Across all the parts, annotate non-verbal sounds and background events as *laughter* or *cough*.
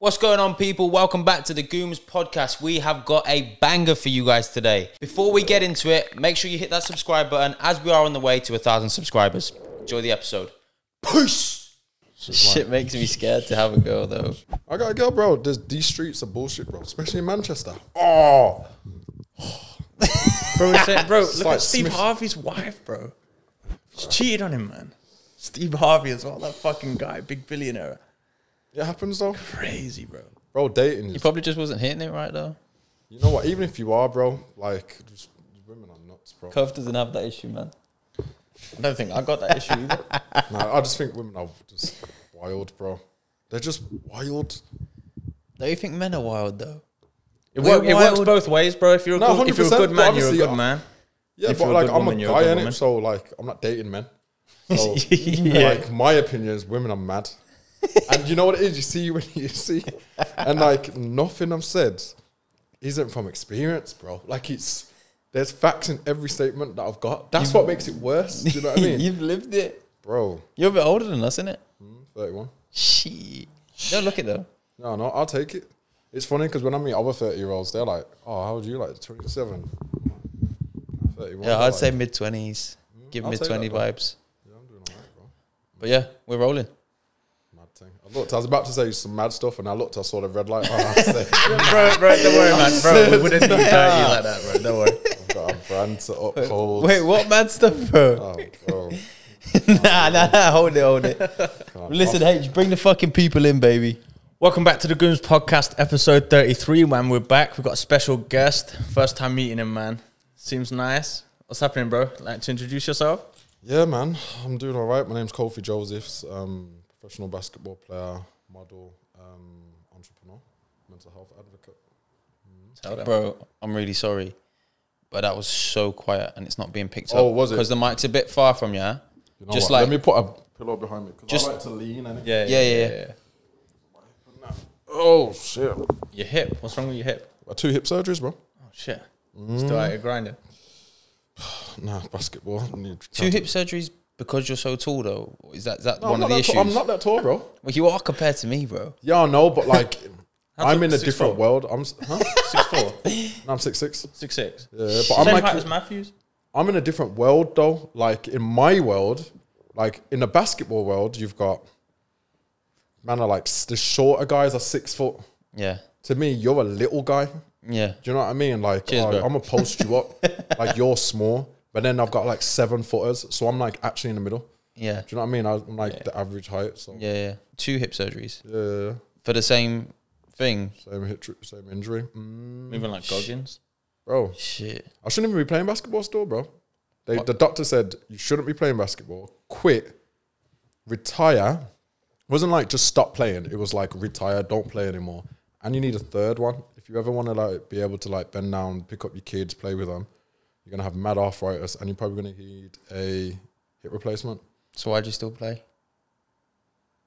What's going on, people? Welcome back to the Gooms podcast. We have got a banger for you guys today. Before we get into it, make sure you hit that subscribe button as we are on the way to a thousand subscribers. Enjoy the episode. Peace. Shit makes me scared to have a girl though. I got a girl, bro. There's, these streets are bullshit, bro. Especially in Manchester. Oh, Bro, it's like- bro, look like at Steve Smith. Harvey's wife, bro. She cheated on him, man. Steve Harvey as well, that fucking guy, big billionaire. It happens though, Crazy, bro. bro. Dating. He Is, probably just wasn't hitting it right though. you know what? Even if you are, bro, like just, women are nuts, bro. Cove doesn't have that issue, man. I don't think I got that issue either. *laughs* Nah, I just think women are just wild, bro. They're just wild. Don't you think men are wild though? It, We're work, it works wild. both ways, bro. If you're a No, good, if you're a 100%, good but man, you're a obviously, good uh, man. Yeah, If but you're a like good I'm woman, a you're a guy good in woman. it, so like I'm not dating men. *laughs* So Yeah. like my opinion is women are mad. And you know what it is? You see when *laughs* you see and like nothing I've said isn't from experience, bro. Like it's there's facts in every statement that I've got. That's what makes it worse. Do you know what I *laughs* mean? You've lived it. bro, You're a bit older than us, isn't it? Hmm, 31. Shit. Don't look it though. No, no, I'll take it. It's funny because when I meet other 30 year olds, they're like, oh, how old are you? Like 27. 31. Yeah, I'd like, say mid twenties. Give hmm, mid take twenty that, vibes. Yeah, I'm doing alright, bro. But yeah, we're rolling. Mad thing. I looked, I was about to say some mad stuff, and I looked, I saw the red light. Oh, I said, *laughs* bro, bro, don't worry, man. Bro, we wouldn't do dirty like that, bro. Don't worry. *laughs* I've got a brand to uphold. Wait, what mad stuff, bro? Oh, bro. *laughs* nah, nah, nah. Hold it, hold it. Can't- Listen, H, bring the fucking people in, baby. Welcome back to the Gooms Podcast, episode 33, man. We're back. We've got a special guest. First time meeting him, man. Seems nice. What's happening, bro? Like to introduce yourself? Yeah, man, I'm doing all right. My name's Kofi Josephs, um, professional basketball player, model, um, entrepreneur, mental health advocate. Hmm. Tell them. Bro, I'm really sorry, but that was so quiet and it's not being picked oh, up. Oh, was it? Because the mic's a bit far from you. huh? You know Just what? like- let me put a pillow behind me because Just- I like to lean. And Yeah, Yeah, yeah, yeah. Oh shit! Your hip. What's wrong with your hip? Got two hip surgeries, bro. Oh, shit. Hmm. Still out here grinding. *sighs* Nah, basketball. Two hip surgeries because you're so tall, though. Is that is that No, one I'm, of not the that tall- issues? I'm not that tall, bro. Well, you are compared to me, bro. Yeah, I know, but like, *laughs* I'm in a different foot? world. I'm, s- huh? *laughs* Six four, no, I'm six six. six six. Yeah, but Same I'm height like, as Matthews. I'm in a different world though. Like in my world, like in the basketball world, you've got man are like s- the shorter guys are six foot. Yeah, To me, you're a little guy. Yeah. Do yeah. you know what I mean? Like Cheers, oh, bro. I'm gonna post you up. *laughs* like you're small, but then I've got like seven footers, so I'm like actually in the middle. Yeah, Do you know what I mean? I'm like the average height. So yeah, yeah. Two hip surgeries yeah, for the same thing. same hit, tr- same injury, mm, Moving like Goggins. bro. Shit. I shouldn't even be playing basketball still, bro. They, the doctor said you shouldn't be playing basketball. Quit, retire. It wasn't like just stop playing. It was like retire, don't play anymore. And you need a third one. If you ever want to like be able to like bend down, pick up your kids, play with them, you're gonna have mad arthritis, and you're probably gonna need a hip replacement. So why'd you still play?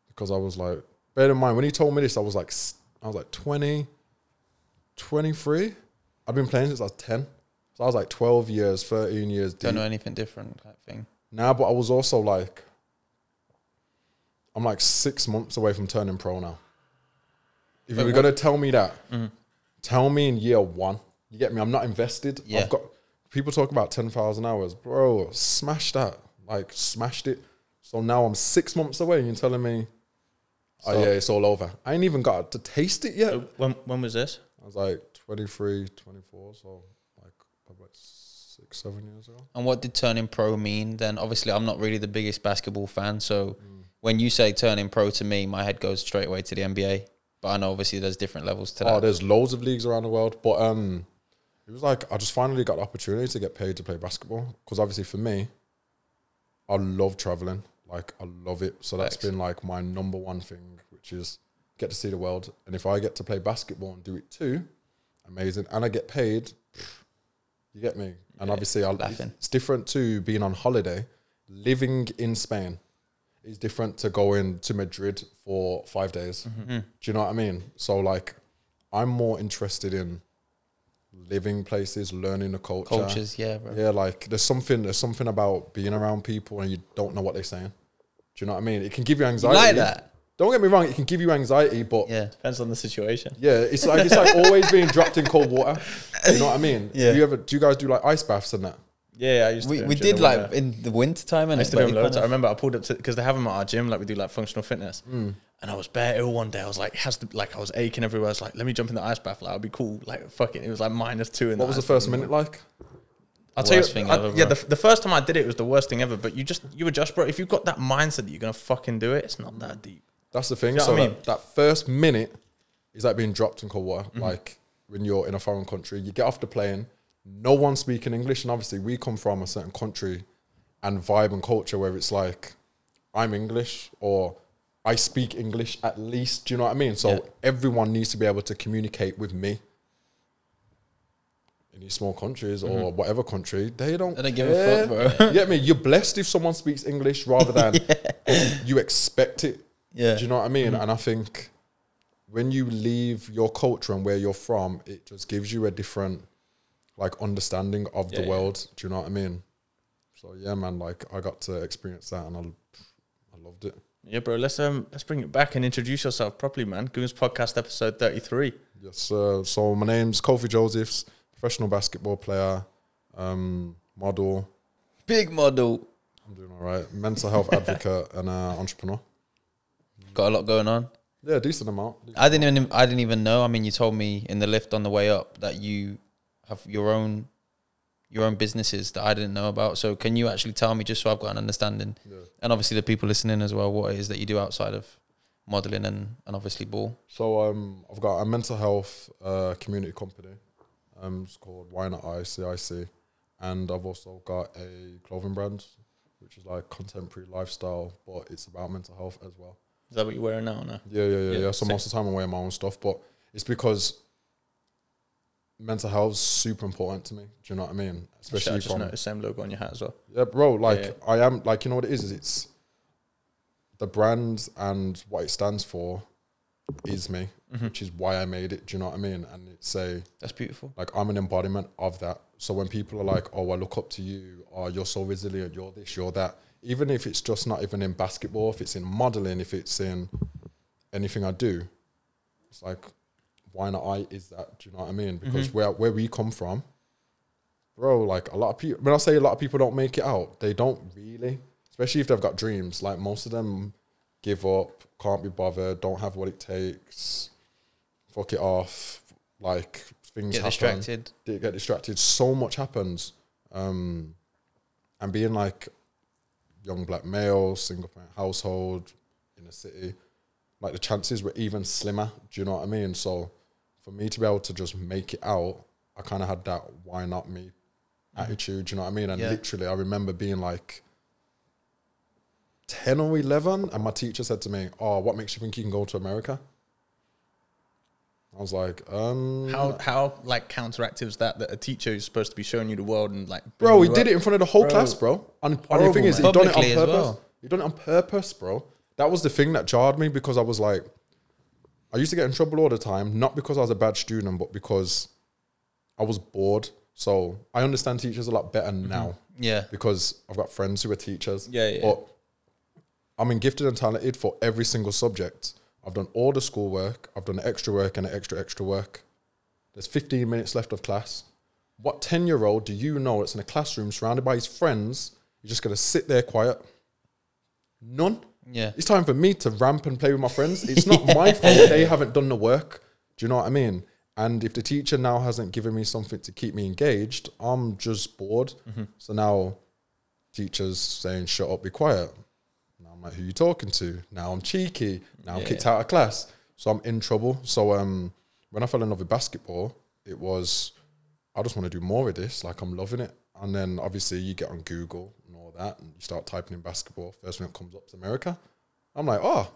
Because I was like, bear in mind when he told me this, I was like, I was like 20, 23. I've been playing since I was 10. So I was like 12 years, 13 years deep. Don't know anything different type thing. Now, but I was also like, I'm like six months away from turning pro now. If you're gonna tell me that, mm-hmm. tell me in year one. You get me? I'm not invested. Yeah. I've got people talk about ten thousand hours, bro. Smash that, like smashed it. So now I'm six months away, and you're telling me, oh yeah, it's all over. I ain't even got to taste it yet. So when when was this? I was like 23, 24, so like probably like six, seven years ago. And what did turning pro mean then? Obviously, I'm not really the biggest basketball fan, so when you say turning pro to me, my head goes straight away to the NBA. But I know obviously there's different levels to that. Oh, there's loads of leagues around the world, but um, it was like I just finally got the opportunity to get paid to play basketball because obviously for me, I love traveling. Like I love it. So that's Facts. been like my number one thing, which is get to see the world. And if I get to play basketball and do it too, amazing. And I get paid. You get me? And Yeah, obviously, I'll, it's different to being on holiday. Living in Spain is different to going to Madrid for five days. Mm-hmm. Do you know what I mean? So like, I'm more interested in living places, learning the culture. Cultures, yeah, bro. Yeah, like there's something there's something about being around people and you don't know what they're saying. Do you know what I mean? It can give you anxiety. like that? don't get me wrong, it can give you anxiety, but yeah, Yeah. Depends on the situation. Yeah, it's like it's like always being dropped in cold water. You know what I mean? *laughs* Yeah. Do you ever do you guys do like ice baths and that? Yeah, I used to. We, we did the like winter. in the winter time and I used to do them loads. I remember I pulled up to because they have them at our gym. Like we do like functional fitness, Mm. And I was bare ill one day. I was like, has to like I was aching everywhere. I was like, let me jump in the ice bath. Like, it'd be cool. Like, fuck it. It was like minus two. In What was the first bath. minute like? I'll tell you, Worst thing I- ever, yeah, the, the first time I did it, it was the worst thing ever. But you just you adjust, bro. If you've got that mindset that you're gonna fucking do it, it's not that deep. That's the thing. know so I that, mean? that first minute is like being dropped in cold water. Mm-hmm. Like when you're in a foreign country, you get off the plane, no one speaking English, and obviously we come from a certain country and vibe and culture where it's like I'm English or I speak English at least. Do you know what I mean? So Yeah. everyone needs to be able to communicate with me. In these small countries or whatever country, they don't. Mm-hmm. They don't give a fuck, bro. You get me? You're blessed if someone speaks English rather than *laughs* you expect it. Yeah. Mm-hmm. Do you know what I mean? And I think when you leave your culture and where you're from, it just gives you a different like understanding of Yeah, the yeah. world. Do you know what I mean? So yeah, man, like I got to experience that and I I loved it. Yeah, bro. Let's um let's bring it back and introduce yourself properly, man. Gooms podcast episode thirty three. Yes, uh, so my name's Kofi Josephs, professional basketball player, um, model. Big model. I'm doing all right. Mental health *laughs* advocate and uh, entrepreneur. Got a lot going on. Yeah, decent amount. I didn't even I didn't even know. I mean, you told me in the lift on the way up that you have your own your own businesses that I didn't know about. So can you actually tell me just so I've got an understanding, Yeah. and obviously the people listening as well, what it is that you do outside of modeling and and obviously ball. So um, I've got a mental health uh, community company. Um, it's called Why Not I CIC, and I've also got a clothing brand, which is like contemporary lifestyle, but it's about mental health as well. Is that what you're wearing now? No. Yeah, yeah, yeah, Yeah, yeah. So same. most of the time I'm wearing my own stuff, but it's because mental health is super important to me. Do you know what I mean? I Especially just from noticed same logo on your hat as well. yeah, bro. Like yeah. I am, like you know what it is? Is it's the brand and what it stands for is me, Mm-hmm. which is why I made it. Do you know what I mean? And it's a That's beautiful. like I'm an embodiment of that. So when people are like, "Oh, I look up to you," or "You're so resilient," "You're this," "You're that," even if it's just not even in basketball, if it's in modeling, if it's in anything I do, it's like, why not I is that? Do you know what I mean? Because where where we come from, bro, like a lot of people. When I say a lot of people don't make it out, they don't really, especially if they've got dreams. Like most of them give up, can't be bothered, don't have what it takes, fuck it off. Like things Get happen distracted. get distracted. So much happens. Um, and being like young black male, single parent household in a city, like the chances were even slimmer. Do you know what I mean? So for me to be able to just make it out, I kind of had that why not me attitude. You know what I mean? And Yeah. literally, I remember being like 10 or 11, and my teacher said to me, Oh, what makes you think you can go to America? I was like, um, How how like counteractive is that that a teacher is supposed to be showing you the world and like Bro, he did it in front of the whole Bro, class, bro. And, and the thing is, he done it on purpose. well. He done it on purpose, bro. That was the thing that jarred me because I was like, I used to get in trouble all the time, not because I was a bad student, but because I was bored. So I understand teachers a lot better mm-hmm. now Yeah. because I've got friends who are teachers. Yeah, yeah. But I mean, gifted and talented for every single subject. I've done all the schoolwork. I've done extra work and extra extra work. There's 15 minutes left of class. What 10 year old do you know that's in a classroom surrounded by his friends? You're just gonna sit there quiet. None. Yeah. It's time for me to ramp and play with my friends. It's not *laughs* my fault they haven't done the work. Do you know what I mean? And if the teacher now hasn't given me something to keep me engaged, I'm just bored. So now teachers saying, shut up, be quiet. Now I'm like, who you talking to? Now I'm cheeky. Now I'm Yeah, kicked out of class. So I'm in trouble. So um, when I fell in love with basketball, it was, I just want to do more of this. Like I'm loving it. And then obviously you get on Google all that and you start typing in basketball. First thing that comes up is America. I'm like, oh,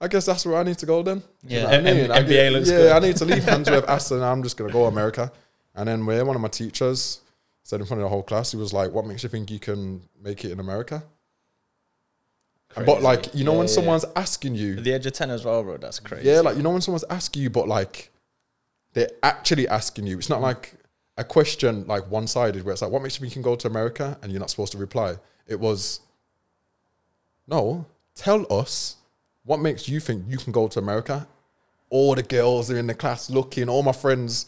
I guess that's where I need to go then. Yeah. know what mean? I NBA get- looks yeah, good. I need to leave Handsworth Aston. I'm just gonna go America. And then where one of my teachers said in front of the whole class, he was like, "What makes you think you can make it in America?" But like, you know, Yeah, when yeah. someone's asking you, the age of ten as well, bro. That's crazy. yeah, like you know when someone's asking you, but like they're actually asking you. It's not like a question like one sided where it's like, "What makes you think you can go to America?" and you're not supposed to reply. It was, no, tell us what makes you think you can go to America? All the girls are in the class looking. All my friends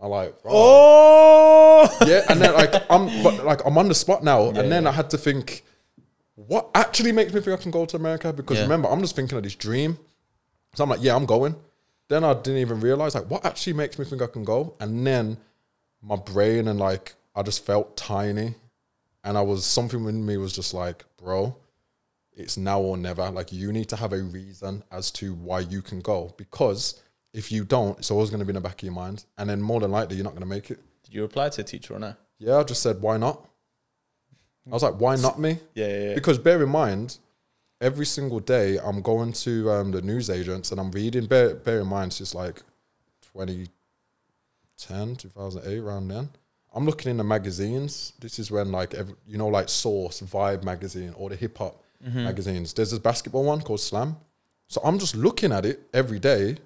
are like, oh, oh! yeah. And then like I'm, but like I'm on the spot now. and then I had to think, what actually makes me think I can go to America? Because Yeah. remember, I'm just thinking of this dream. So I'm like, yeah, I'm going. Then I didn't even realize like what actually makes me think I can go. And then my brain and like I just felt tiny, and I was something in me was just like, bro, it's now or never. Like you need to have a reason as to why you can go because if you don't, it's always going to be in the back of your mind, and then more than likely you're not going to make it. Did you reply to a teacher or no? Yeah, I just said why not. I was like, why not me? Yeah, yeah, yeah. Because bear in mind, every single day I'm going to um, the news agents and I'm reading. Bear, bear in mind, it's just like 2010, 2008, around then. I'm looking in the magazines. This is when like every, you know like Source, Vibe magazine, or the hip hop Mm-hmm. magazines. There's this basketball one called Slam. So I'm just looking at it every day.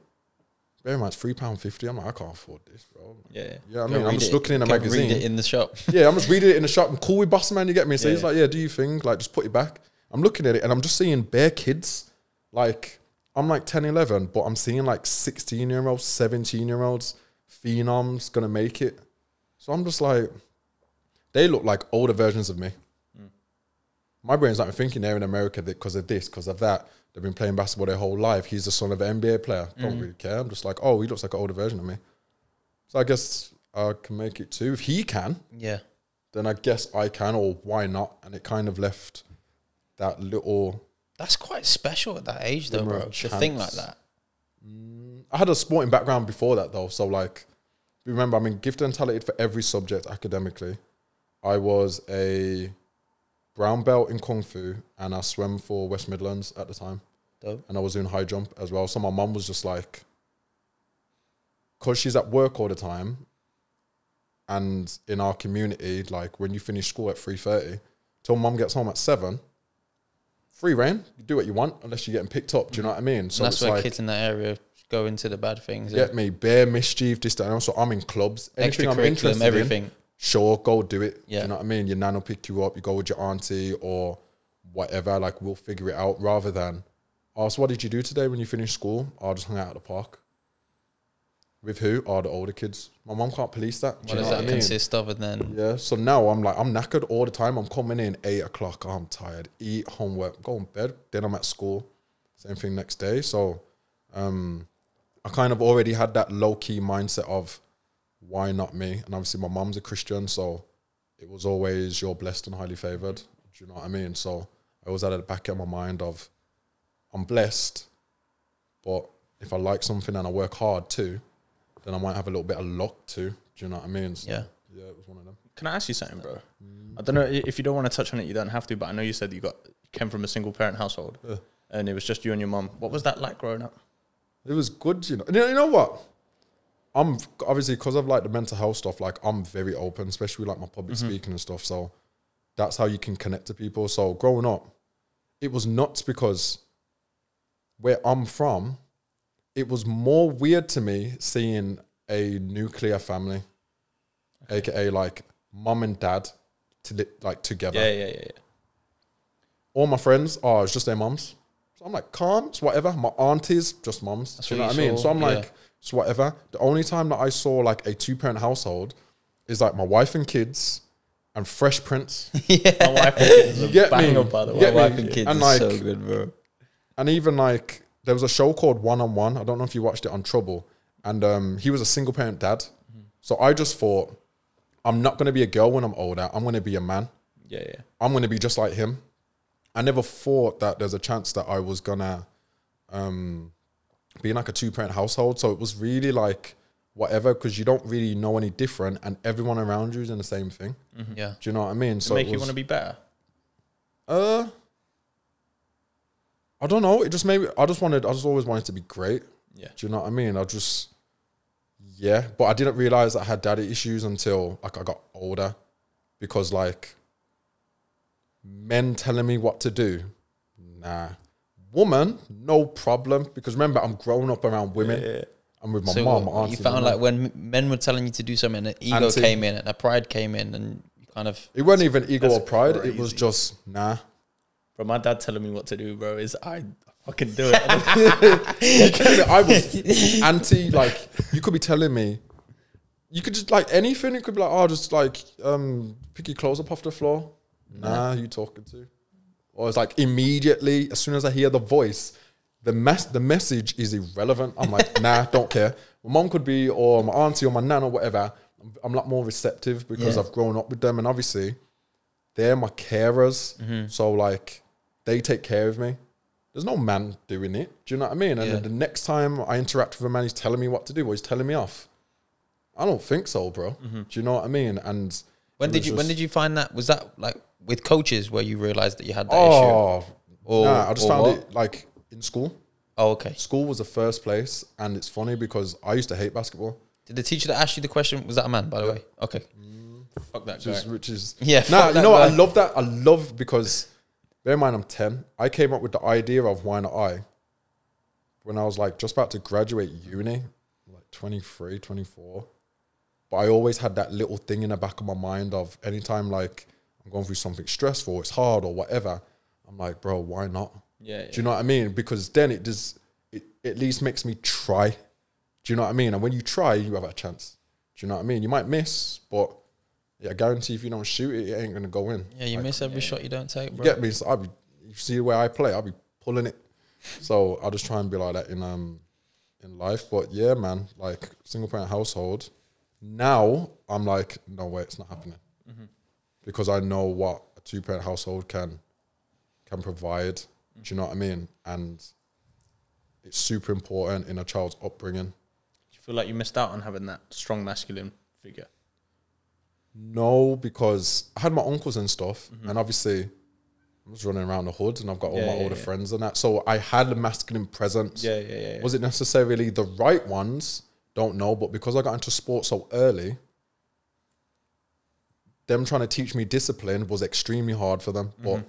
Very much mind, three pound fifty. I'm like, I can't afford this, bro. Yeah, yeah. I mean, I'm just it- looking in a go magazine. Read it in the shop. *laughs* Yeah, I'm just reading it in the shop. I'm cool with boss man, you get me? So Yeah, he's like, yeah, do you think? Like, just put it back. I'm looking at it and I'm just seeing bare kids. Like, I'm like 10, 11, but I'm seeing like 16 year olds, 17 year olds, phenoms gonna make it. So I'm just like, they look like older versions of me. Hmm. My brain's like thinking they're in America because of this, because of that. They've been playing basketball their whole life. He's the son of an NBA player. Don't hmm. really care. I'm just like, oh, he looks like an older version of me. So I guess I can make it too. If he can, Yeah. then I guess I can, or why not? And it kind of left that little. That's quite special at that age, though, bro. To think like that. Mm. I had a sporting background before that, though. So, like, remember, I'm in gifted and talented for every subject academically. I was a brown belt in kung fu, and I swam for West Midlands at the time. Dope. and I was doing high jump as well. So my mum was just like, because she's at work all the time, and in our community, like when you finish school at three thirty, till mum gets home at seven, free reign. You do what you want unless you're getting picked up. Do you know what I mean? So and that's where like, kids in that area go into the bad things. Yeah. get me bare mischief, this that, and also I'm in clubs. Anything I'm interested in, everything. sure, go do it. Do Yeah. you know what I mean? Your nan will pick you up, you go with your auntie or whatever, like we'll figure it out rather than, oh, so what did you do today when you finished school? Oh, I just hung out at the park. With who? Oh, the older kids. My mom can't police that. Do What does that what I mean? consist of? And then Yeah. So now I'm like, I'm knackered all the time. I'm coming in eight o'clock. I'm tired. Eat homework. Go in bed. Then I'm at school. Same thing next day. So, um, I kind of already had that low key mindset of why not me? And obviously, my mom's a Christian, so it was always you're blessed and highly favored. Do you know what I mean? So I always had it back in my mind of I'm blessed, but if I like something and I work hard too, then I might have a little bit of luck too. Do you know what I mean? So, Yeah. yeah, it was one of them. Can I ask you something, bro? Mm. I don't know if you don't want to touch on it. You don't have to, but I know you said you got came from a single parent household, Yeah. and it was just you and your mum. What was that like growing up? It was good, you know. You know, you know what? I'm obviously because of like the mental health stuff. Like I'm very open, especially like my public mm-hmm. speaking and stuff. So that's how you can connect to people. So growing up, it was nuts because where I'm from, it was more weird to me seeing a nuclear family, aka like mom and dad, to li- like together Yeah, yeah, yeah, yeah. all my friends, oh, it's just their mums. So I'm like, calm, it's whatever. My aunties, just mums. That's Do you know what what I mean? saw, So I'm yeah. like, it's whatever. The only time that I saw like a two parent household is like my wife and kids and Fresh Prince. *laughs* yeah. My wife and kids You get bang me? up, by the way. get my me? wife and kids And is like- so good, bro. and even like there was a show called One on One. I don't know if you watched it on Trouble. And um, he was a single parent dad. So I just thought, I'm not going to be a girl when I'm older. I'm going to be a man. Yeah, yeah. I'm going to be just like him. I never thought that there's a chance that I was gonna um, be in like a two parent household. So it was really like whatever because you don't really know any different, and everyone around you is in the same thing. Yeah. Do you know what I mean? To So make it you want to be better. Uh, I don't know. It just made me. I just wanted. I just always wanted to be great. Yeah. Do you know what I mean? I just, yeah. But I didn't realize I had daddy issues until like I got older, because like men telling me what to do, nah. Woman, no problem. Because remember, I'm growing up around women. I'm with my so mom, my auntie. you found like when men were telling you to do something, an ego Auntie. came in, and a pride came in, and you kind of it wasn't even ego or pride. It was just nah. Bro, my dad telling me what to do, bro, is I fucking do it. *laughs* I was anti. Like you could be telling me, you could just like anything. It could be like, oh, just like um, pick your clothes up off the floor. Nah, you talking to? Or it's like immediately as soon as I hear the voice, the mess the message is irrelevant. I'm like, *laughs* nah, don't care. My mom could be, or my auntie, or my nan, or whatever. I'm, I'm a lot more receptive because Yeah. I've grown up with them, and obviously, they're my carers. Mm-hmm. So like, they take care of me. There's no man doing it. Do you know what I mean? And Yeah. then the next time I interact with a man, he's telling me what to do, or he's telling me off. I don't think so, bro. Do you know what I mean? And Mm-hmm. When did you when did you find that? Was that like with coaches where you realized that you had that oh, issue? Oh, Or- nah, I just found what? it like in school. Oh, okay. School was the first place, and it's funny because I used to hate basketball. Did the teacher that asked you the question was that a man? By the way, okay. Mm, fuck that Which is, guy. which is *laughs* Yeah, Nah, you know what? I love that. I love because bear in mind I'm ten. I came up with the idea of why not I when I was like just about to graduate uni, like 23, 24. But I always had that little thing in the back of my mind of anytime like I'm going through something stressful, it's hard or whatever. I'm like, bro, why not? Yeah, Do you know what I mean? Because then it does it at least makes me try. Do you know what I mean? And when you try, you have a chance. Do you know what I mean? You might miss, but yeah, I guarantee if you don't shoot it, it ain't gonna go in. Yeah, you Like, miss every shot you don't take, you bro. get me? So I'll be you see the way I play, I'll be pulling it. So I'll just try and be like that in um in life. But yeah, man, like single parent household. Now I'm like, no way, it's not happening. Because I know what a two parent household can can provide. Do you know what I mean? And it's super important in a child's upbringing. Do you feel like you missed out on having that strong masculine figure? No, because I had my uncles and stuff, mm-hmm. and obviously I was running around the hood, and I've got all Yeah, my yeah, older yeah. friends and that. So I had a masculine presence. Yeah, yeah, yeah. yeah. Was it necessarily the right ones? Don't know, but because I got into sport so early, them trying to teach me discipline was extremely hard for them. But Mm-hmm.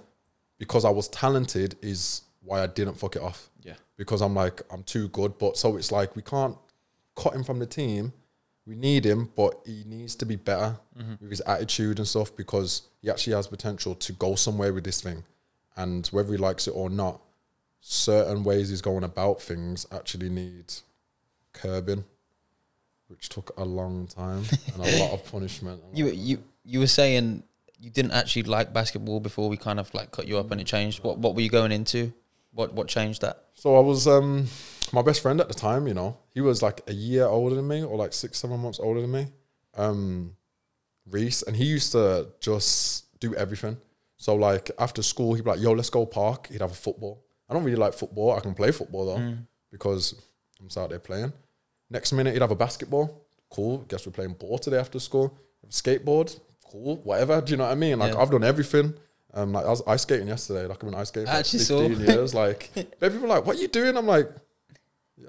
because I was talented, is why I didn't fuck it off. Yeah. Because I'm like I'm too good. But so it's like we can't cut him from the team. We need him, but he needs to be better Mm-hmm. with his attitude and stuff because he actually has potential to go somewhere with this thing. And whether he likes it or not, certain ways he's going about things actually need curbing, which took a long time and a lot of *laughs* punishment. You you you were saying you didn't actually like basketball before we kind of like cut you up and it changed. What what were you going into? What what changed that? So I was um my best friend at the time, you know, he was like a year older than me or like six, seven months older than me. Um Reese, and he used to just do everything. So like after school, he'd be like, yo, let's go park. He'd have a football. I don't really like football. I can play football though, because I'm just out there playing. Next minute he'd have a basketball. Cool. Guess we're playing ball today after school. Skateboard. Cool. Whatever. Do you know what I mean? Like Yeah. I've done everything. Um, like I was ice skating yesterday. Like I've been ice skating for like. 15 years. Like, *laughs* but people are like, "What are you doing?" I'm like,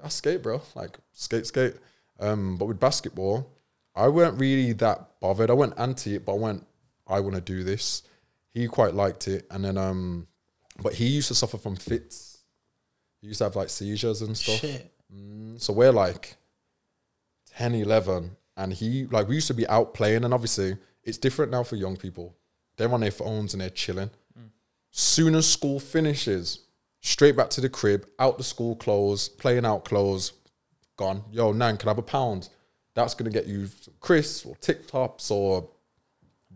I skate, bro. Like skate, skate. Um, but with basketball, I weren't really that bothered. I went anti it, but I went, I want to do this. He quite liked it, and then um, but he used to suffer from fits. He used to have like seizures and stuff. Mm, so we're like 10, 11, and he like we used to be out playing, and obviously it's different now for young people. They're on their phones and they're chilling. Soon as school finishes, straight back to the crib, out the school clothes, playing out clothes, gone. Yo, Nan, can I have a pound? That's gonna get you some crisps or TikToks or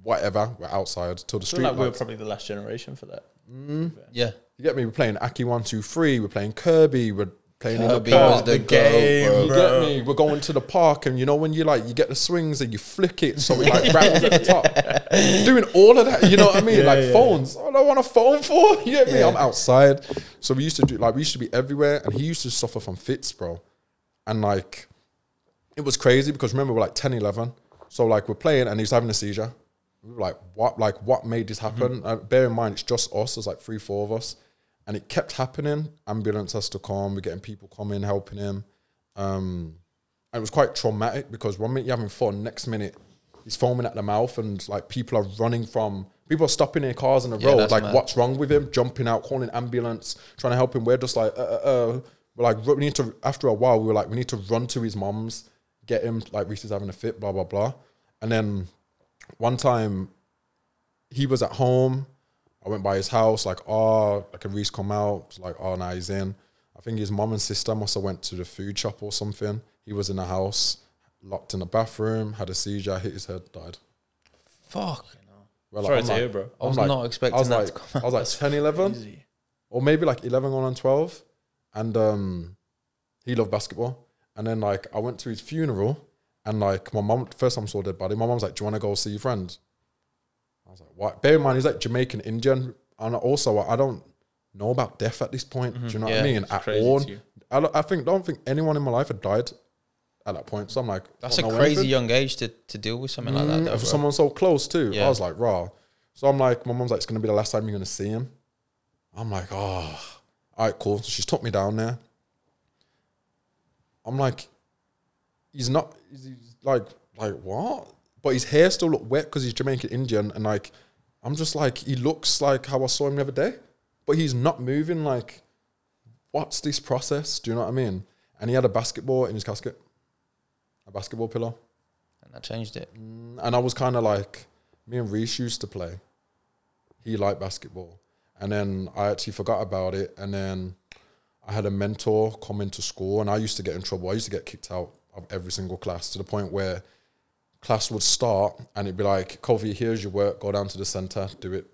whatever. We're outside till the I street. like we were lights. probably the last generation for that. Mm. Yeah. you get me? We're playing Aki One Two Three. We're playing Kirby. We're playing in the park. was the game, You bro. bro. get me? We're going to the park, and you know when you like you get the swings and you flick it so it like *laughs* rattles at the top. Doing all of that, you know what I mean? Yeah, like yeah, phones. I want a phone for? *laughs* You get me? I'm outside, so we used to do like we used to be everywhere, and he used to suffer from fits, bro. And like, it was crazy because remember we're like 10, 11. so like we're playing, and he's having a seizure. We were like, what? Like what made this happen? Uh, bear in mind, it's just us. There's like three, four of us. And it kept happening. Ambulance has to come. We're getting people coming, helping him. Um, and it was quite traumatic because one minute you're having fun, next minute he's foaming at the mouth, and like people are running from people are stopping their cars on the Yeah, road. Like, mad. what's wrong with him? Jumping out, calling ambulance, trying to help him. We're just like, uh, uh, uh. We're like, we need to. After a while, we were like, we need to run to his mom's, get him. Like, Reese is having a fit, blah blah blah. And then one time, he was at home. I went by his house, like, oh, like, can Reese come out? It's like, oh, now he's in. I think his mom and sister must have went to the food shop or something. He was in the house, locked in the bathroom, had a seizure, hit his head, died. Fuck. Well, Sorry I'm to hear, bro. I was I'm not expecting I was that like, to come I was like 10, 11, or maybe like 11 going on 12. And um, he loved basketball. And then like I went to his funeral and like my mom, first time I saw dead body, my mom was like, Do you want to go see your friends? I was like, What? Bear in mind, he's like Jamaican Indian. And also, I don't know about death at this point. Do you know Yeah, what I mean? At all. I, don't- I think, don't think anyone in my life had died at that point. So I'm like, That's a crazy anything. young age to, to deal with something like that. Mm, Though, for someone so close too. Yeah. I was like, raw. So I'm like, my mom's like, it's gonna be the last time you're gonna see him. I'm like, oh, all right, cool. So she's took me down there. I'm like, he's not. He's, he's like, like what? But his hair still looked wet because he's Jamaican Indian, and like, I'm just like, he looks like how I saw him the other day, but he's not moving. Like, what's this process? Do you know what I mean? And he had a basketball in his casket, a basketball pillow. and that changed it. Mm, and I was kind of like, me and Reese used to play. He liked basketball. And then I actually forgot about it. And then I had a mentor come into school and I used to get in trouble. I used to get kicked out of every single class to the point where class would start and it'd be like, Kofi, here's your work. Go down to the center, do it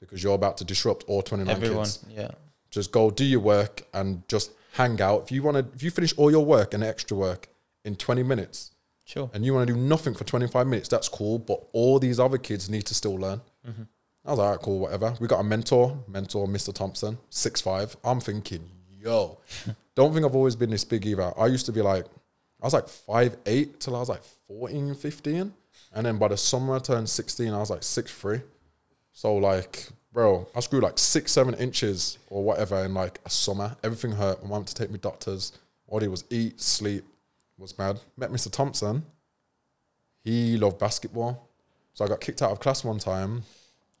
because you're about to disrupt all 29 Everyone, kids. yeah. Just go do your work and just hang out. If you want to, if you finish all your work and extra work in 20 minutes, Sure. and you want to do nothing for 25 minutes, that's cool. But all these other kids need to still learn. Mm-hmm. I was like, all right, cool, whatever. We got a mentor, mentor Mr. Thompson, six five. I'm thinking, yo, *laughs* don't think I've always been this big either. I used to be like, I was like five eight till I was like 14, 15. And then by the summer I turned 16, I was like six three. So like, bro, I grew like six, seven inches or whatever in like a summer. Everything hurt. My mom had to take me doctors. All he was eat, sleep, was mad. Met Mr. Thompson. He loved basketball. So I got kicked out of class one time.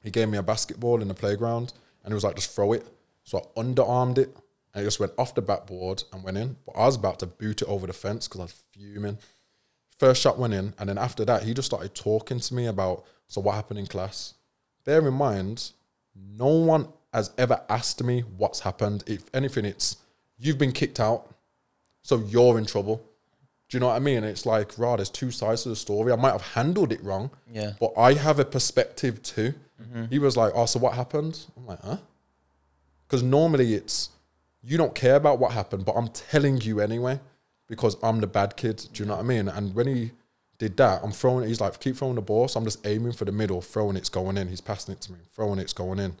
He gave me a basketball in the playground and he was like, just throw it. So I underarmed it and it just went off the backboard and went in. But I was about to boot it over the fence because I was fuming. First shot went in. And then after that, he just started talking to me about, so what happened in class? Bear in mind, no one has ever asked me what's happened. If anything, it's you've been kicked out, so you're in trouble. Do you know what I mean? It's like, rah, there's two sides to the story. I might have handled it wrong, Yeah. but I have a perspective too. Mm-hmm. He was like, oh, so what happened? I'm like, huh? Because normally it's, you don't care about what happened, but I'm telling you anyway because I'm the bad kid. Do you know what I mean? And when he did that, I'm throwing, it, he's like, keep throwing the ball. So I'm just aiming for the middle, throwing it's going in. He's passing it to me, throwing it's going in.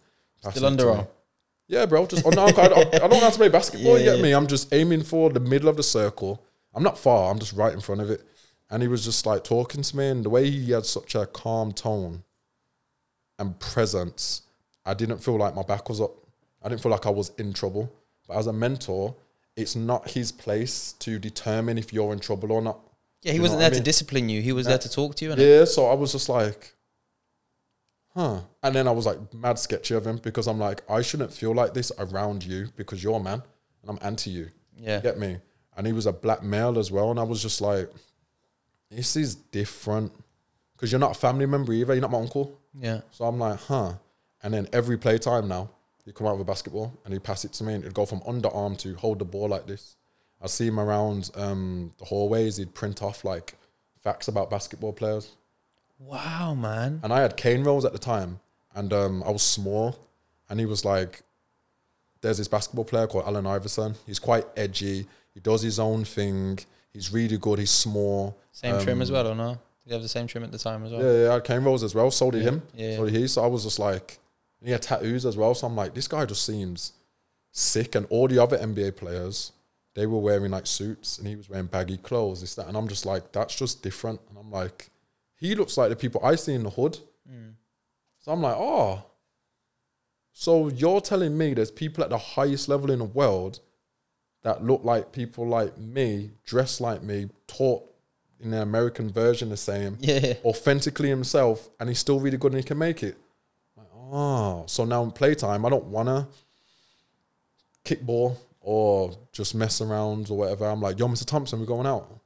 Still underarm? Yeah, bro. Just oh, no, I, don't, I don't know how to play basketball. Yeah, you get yeah. me? I'm just aiming for the middle of the circle. I'm not far. I'm just right in front of it. And he was just like talking to me, and the way he had such a calm tone and presence, I didn't feel like my back was up. I didn't feel like I was in trouble. But as a mentor, it's not his place to determine if you're in trouble or not. Yeah, he You wasn't there to mean? discipline you. He was there to talk to you. Yeah, so I was just like, huh. And then I was like mad sketchy of him because I'm like, I shouldn't feel like this around you because you're a man and I'm anti you. Yeah. Get me? And he was a black male as well. And I was just like, this is different. Because you're not a family member either. You're not my uncle. Yeah. So I'm like, huh. And then every playtime now, you come out with a basketball and he'd pass it to me and it'd go from underarm to hold the ball like this. I'd see him around um, the hallways. He'd print off like facts about basketball players. Wow, man. And I had cane rows at the time, and um, I was small. And he was like, "There's this basketball player called Allen Iverson. He's quite edgy. He does his own thing. He's really good. He's small. Same trim as Um, well, or no? Did you have the same trim at the time as well? Yeah, yeah, I had cane rows as well. So did him. Yeah. So did he. So I was just like, and he had tattoos as well. So I'm like, this guy just seems sick. And all the other NBA players, they were wearing like suits, and he was wearing baggy clothes. This that, and I'm just like, that's just different. And I'm like, he looks like the people I see in the hood. So I'm like, oh. So you're telling me there's people at the highest level in the world that look like people like me, dress like me, talk in the American version the same, *laughs* Yeah. authentically himself, and he's still really good and he can make it. Like, oh, so now in playtime, I don't wanna kickball or just mess around or whatever. I'm like, yo, Mr. Thompson, we're going out.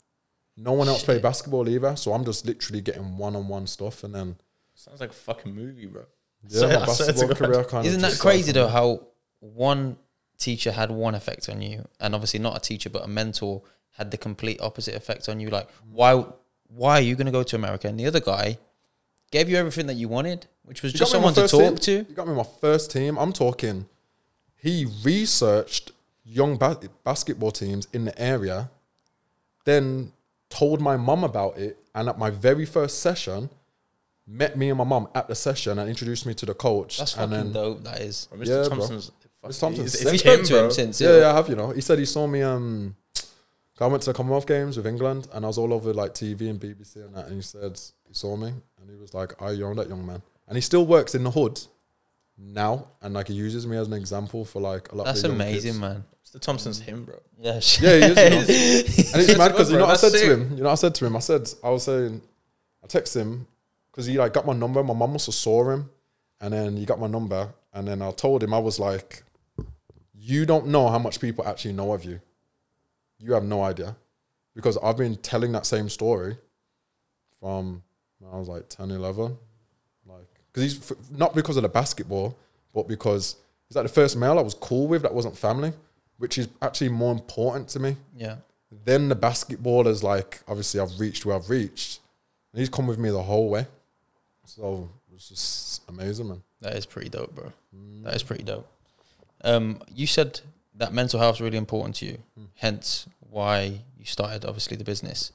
No one else played basketball either, so I'm just literally getting one-on-one stuff, and then Sounds like a fucking movie, bro. yeah, So- my I swear to basketball career kind Isn't of that crazy started though? How one teacher had one effect on you, and obviously not a teacher but a mentor had the complete opposite effect on you. Like, why why are you going to go to America? And the other guy gave you everything that you wanted, which was You just got me on someone to talk team. to. You got me my first team. I'm talking. He researched young ba- basketball teams in the area, then told my mum about it, and at my very first session, met me and my mum at the session and introduced me to the coach. That's and fucking then, dope. That is. Mr. Yeah, bro. Thompson's. Mr. Thompson. Is, is Have he you spoke him, to him since? Yeah, yeah, I have. You know, he said he saw me. Um, I went to the Commonwealth Games with England, and I was all over like TV and BBC and that. And he said he saw me, and he was like, "I you that young man," and he still works in the hood now, and like he uses me as an example for like a lot. That's of the young amazing, kids. man. Mr. Thompson's him, bro. Yeah, Yeah, he is. You know? *laughs* and it's That's mad because you know what I That's said to him. You know what I said to him. I said I was saying, I texted him because he like got my number. My mum must have saw him, and then he got my number, and then I told him I was like, "You don't know how much people actually know of you. You have no idea, because I've been telling that same story from when I was like 10, 11. like because he's f- not because of the basketball, but because he's like the first male I was cool with that wasn't family, which is actually more important to me yeah. then the basketball is like obviously I've reached where I've reached. And he's come with me the whole way. So it's just amazing, man. That is pretty dope, bro. That is pretty dope. Um, you said that mental health is really important to you, hence why you started obviously the business.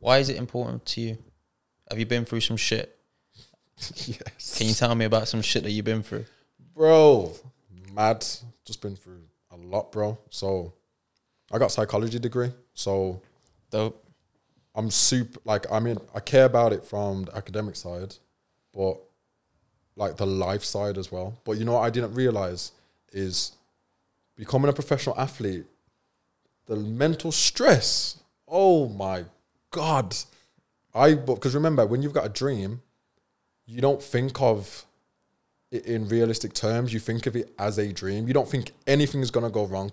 Why is it important to you? Have you been through some shit? yes. Can you tell me about some shit that you've been through? Bro, mad. Just been through a lot, bro. So I got psychology degree. So Dope. I'm super like I mean I care about it from the academic side, but like the life side as well. But you know what I didn't realize is becoming a professional athlete, the mental stress. Oh my god. I because remember when you've got a dream, you don't think of it in realistic terms. You think of it as a dream. You don't think anything is gonna go wrong.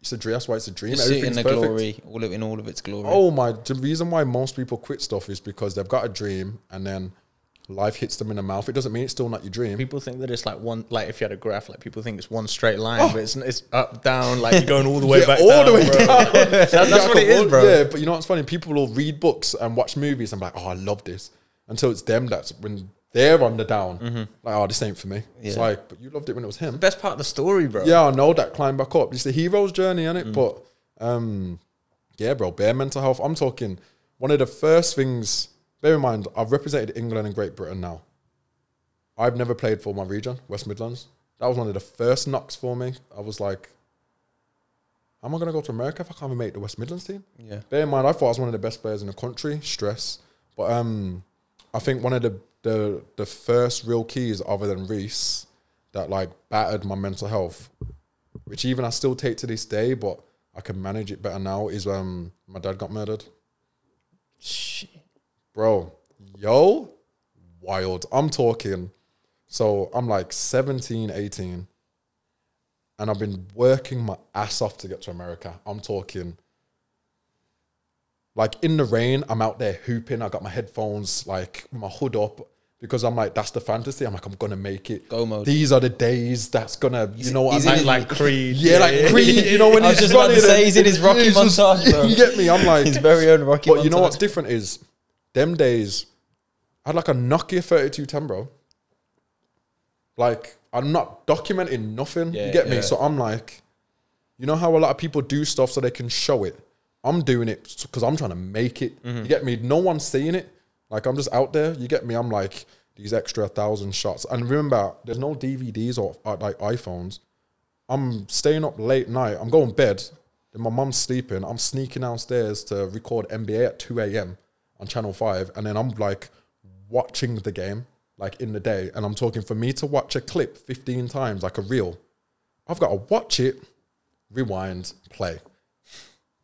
It's a dream. That's why it's a dream. You see it in Everything's the perfect. glory, all of, in all of its glory. Oh my! The reason why most people quit stuff is because they've got a dream and then life hits them in the mouth. It doesn't mean it's still not your dream. People think that it's like one, like if you had a graph, like people think it's one straight line, but it's, it's up, down, like you're going all the way Yeah, back all the way bro. down. *laughs* That- that's Yeah, what it is, all- bro. Yeah, but you know what's funny? People will read books and watch movies and be like, "Oh, I love this," until it's them that's when they're on the down. Like, "Oh, this ain't for me." It's Yeah. like, but you loved it when it was him. Best part of the story, bro. Yeah, I know that climb back up. It's the hero's journey, Mm. innit? But um, yeah, bro, bare mental health. I'm talking one of the first things. Bear in mind, I've represented England and Great Britain now. I've never played for my region, West Midlands. That was one of the first knocks for me. I was like, am I going to go to America if I can't even make the West Midlands team? Yeah. Bear in mind, I thought I was one of the best players in the country. Stress, but um, I think one of the the the first real keys, other than Reese, that like battered my mental health, which even I still take to this day, but I can manage it better now. Is um, my dad got murdered, Shit. Bro. Yo, wild. I'm talking. So I'm like 17, 18, and I've been working my ass off to get to America. I'm talking like in the rain, I'm out there hooping. I got my headphones, like my hood up, because I'm like, that's the fantasy. I'm like, I'm gonna make it. Go mode. These are the days that's gonna, you know what he's I mean? Like Creed. yeah, like Creed. You know when *laughs* I was he's just about to say he's in his Rocky just- *laughs* montage, bro. You get me? I'm like, His very own Rocky but you know what's different is, them days, I had like a Nokia 3210, bro. Like I'm not documenting nothing. Yeah, you get me? So I'm like, you know how a lot of people do stuff so they can show it. I'm doing it because I'm trying to make it. Mm-hmm. You get me? No one's seeing it. Like I'm just out there. You get me? I'm like these extra thousand shots. And remember, there's no DVDs or uh, like iPhones. I'm staying up late night. I'm going bed. Then my mum's sleeping. I'm sneaking downstairs to record NBA at 2 a.m. on Channel 5. And then I'm like watching the game like in the day. And I'm talking for me to watch a clip 15 times, like a reel. I've got to watch it, rewind, play.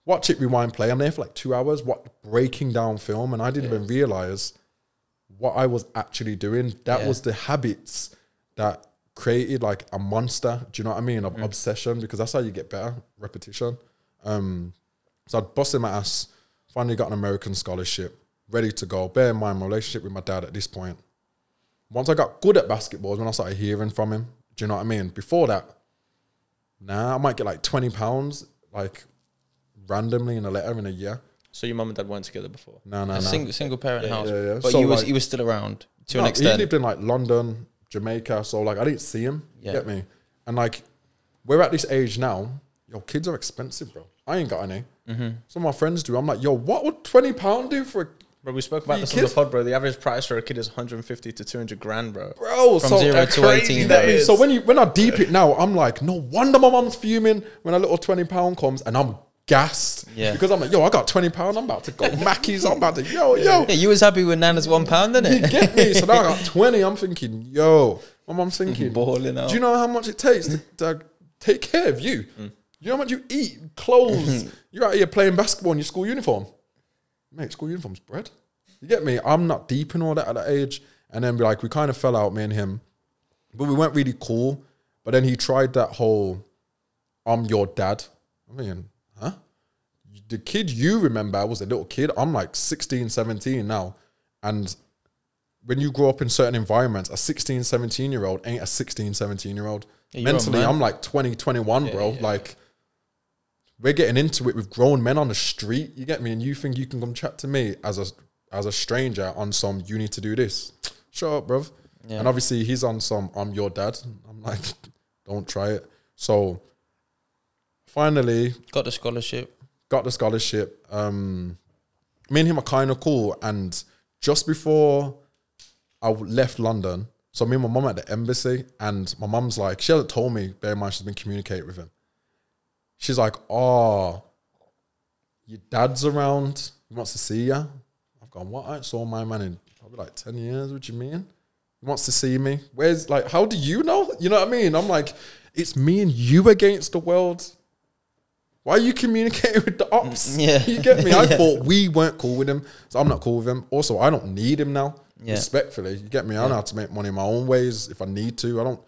Watch it, rewind, play. I'm there for like two hours, what breaking down film, and I didn't even realize what I was actually doing. That Yeah. was the habits that created like a monster. Do you know what I mean? Of obsession, because that's how you get better. Repetition. Um, so I busted my ass. Finally got an American scholarship, ready to go. Bear in mind my relationship with my dad at this point. Once I got good at basketball, is when I started hearing from him. Do you know what I mean? Before that, Nah, I might get like twenty pounds, like randomly in a letter in a year. So your mum and dad weren't together before. No, no, A no. single single parent Yeah, house. yeah, yeah. But So, you was like- he was still around to No, an he lived in like London, Jamaica, so like I didn't see him. Yeah. Get me? And like we're at this age now. Your kids are expensive, bro. I ain't got any. Mm-hmm. Some of my friends do. I'm like, yo, what would twenty pound do for a Bro, we spoke about You this on the pod, bro. The average price for a kid is 150 to 200 grand, bro. bro? From so zero to 18. that Yeah, is. So when you when I deep it now, I'm like, no wonder my mom's fuming when a little twenty pound comes, and I'm gassed. Yeah. Because I'm like, yo, I got twenty pound. I'm about to go Mackey's. I'm about to, yo, yo. Yeah, you was happy with Nana's one pound, didn't it? You it? get me? So now I got *laughs* twenty. I'm thinking, yo. My mom's thinking, Balling out. Do you know how much it takes to, to take care of you? Mm. You know how much you eat, clothes. *laughs* You're out here playing basketball in your school uniform. Mate, school uniform's bread. You get me? I'm not deep in all that at that age. And then we like we kind of fell out, me and him. But we weren't really cool. But then he tried that whole I'm your dad. I mean, huh? The kid you remember was a little kid. I'm like 16, 17 now. And when you grow up in certain environments, a 16, 17 year old ain't a 16, 17 year old. Yeah, Mentally. I'm like 20, 21, bro. Like, we're getting into it with grown men on the street. You get me? And you think you can come chat to me as a as a stranger on some, you need to do this. Shut up, bro. Yeah. And obviously, he's on some, I'm your dad. I'm like, *laughs* don't try it. So, finally, Got the scholarship. got the scholarship. Um, me and him are kind of cool. And just before I left London, so me and my mum at the embassy, and my mum's like, she hasn't told me, bear in mind, she's been communicating with him. She's like, oh, your dad's around. He wants to see you. I've gone, what? I ain't saw my man in probably like 10 years. What do you mean? He wants to see me. Where's, like, how do you know? You know what I mean? I'm like, it's me and you against the world. Why are you communicating *laughs* with the ops? *laughs* Yeah. You get me? I *laughs* Yeah. thought we weren't cool with him. So I'm not cool with him. Also, I don't need him now. Yeah. Respectfully. You get me? I know how to make money in my own ways if I need to. I don't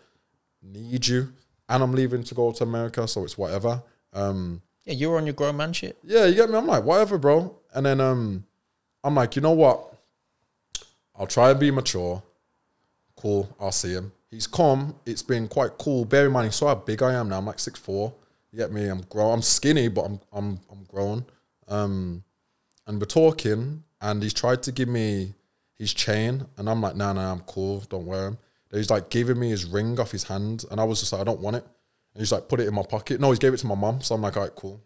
need you. And I'm leaving to go to America, so it's whatever. Um, Yeah, you were on your grown man shit. yeah, you get me? I'm like, whatever, bro. And then um, I'm like, you know what? I'll try and be mature. Cool, I'll see him. He's come. It's been quite cool. Bear in mind, he saw how big I am now. I'm like six four. You get me? I'm grown. I'm skinny, but I'm I'm I'm grown. Um, and we're talking, and he's tried to give me his chain, and I'm like, nah, nah, I'm cool. Don't wear him. He's like giving me his ring off his hand, and I was just like, I don't want it. And he's like, put it in my pocket. No, he gave it to my mum. So I'm like, all right, cool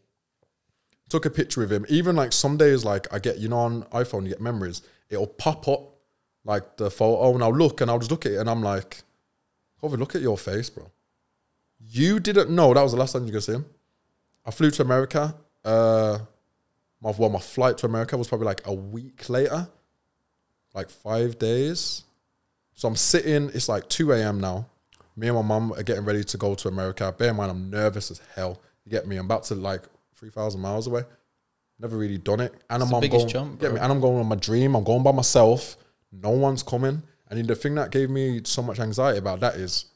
took a picture with him. Even like some days, like I get, you know, on iPhone, you get memories. It'll pop up like the photo, and I'll look and I'll just look at it, and I'm like, Kofi, look at your face, bro. You didn't know that was the last time you could see him. I flew to America. Uh, my well, my flight to America was probably like a week later, like five days. So I'm sitting. It's like two a.m. now. Me and my mum are getting ready to go to America. Bear in mind, I'm nervous as hell. You get me? I'm about to like three thousand miles away. Never really done it, and I'm, the I'm biggest going. jump, get me? And I'm going on my dream. I'm going by myself. No one's coming. And the thing that gave me so much anxiety about that is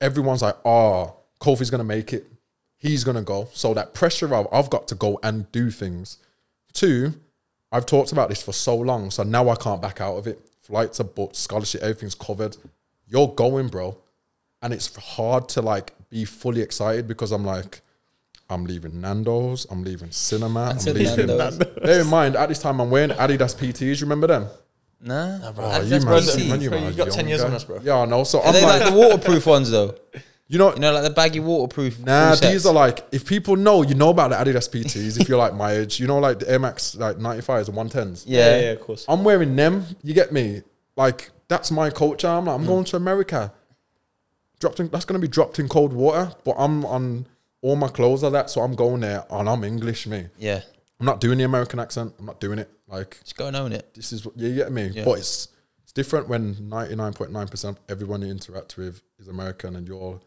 everyone's like, oh, Kofi's gonna make it. He's gonna go. So that pressure of I've got to go and do things. Two, I've talked about this for so long, so now I can't back out of it. Flights are booked, scholarship, everything's covered. You're going, bro. And it's hard to like be fully excited because I'm like, I'm leaving Nando's, I'm leaving cinema, I'm leaving. Nando's. Bear in mind, at this time I'm wearing Adidas PTs. Remember them? Nah, bro. Oh, you man, PT. man, you, Bro, man you got 10 years younger. on us, bro. Yeah, I know. So Are I'm they like, like the waterproof ones though? you know, You know, like the baggy waterproof. Nah, full sets? these are like if people know, you know about the Adidas PTs. if you're like my age, you know, like the Air Max like 95s and 110s. Yeah. Yeah, yeah, of course. I'm wearing them. You get me? Like that's my culture. I'm like, I'm going to America. Dropped in, that's gonna be dropped in cold water, but I'm on all my clothes are that, so I'm going there and I'm English. Me, Yeah. I'm not doing the American accent. I'm not doing it. Like Just go and own it. this is what you get me. Yeah. But it's it's different when 99.9% of everyone you interact with is American and you're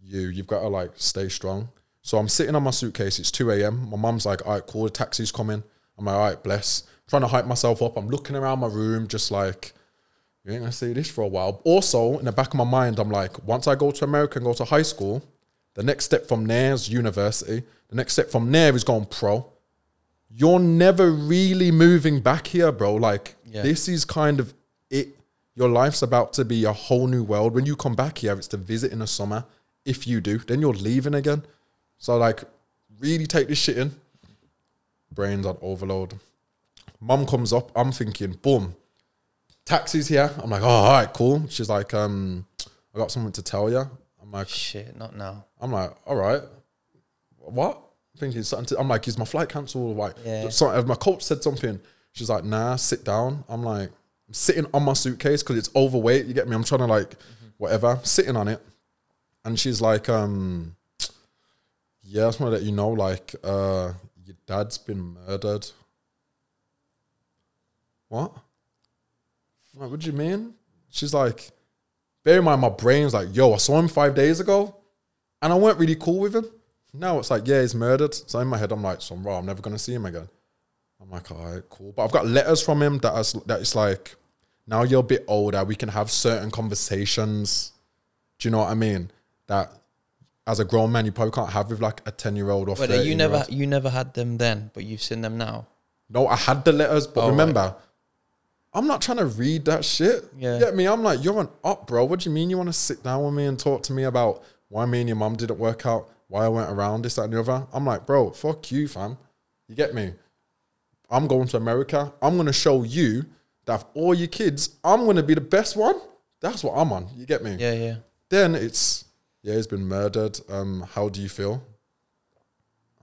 you. You've got to like stay strong. So I'm sitting on my suitcase. It's 2 a.m. My mum's like, all right, cool, the taxi's coming. I'm like, all right, bless. trying to hype myself up. I'm looking around my room, just like, you ain't gonna see this for a while. Also, in the back of my mind, I'm like, once I go to America and go to high school, the next step from there is university. The next step from there is going pro. You're never really moving back here, bro. Like, Yeah. this is kind of it. Your life's about to be a whole new world. When you come back here, it's to visit in the summer. if you do, then you're leaving again. So like, really take this shit in. Brains on overload. Mum comes up. I'm thinking, boom, taxi's here. I'm like, oh, all right, cool. She's like, um, I got something to tell you. I'm like, Shit, not now. I'm like, all right, what? Thinking something. To, I'm like, is my flight cancelled? Like, Yeah. so, my coach said something. She's like, nah, sit down. I'm like, I'm sitting on my suitcase because it's overweight. You get me? I'm trying to like, whatever, sitting on it. And she's like, um, yeah, I just want to let you know, like, uh, your dad's been murdered. What? I'm like, what do you mean? She's like, bear in mind, my brain's like, yo, I saw him five days ago and I weren't really cool with him. Now it's like, yeah, he's murdered. So in my head, I'm like, so raw, I'm never gonna see him again. I'm like, all right, cool. But I've got letters from him that is that it's like, now you're a bit older, we can have certain conversations. Do you know what I mean? That as a grown man, you probably can't have with like a ten year old or. But you never you never had them then, but you've seen them now. No, I had the letters, but Oh, remember, I'm not trying to read that shit. Yeah. Get me? I'm like, you're an up, bro. What do you mean you want to sit down with me and talk to me about why me and your mom didn't work out, why I went around this, that, and the other? I'm like, bro, fuck you, fam. You get me? I'm going to America. I'm gonna show you that of all your kids, I'm gonna be the best one. That's what I'm on. You get me? Yeah, yeah. Then it's yeah, he's been murdered. Um, how do you feel?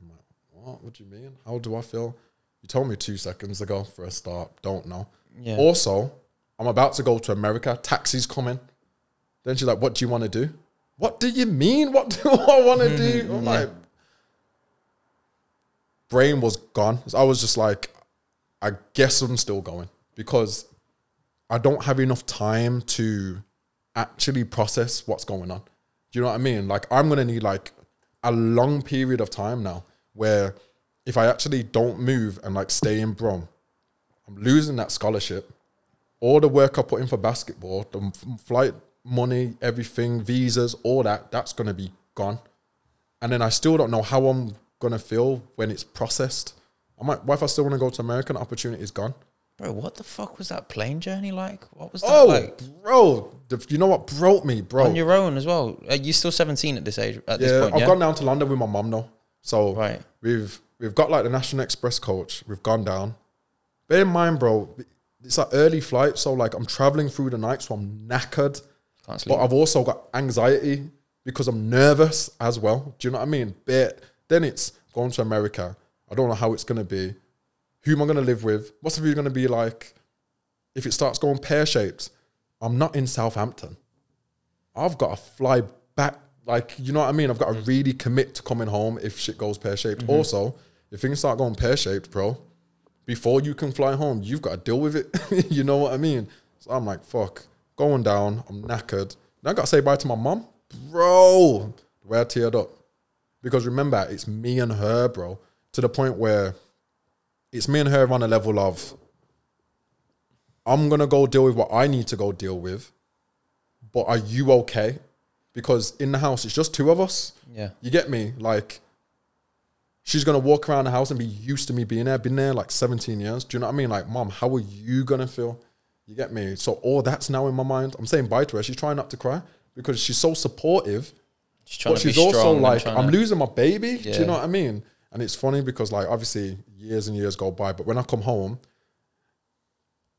I'm like, what? What do you mean? How do I feel? You told me two seconds ago for a start. Don't know. Yeah. Also, I'm about to go to America. Taxi's coming. Then she's like, "What do you want to do?" What do you mean? What do *laughs* I want to do? *laughs* I'm like, brain was gone. I was just like, I guess I'm still going because I don't have enough time to actually process what's going on. Do you know what I mean? Like I'm gonna need like a long period of time now where if I actually don't move and like stay in Brum, I'm losing that scholarship. All the work I put in for basketball, the flight money, everything, visas, all that, that's gonna be gone. And then I still don't know how I'm gonna feel when it's processed. I might. What if I still want to go to America? and opportunity is gone. Bro, what the fuck was that plane journey like? What was that Oh, like? bro, the, you know what broke me, bro? On your own as well. Are you still 17 at this age at this yeah, point? I've yeah? gone down to London with my mum now. So Right. we've we've got like the National Express coach. We've gone down. Bear in mind, bro, it's an early flight, so like I'm traveling through the night, so I'm knackered. Can't sleep. But I've also got anxiety because I'm nervous as well. Do you know what I mean? But then it's going to America. I don't know how it's gonna be. Who am I gonna live with? What's the view gonna be like? If it starts going pear shaped, I'm not in Southampton. I've got to fly back. Like, you know what I mean? I've got to really commit to coming home if shit goes pear shaped. Mm-hmm. Also, if things start going pear shaped, bro, before you can fly home, you've got to deal with it. *laughs* you know what I mean? So I'm like, fuck, going down. I'm knackered. Then I got to say bye to my mum, bro. The way I teared up. Because remember, it's me and her, bro, to the point where it's me and her on a level of I'm gonna go deal with what I need to go deal with. But are you okay? Because in the house, it's just two of us. yeah. You get me? Like, she's gonna walk around the house and be used to me being there. Been there like 17 years. Do you know what I mean? Like, mom, how are you gonna feel? You get me? So all that's now in my mind. I'm saying bye to her. She's trying not to cry because she's so supportive. She's trying But to be she's also strong like, I'm to- losing my baby. Do you know what I mean? And it's funny because like obviously years and years go by, but when I come home,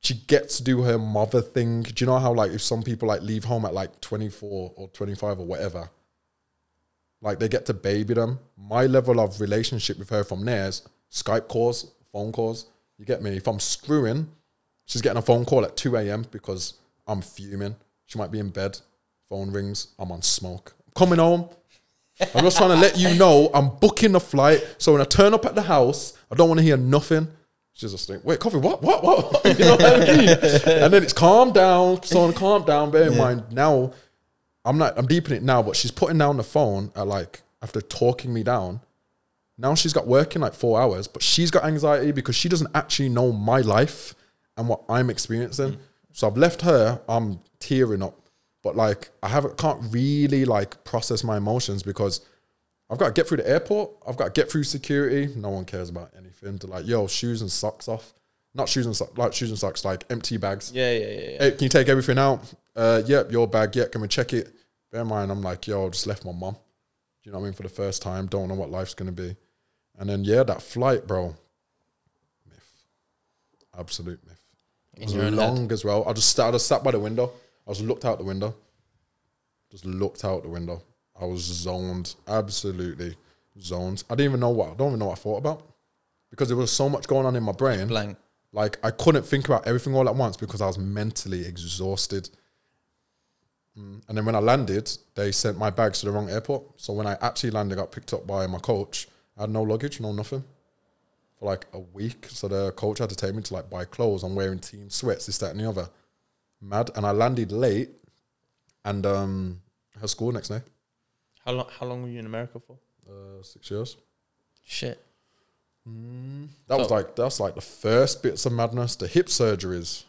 she gets to do her mother thing. Do you know how like if some people like leave home at like 24 or 25 or whatever, like they get to baby them. My level of relationship with her from there is Skype calls, phone calls. You get me? If I'm screwing, she's getting a phone call at 2 a.m. because I'm fuming. She might be in bed. Phone rings. I'm on smoke. coming home. I'm just trying to let you know I'm booking the flight. So when I turn up at the house, I don't want to hear nothing. She's just like, wait, Kofi, what, what, what? *laughs* you know what I mean? And then it's calm down, son, calm down. Bear in mind, now I'm not, I'm deep in it now, but she's putting down the phone at like, after talking me down. Now she's got work in like four hours, but she's got anxiety because she doesn't actually know my life and what I'm experiencing. Mm. So I've left her, I'm tearing up. But like I haven't can't really like process my emotions because I've got to get through the airport. I've got to get through security. No one cares about anything. They're like, yo, shoes and socks off. Not shoes and socks, like shoes and socks, like empty bags. Yeah, yeah, yeah. yeah. Hey, can you take everything out? Uh, yep, your bag. Yeah, can we check it? Bear in mind, I'm like, yo, I just left my mum. Do you know what I mean? For the first time, don't know what life's gonna be. And then yeah, that flight, bro. Myth. Absolute myth. It was long as well. I just sat, I just sat by the window. I just looked out the window. Just looked out the window. I was zoned, absolutely zoned. I didn't even know what I don't even know what I thought about because there was so much going on in my brain. Blank. Like I couldn't think about everything all at once because I was mentally exhausted. Mm, And then when I landed, they sent my bags to the wrong airport. So when I actually landed, I got picked up by my coach. I had no luggage, no nothing for like a week. So the coach had to take me to like buy clothes. I'm wearing team sweats, this, that, and the other. Mad. And I landed late and um had school next day. How long? How long were you in America for? Uh, six years. Shit. That was So- like that's like the first bits of madness. The hip surgeries.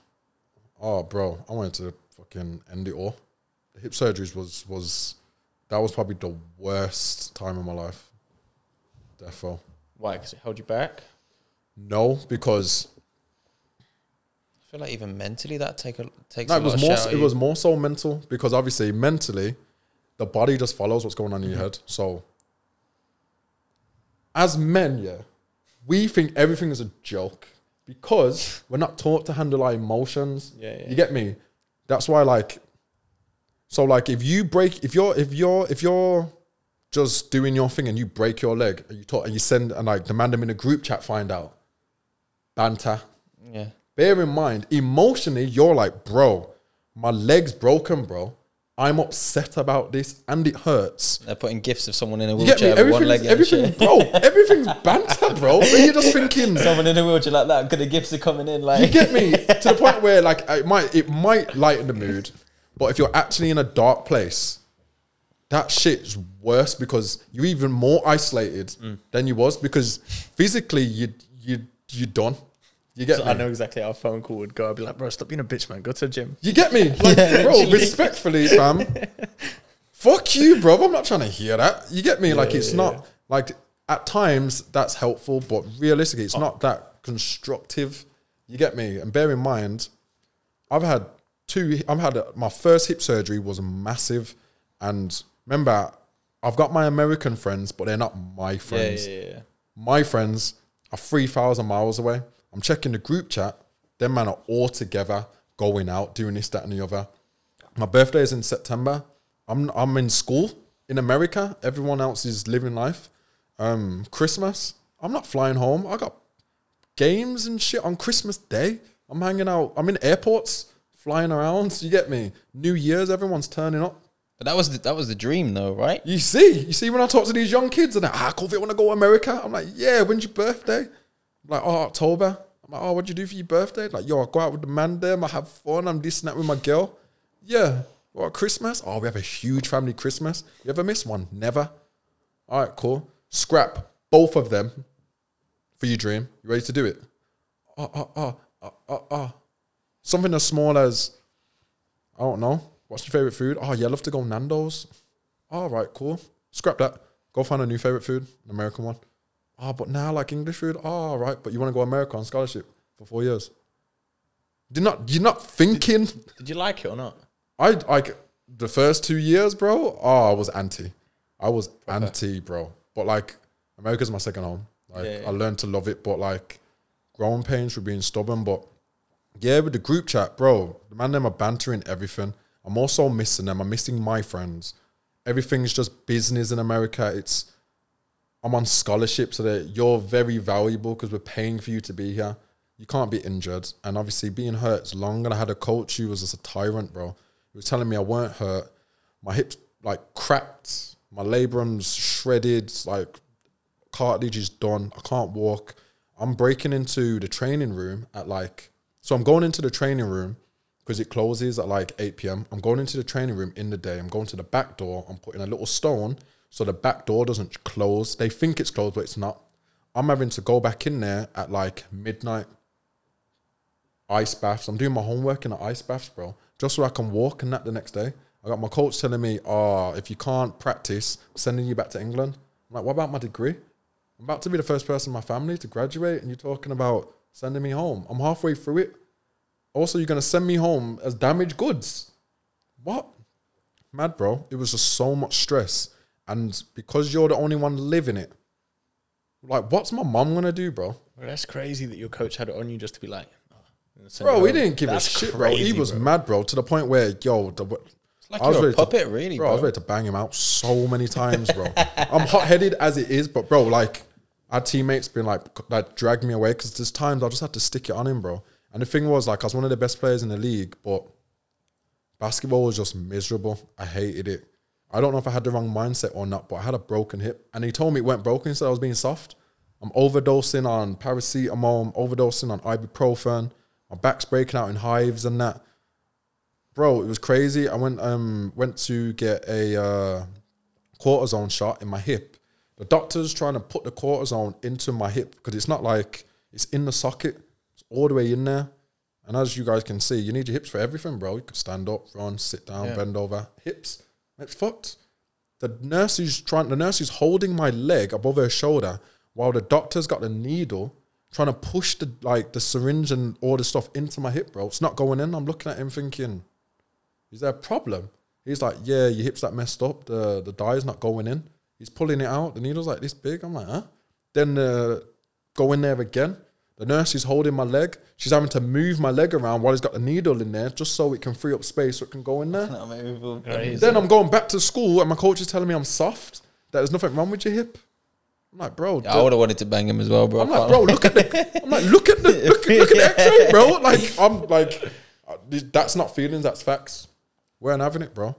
Oh, bro, I wanted to fucking end it all. Hip surgeries was was that was probably the worst time of my life. Defo. Why? Because it held you back. No, because I feel like even mentally that take a takes no, a it was more out it was more so mental because obviously mentally the body just follows what's going on in Mm-hmm. your head. So as men, yeah, we think everything is a joke because we're not taught to handle our emotions. Yeah, yeah. You get me? That's why like so like if you break if you're if you're if you're just doing your thing and you break your leg and you talk and you send and like demand them in a group chat find out banter Yeah. bear in mind, emotionally, you're like, bro, my leg's broken, bro. I'm upset about this and it hurts. They're putting gifts of someone in a You get me? wheelchair with one leg. everything, bro, everything's banter, bro. But you're just *laughs* thinking, Someone in a wheelchair like that, good the gifts are coming in. Like you get me? *laughs* To the point where like it might it might lighten the mood, but if you're actually in a dark place, that shit's worse because you're even more isolated Mm. than you was because physically you you you done. You get So me? I know exactly how a phone call would go. I'd be like, bro, stop being a bitch, man. Go to the gym. You get me? *laughs* Like, bro, respectfully, fam. *laughs* fuck you, bro. I'm not trying to hear that. You get me? like, it's not like at times that's helpful, but realistically, it's not that constructive. You get me? And bear in mind, I've had two. I've had a, my first hip surgery was massive, and remember, I've got my American friends, but they're not my Yeah, friends yeah, yeah. my friends are 3,000 miles away. I'm checking the group chat. Them man are all together, going out, doing this, that, and the other. My birthday is in September. I'm I'm in school in America. Everyone else is living life. Um, Christmas, I'm not flying home. I got games and shit on Christmas Day. I'm hanging out. I'm in airports, flying around. So you get me? New Year's, everyone's turning up. But that was the, that was the dream, though, right? You see, you see, when I talk to these young kids and they're, ah, cool, if want to go to America, I'm like, yeah, when's your birthday? I'm like, oh, October. I'm like, oh, what'd you do for your birthday? Like, yo, I go out with the man there, I have fun, I'm this and that with my girl. Yeah. What, Christmas? Oh, we have a huge family Christmas. You ever miss one? Never. All right, cool. Scrap both of them for your dream. You ready to do it? Oh, oh, oh, oh, oh, oh. Something as small as, I don't know. What's your favorite food? Oh, yeah, I love to go Nando's. All right, cool. Scrap that. Go find a new favorite food, an American one. Oh, but now I like English food. Oh, all right, but you want to go America on scholarship for four years. You're not. You're not thinking. Did you like it or not? I like the first two years, bro. Oh, I was anti. I was anti, bro. But like, America's my second home. Like, Yeah, yeah. I learned to love it. But like, growing pains for being stubborn. But yeah, with the group chat, bro, the man them are bantering everything. I'm also missing them. I'm missing my friends. Everything's just business in America. It's I'm on scholarship, so that you're very valuable because we're paying for you to be here. You can't be injured, and obviously being hurt is long. And I had a coach who was just a tyrant, bro. He was telling me I weren't hurt. My hips like cracked. My labrum's shredded. Like cartilage is done. I can't walk. I'm breaking into the training room at like. So I'm going into the training room because it closes at like 8 p.m. I'm going into the training room in the day. I'm going to the back door. I'm putting a little stone so the back door doesn't close. They think it's closed, but it's not. I'm having to go back in there at like midnight. Ice baths. I'm doing my homework in the ice baths, bro, just so I can walk and that the next day. I got my coach telling me, oh, if you can't practice, sending you back to England. I'm like, what about my degree? I'm about to be the first person in my family to graduate, and you're talking about sending me home. I'm halfway through it. Also, you're gonna send me home as damaged goods. What? mad, bro. It was just so much stress, and because you're the only one living it, like, what's my mom gonna do, bro? Well, that's crazy that your coach had it on you just to be like, oh, Bro, we didn't give That's a shit, bro. He was bro. mad, bro, to the point where, yo, the, Like I was ready to- puppet, really, bro, I was ready to bang him out so many times, bro. I'm hot headed as it is, but bro, like our teammates been like like drag me away because there's times I just had to stick it on him, bro. And the thing was, like, I was one of the best players in the league, but basketball was just miserable. I hated it. I don't know if I had the wrong mindset or not, but I had a broken hip, and he told me it went broken, so I was being soft. I'm overdosing on paracetamol, I'm overdosing on ibuprofen. My back's breaking out in hives and that bro, it was crazy. I went um went to get a uh, cortisone shot in my hip. The doctor's trying to put the cortisone into my hip because it's not like it's in the socket, it's all the way in there. And as you guys can see, you need your hips for everything, bro. You could stand up, run, sit down, Yeah. bend over. Hips, it's fucked. The nurse is trying. The nurse is holding my leg above her shoulder while the doctor's got the needle trying to push the like the syringe and all the stuff into my hip, bro. It's not going in. I'm looking at him thinking, is there a problem? He's like, yeah, your hip's that messed up. The the dye is not going in. He's pulling it out. The needle's like this big. I'm like, huh? Then uh, go in there again. The nurse is holding my leg. She's having to move my leg around while he's got the needle in there, just so it can free up space so it can go in there. That made me feel Crazy. Then I'm going back to school and my coach is telling me I'm soft. That there's nothing wrong with your hip. I'm like, bro. Yeah, I would have wanted to bang him as well, bro. I'm like, bro, look at the. I'm like, look at the, look, at- look at the *laughs* X-ray, bro. Like, I'm like, uh, that's not feelings, that's facts. Weren't having it, bro.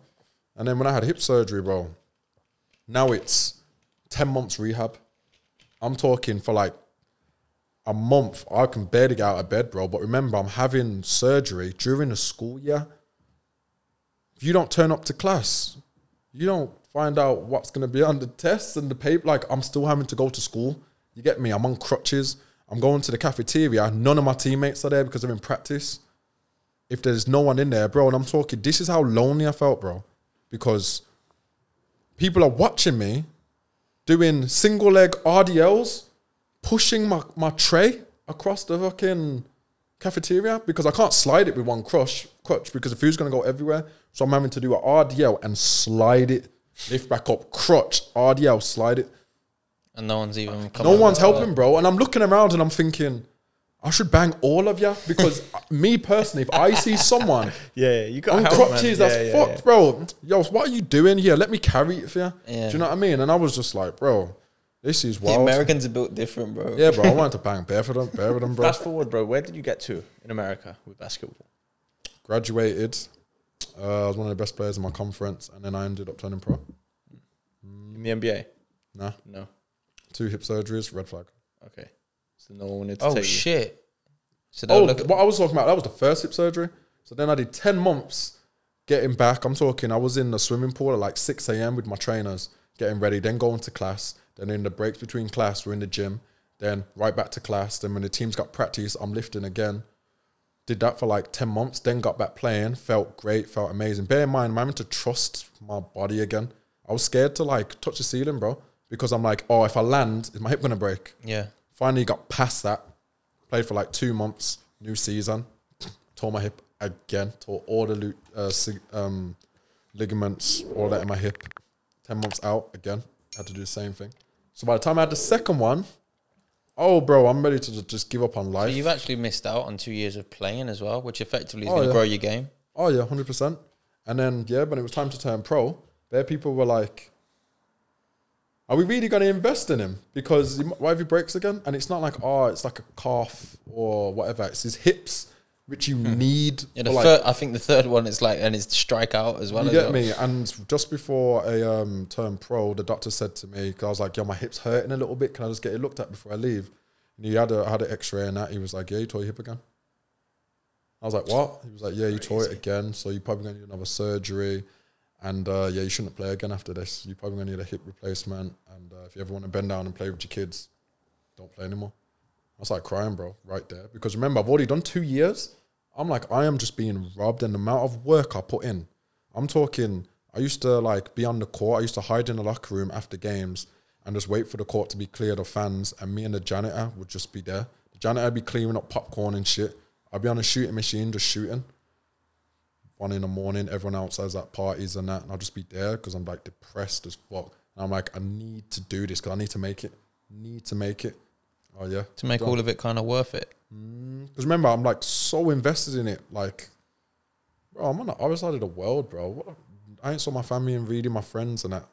And then when I had hip surgery, bro, now it's ten months rehab. I'm talking for like a month. I can barely get out of bed, bro. But remember, I'm having surgery during the school year. If you don't turn up to class, you don't find out what's going to be on the tests and the paper. Like, I'm still having to go to school. You get me? I'm on crutches. I'm going to the cafeteria. None of my teammates are there because they're in practice. If there's no one in there, bro, and I'm talking, this is how lonely I felt, bro. Because people are watching me doing single leg RDLs, pushing my, my tray across the fucking cafeteria because I can't slide it with one crush crutch because the food's gonna go everywhere. So I'm having to do a RDL and slide it, lift back up, crutch, RDL, slide it. and no one's even. No one's helping, bro. And I'm looking around and I'm thinking, I should bang all of you because *laughs* me personally, if I see someone *laughs* Yeah, you got on help, man. crutches, Yeah, that's yeah, fucked, yeah. bro. Yo, what are you doing here? Let me carry it for you. Yeah. Do you know what I mean? And I was just like, bro, this is The wild. Americans are built different, bro. yeah, bro. I *laughs* wanted to bang bare for them, bare for them, bro. Fast forward, bro. Where did you get to in America with basketball? Graduated. Uh, I was one of the best players in my conference, and then I ended up turning pro. In the NBA? Nah, No. two hip surgeries, red flag. Okay. So no one wanted to Oh take you. shit. So Oh, look at what I was talking about, that was the first hip surgery. So then I did 10 months getting back. I'm talking, I was in the swimming pool at like 6 a.m. with my trainers, getting ready, then going to class. Then in the breaks between class, we're in the gym. Then right back to class. Then when the team's got practice, I'm lifting again. Did that for like 10 months, then got back playing. Felt great, felt amazing. Bear in mind, I'm having to trust my body again. I was scared to like touch the ceiling, bro, because I'm like, oh, if I land, is my hip gonna break? yeah. Finally got past that. Played for like two months. New season. Tore my hip again. Tore all the uh, um, ligaments, all that in my hip. Ten months out again. Had to do the same thing. So by the time I had the second one, oh bro, I'm ready to just give up on So life. you've actually missed out on two years of playing as well, which effectively is Oh, going to yeah. grow your game. Oh yeah, hundred percent. And then yeah, when it was time to turn pro, there people were like, "Are we really going to invest in him? Because what if he breaks again?" And it's not like oh, it's like a calf or whatever. It's his hips, which you need. Hmm. Yeah, the like, third, I think the third one is like, and it's strike out as well. you as get well. me? And just before I um, turn pro, the doctor said to me, because I was like, "Yo, my hip's hurting a little bit. Can I just get it looked at before I leave?" And he had a had an X-ray and that. He was like, "Yeah, you tore your hip again." I was like, "What?" He was like, "Yeah, you tore it again. So you're probably going to need another surgery, and uh, yeah, you shouldn't play again after this. You're probably going to need a hip replacement. And uh, if you ever want to bend down and play with your kids, don't play anymore." I was like crying, bro, right there. Because remember, I've already done two years. I'm like, I am just being robbed, and the amount of work I put in. I'm talking. I used to like be on the court. I used to hide in the locker room after games and just wait for the court to be cleared of fans. And me and the janitor would just be there. The janitor would be cleaning up popcorn and shit. I'd be on a shooting machine just shooting. One in the morning. Everyone else has at parties and that, and I'll just be there because I'm like depressed as fuck. And I'm like, I need to do this because I need to make it. Need to make it. Oh yeah, to make all of it kind of worth it. Mm, because remember, I'm like so invested in it. Like, bro, I'm on the other side of the world, bro. What, I ain't saw my family and reading my friends and that.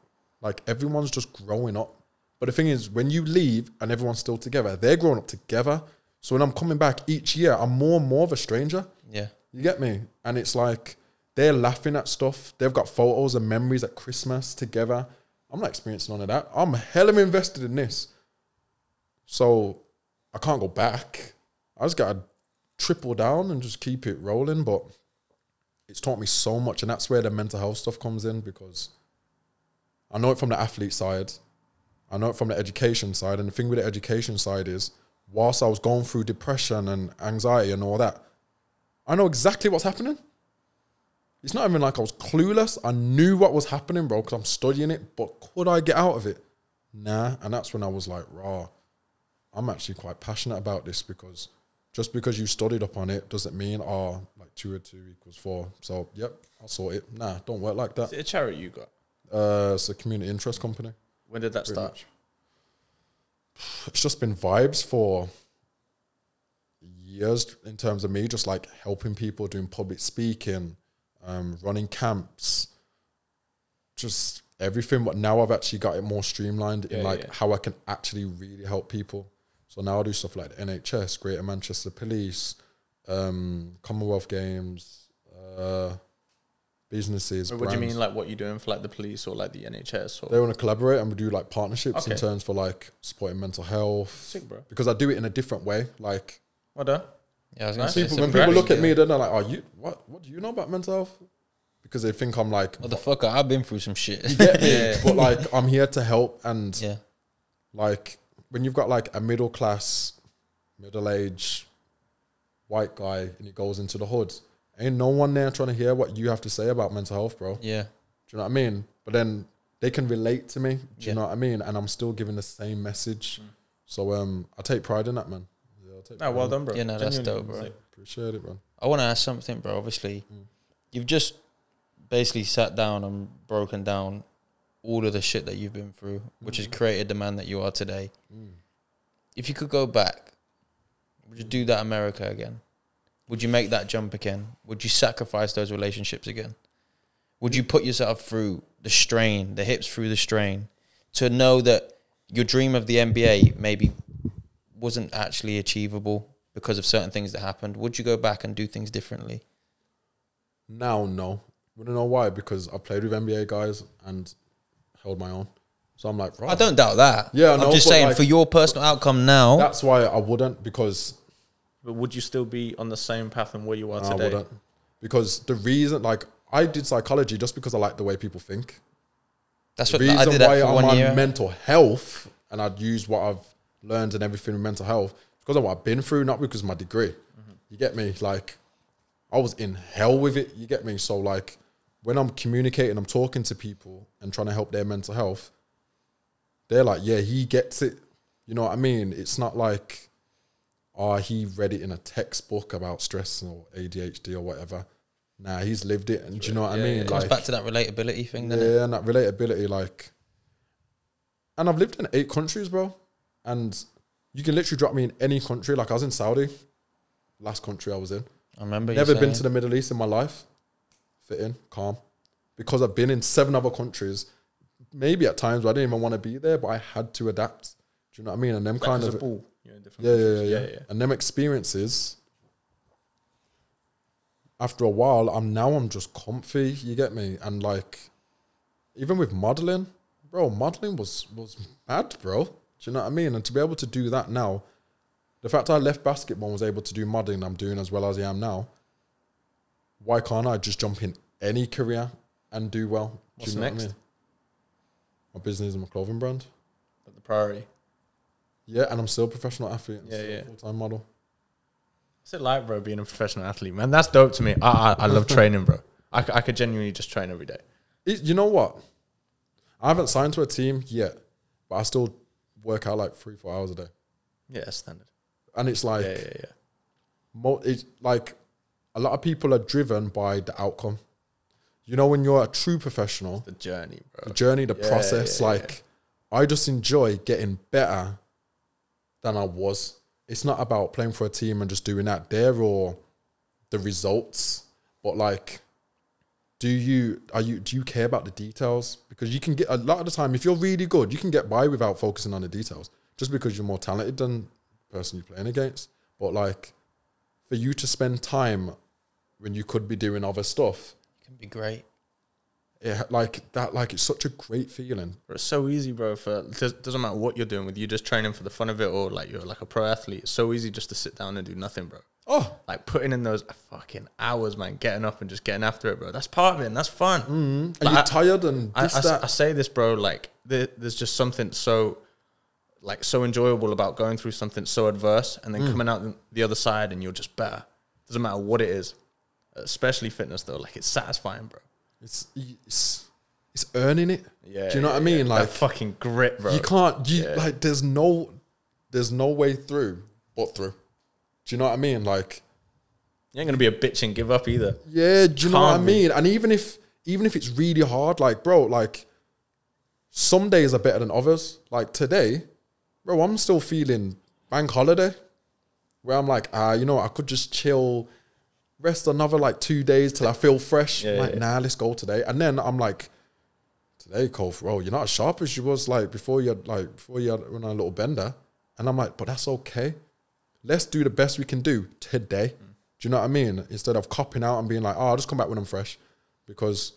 Like everyone's just growing up. But the thing is, when you leave and everyone's still together, they're growing up together. So when I'm coming back each year, I'm more and more of a stranger. Yeah. You get me? And it's like they're laughing at stuff. They've got photos and memories at Christmas together. I'm not experiencing none of that. I'm hella invested in this. So I can't go back. I just gotta triple down and just keep it rolling. But it's taught me so much, and that's where the mental health stuff comes in because I know it from the athlete side, I know it from the education side, and the thing with the education side is, whilst I was going through depression and anxiety and all that, I know exactly what's happening. It's not even like I was clueless. I knew what was happening, bro, because I'm studying it. But could I get out of it? Nah. And that's when I was like, raw. I'm actually quite passionate about this because just because you studied up on it doesn't mean oh like two or two equals four. So yep, I'll sort it. Nah, don't work like Is that. it a charity you got? Uh, it's a community interest company. When did that Pretty start? much. It's just been vibes for years in terms of me just like helping people, doing public speaking, um, running camps, just everything. But now I've actually got it more streamlined in like yeah. how I can actually really help people. So now I do stuff like the NHS, Greater Manchester Police, um, Commonwealth Games, uh, businesses. What do you mean, like what you're doing for like the police or like the NHS or? They want to collaborate and we do like partnerships in terms for like supporting mental health. Sick, bro. Because I do it in a different way. Like Well done. Yeah, I was gonna say. people, when people look at me, they're not like, "Oh, you what? What do you know about mental health?" Because they think I'm like, What the fuck? I've been through some shit. you get *laughs* me, Yeah. but like I'm here to help. And yeah. like when you've got like a middle class, middle age white guy, and he goes into the hood, ain't no one there trying to hear what you have to say about mental health, bro. Yeah, do you know what I mean? But then they can relate to me. Do you Yeah. know what I mean? And I'm still giving the same message. So um, I take pride in that, man. Yeah, I take No, pride well done, bro. Yeah, no, that's dope, bro. Appreciate it, man. I want to ask something, bro. Obviously, Mm. you've just basically sat down and broken down all of the shit that you've been through, which has created the man that you are today. Mm. If you could go back, would you do that America again? Would you make that jump again? Would you sacrifice those relationships again? Would you put yourself through the strain, the hips through the strain, to know that your dream of the NBA maybe wasn't actually achievable because of certain things that happened? Would you go back and do things differently? Now, no. Wanna know why? Because I played with NBA guys and held my own. So I'm like, right. I don't doubt that. Yeah, I I'm know, just saying like- for your personal outcome now. That's why I wouldn't because But would you still be on the same path and where you are no, I today? wouldn't. Because the reason, like, I did psychology just because I like the way people think. That's The what I reason did that why for I'm one on year. mental health and I'd use what I've learned and everything with mental health because of what I've been through, not because of my degree. You get me? Like, I was in hell with it. You get me? So, like, when I'm communicating, I'm talking to people and trying to help their mental health, they're like, yeah, he gets it. You know what I mean? It's not like, oh, he read it in a textbook about stress or ADHD or whatever. Nah, he's lived it. And do you know what I mean? yeah. It comes Like, back to that relatability thing, doesn't it? yeah, and that relatability, like, and I've lived in eight countries, bro, and you can literally drop me in any country. Like I was in Saudi, last country I was in. I remember. Never you been to the Middle East in my life. Fit in, calm, because I've been in seven other countries. Maybe at times where I didn't even want to be there, but I had to adapt. Do you know what I mean? And them Like kind of ball. You're yeah, yeah, yeah, yeah, And them experiences, after a while, I'm now I'm just comfy. You get me? And like, even with modeling, bro, modeling was was bad, bro. Do you know what I mean? And to be able to do that now, the fact I left basketball and was able to do modeling, I'm doing as well as I am now. Why can't I just jump in any career and do well? Do What's you know next? what I mean? My business and my clothing brand. But the priority. Yeah, and I'm still a professional athlete. Yeah, yeah. Full time model. What's it like, bro, being a professional athlete, man? That's dope to me. I I, I love *laughs* training, bro. I, I could genuinely just train every day. It, you know what? I haven't signed to a team yet, but I still work out like three, four hours a day. Yeah, that's standard. And it's like, yeah, yeah, yeah. mo- it's like a lot of people are driven by the outcome. You know, when you're a true professional, The journey, bro. the journey, the Yeah, process, yeah. like I just enjoy getting better than I was. It's not about playing for a team and just doing that there or the results, but like do you are you do you care about the details? Because you can get a lot of the time if you're really good, you can get by without focusing on the details just because you're more talented than the person you're playing against. But like for you to spend time when you could be doing other stuff, it Can be great. yeah, like that, like it's such a great feeling. It's so easy, bro. For it does- doesn't matter what you're doing, with you just training for the fun of it, or like you're like a pro athlete. It's so easy just to sit down and do nothing, bro. Oh, Like putting in those fucking hours, man, getting up and just getting after it, bro. That's part of it, and that's fun. and But you're I- tired and I, this I. I say this, bro. Like there, there's just something so, like so enjoyable about going through something so adverse and Mm. then coming out the other side and you're just better. Doesn't matter what it is, especially fitness though. Like it's satisfying, bro. it's it's it's earning it. Yeah. Do you know what I mean? yeah. Like that fucking grit, bro. you can't. You Yeah. like there's no there's no way through but through. Do you know what I mean? Like You ain't gonna be a bitch and give up either. yeah, do you know what I be. mean? And even if even if it's really hard, like bro, like some days are better than others. Like today, bro, I'm still feeling bank holiday. Where I'm like, ah, you know, what, I could just chill, rest another like two days till I feel fresh. Yeah, like, yeah. nah, let's go today. And then I'm like, today, Cole, bro, you're not as sharp as you was like before you had like before you had on a little bender. And I'm like, but that's okay. Let's do the best we can do today. Do you know what I mean? Instead of copping out and being like, oh, I'll just come back when I'm fresh. Because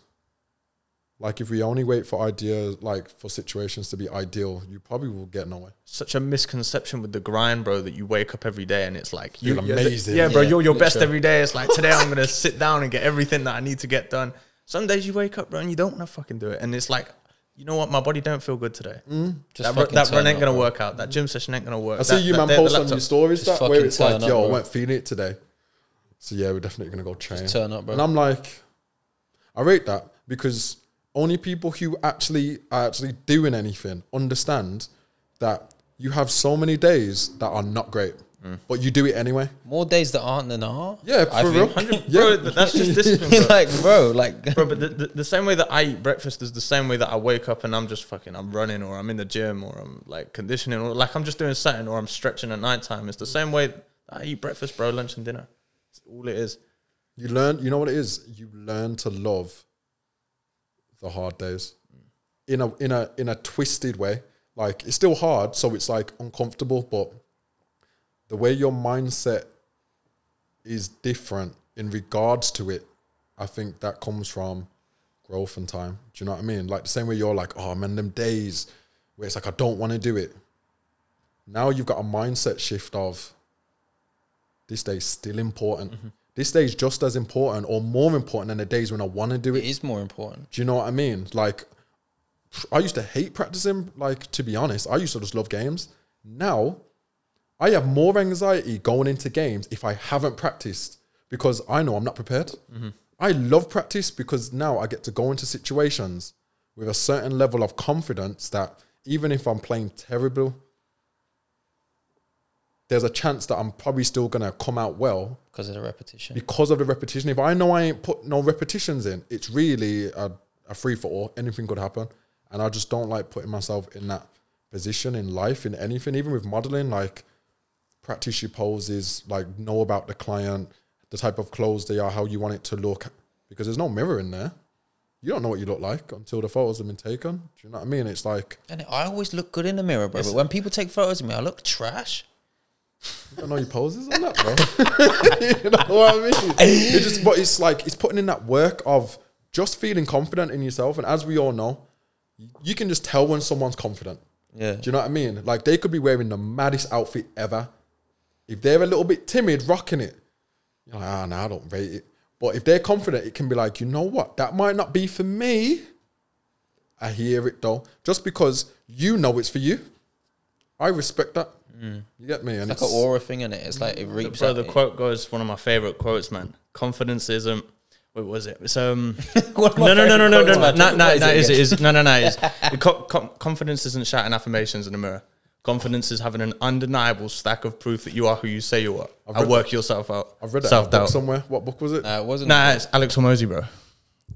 like if we only wait for ideas like for situations to be ideal, you probably will get nowhere. Such a misconception with the grind, bro. That you wake up every day and it's like Feel you- you're- amazing. Yeah, bro, Yeah, you're your best every day. It's like today I'm gonna sit down and get everything that I need to get done. Some days you wake up, bro, and you don't want to fucking do it, and it's like, you know what, my body don't feel good today. Mm. Just that ru- fucking that turn run ain't up, gonna bro. work out. That gym session ain't gonna work. I see That- you that man day at the post on your stories Just that where it's like, up, yo, I bro. weren't feeling it today. So yeah, we're definitely gonna go train. turn up, bro. And I'm like, I rate that because only people who actually are actually doing anything understand that you have so many days that are not great, Mm. but you do it anyway. More days that aren't than are. Yeah, for think. real. Yeah. th- that's just *laughs* discipline, bro. *laughs* like, bro, like, Bro, but the, the, the same way that I eat breakfast is the same way that I wake up and I'm just fucking, I'm running or I'm in the gym or I'm like conditioning or like I'm just doing something or I'm stretching at night time. It's the same way that I eat breakfast, bro, lunch and dinner. It's all it is. You learn, you know what it is? You learn to love the hard days mm. in a in a in a twisted way. Like it's still hard, so it's like uncomfortable, but the way your mindset is different in regards to it, I think that comes from growth and time. Do you know what I mean? Like the same way you're like, oh man, them days where it's like I don't want to do it. Now you've got a mindset shift of this day's still important. Mm-hmm. This day's just as important or more important than the days when I want to do it it. is more important. Do you know what I mean? Like, I used to hate practicing. Like, to be honest, I used to just love games. Now, I have more anxiety going into games if I haven't practiced because I know I'm not prepared. Mm-hmm. I love practice because now I get to go into situations with a certain level of confidence that even if I'm playing terrible, there's a chance that I'm probably still gonna come out well Because of the repetition. because of the repetition. If I know I ain't put no repetitions in, it's really a, a free for all. Anything could happen, and I just don't like putting myself in that position in life in anything. Even with modeling, like practice your poses, like know about the client, the type of clothes they are, how you want it to look, because there's no mirror in there. You don't know what you look like until the photos have been taken. Do you know what I mean? It's like And I always look good in the mirror, bro. But when people take photos of me, I look trash. I don't know your poses on that, bro. *laughs* you know what I mean? It just, but it's like it's putting in that work of just feeling confident in yourself. And as we all know, you can just tell when someone's confident. Yeah. Do you know what I mean? Like they could be wearing the maddest outfit ever. If they're a little bit timid, rocking it, you're like, ah, no, I don't rate it. But if they're confident, it can be like, you know what? That might not be for me. I hear it though, just because you know it's for you. I respect that. You get me? And It's like an aura thing in it. It's like it reaps Bro, out. the quote goes one of my favorite quotes, man. Confidence isn't. What was it? It's um. *laughs* One of my no, no, no, no, no, favourite no, quotes, no, man. no, What no, is no, it is it again? is no, no, no. Is *laughs* the co- com- confidence isn't shouting affirmations in the mirror. Confidence is having an undeniable stack of proof that you are who you say you are. I've I read work yourself out. I've read that in a book Self-doubt. somewhere. What book was it? Uh, it wasn't. Nah, it's Alex Hormozi, bro.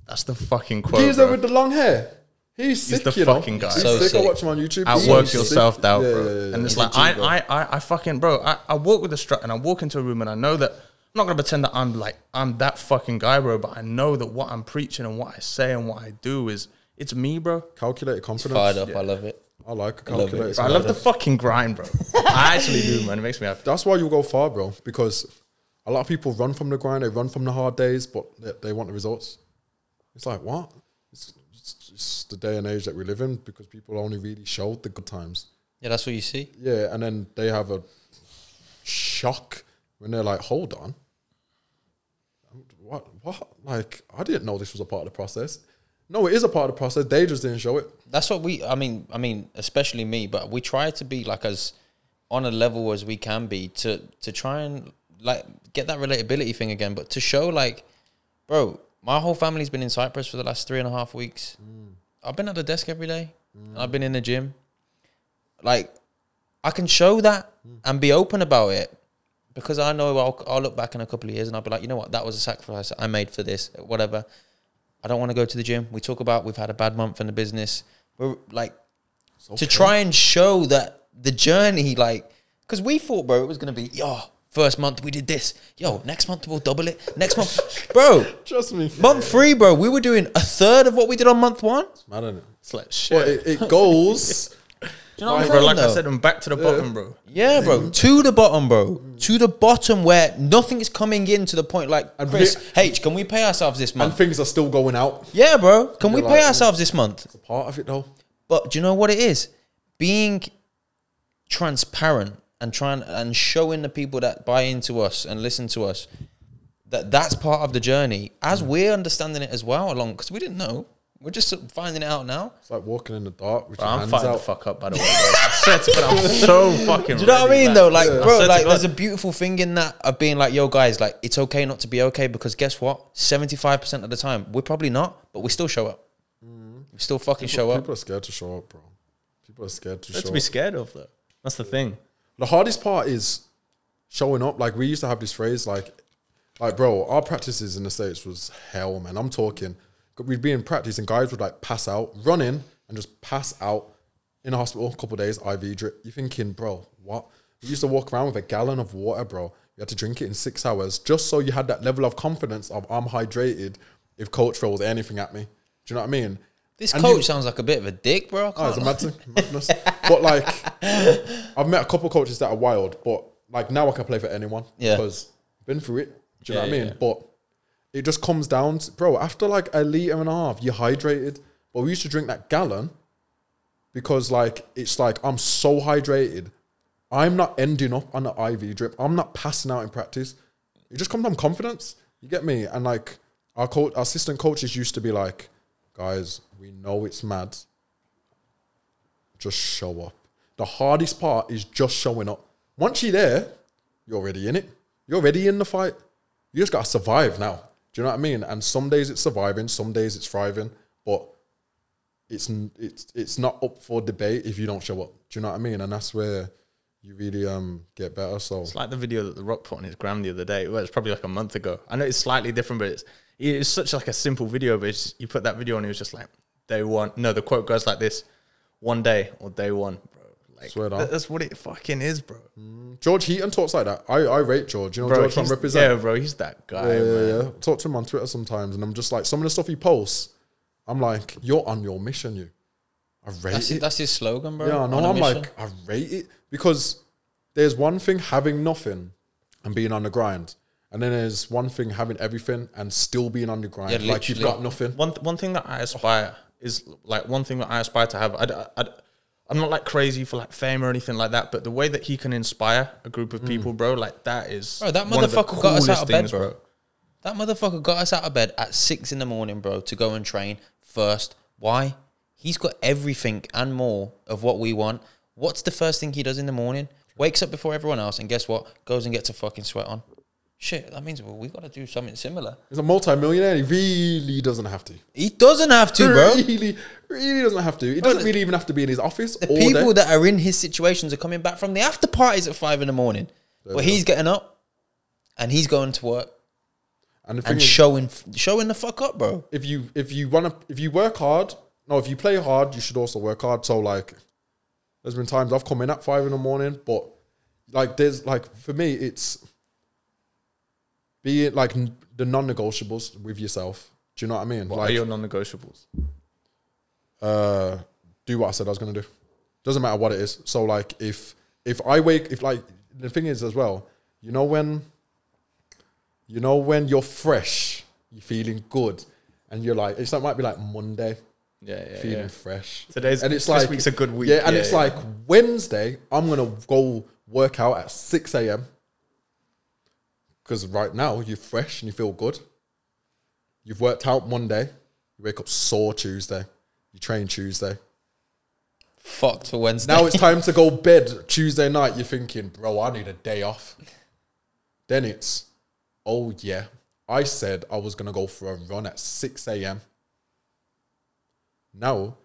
That's the fucking quote. He's bro. with the long hair. He's sick, the you know. fucking guy. He's So sick. I sick. watch him on YouTube. Outwork He's your sick. self doubt, Yeah, bro. yeah, yeah, And it's yeah. like I, I, I, I fucking, bro. I, I walk with a strut, and I walk into a room, and I know that I'm not gonna pretend that I'm like I'm that fucking guy, bro. But I know that what I'm preaching and what I say and what I do is it's me, bro. calculated confidence. fired up. I love it. I like love it. calculated. Bro, I love the fucking grind, bro. *laughs* I actually do, man. It makes me happy. That's why you go far, bro. Because a lot of people run from the grind, they run from the hard days, but they, they want the results. It's like what? It's, it's, it's the day and age that we live in because people only really show the good times. Yeah, that's what you see. Yeah, and then they have a shock when they're like, "Hold on, what? What? Like, I didn't know this was a part of the process." No, it is a part of the process. They just didn't show it. That's what we. I mean, I mean, especially me, but we try to be like as on a level as we can be to to try and like get that relatability thing again, but to show like, bro, my whole family's been in Cyprus for the last three and a half weeks. I've been at the desk every day. I've been in the gym. Like, I can show that and be open about it because I know I'll, I'll look back in a couple of years and I'll be like, you know what, that was a sacrifice I made for this, whatever. I don't want to go to the gym. We talk about we've had a bad month in the business. We're like to try and show that the journey, like, because we thought, bro, it was gonna be, yo, first month we did this, yo, next month we'll double it, next month, *laughs* bro. Trust me, Month three, bro, we were doing a third of what we did on month one. mad is it? It's like shit, But it, it goes. *laughs* Do you know what I'm bro. saying, Like I said, I'm back to the bottom, bro. Yeah, bro. Mm. To the bottom, bro. To the bottom where nothing is coming in to the point like And Chris, H, can we pay ourselves this month? and things are still going out. Yeah, bro. Can we You're pay like, ourselves this month? It's a part of it though. But do you know what it is? Being transparent and trying and showing the people that buy into us and listen to us that that's part of the journey as mm. we're understanding it as well along because we didn't know we're just finding it out now It's like walking in the dark with Bro, your I'm hands fired the out. fuck up, by the way. Bro. I swear to I'm *laughs* so fucking. do you know what I mean though like I bro like there's a beautiful thing in that of being like yo guys like it's okay not to be okay because guess what 75% of the time we're probably not but we still show up mm-hmm. we still fucking show up People are scared to show up, bro. People are scared to That's show to be up. scared of, though. That's the thing. The hardest part is showing up. Like we used to have this phrase, like, like bro, our practices in the states was hell, man. I'm talking. We'd be in practice and guys would like pass out, run in and just pass out in a hospital. A couple days, IV drip. You're thinking, bro, what? We used to walk around with a gallon of water, bro. You had to drink it in six hours just so you had that level of confidence of I'm hydrated. If coach throws anything at me, do you know what I mean? this And coach you- sounds like a bit of a dick bro I Oh, it's a can't mad thing, madness. but like, I've met a couple coaches that are wild, but like now I can play for anyone Yeah. because I've been through it. Do you know Yeah, what I mean? yeah. But it just comes down, to, bro. After like a liter and a half, you're hydrated. But we used to drink that gallon because like it's like I'm so hydrated. I'm not ending up on an IV drip. I'm not passing out in practice. It just comes from confidence. You get me? And like our coach, our assistant coaches used to be like, guys, we know it's mad. Just show up. The hardest part is just showing up. Once you're there, you're already in it. You're already in the fight. You just gotta survive now. Do you know what I mean? And some days it's surviving, some days it's thriving, but it's it's it's not up for debate if you don't show up. Do you know what I mean? And that's where you really um get better. So It's like the video that The Rock put on his gram the other day. Well, it's probably like a month ago. I know it's slightly different, but it's it's such like a simple video. But you put that video on, it was just like day one. No, the quote goes like this: "One day or day one, bro." Like Swear that- that's what it fucking is, bro. Mm. George Heaton talks like that. I, I rate George. You know Bro, George from he's, Represent. yeah, bro, he's that guy, Yeah, man. yeah, yeah. Talk to him on Twitter sometimes, and I'm just like, some of the stuff he posts, I'm like, you're on your mission, you. I rate that's, it. his, that's his slogan bro yeah, no, I know. on a I'm mission. like, I rate it because there's one thing having nothing and being on the grind, and then there's one thing having everything and still being on the grind, Yeah, like you've literally. got nothing. One th- one thing that I aspire is like one thing that I aspire to have. I, I, am not like crazy for like fame or anything like that, but the way that he can inspire a group of mm. people, bro, like that is Bro, that one of the motherfucker got us out of coolest bed, things, bro. That motherfucker got us out of bed at six in the morning, bro, to go and train first. Why? He's got everything and more of what we want. What's the first thing he does in the morning? Wakes up before everyone else, and guess what? Goes and gets a fucking sweat on. Shit, that means well, we got to do something similar. He's a multi-millionaire. He really doesn't have to. He doesn't have to, bro. Really, really doesn't have to. He doesn't really even have to be in his office The people day. that are in his situations are coming back from the after parties at five in the morning. But he's getting up and he's going to work and and is, showing showing the fuck up, bro. if you if you wanna if you work hard, no, if you play hard, you should also work hard. So like, there's been times I've come in at five in the morning, but like there's like for me, it's being like n- the non-negotiables with yourself. Do you know what I mean? What like, are your non-negotiables? uh, do what I said I was gonna do. Doesn't matter what it is. So like if if I wake if like the thing is as well, you know when you know when you're fresh, you're feeling good, and you're like it's that might be like Monday, Yeah, yeah, feeling yeah. fresh. Today's- and it's this like week's a good week. Yeah, and Yeah, it's yeah. like Wednesday, I'm gonna go work out at six a.m. Because right now you're fresh and you feel good. You've worked out Monday, you wake up sore Tuesday, you train Tuesday. Fucked for Wednesday. Now it's time *laughs* to go bed Tuesday night. You're thinking, bro, I need a day off. Then it's, oh yeah, I said I was gonna go for a run at 6 a.m. Now,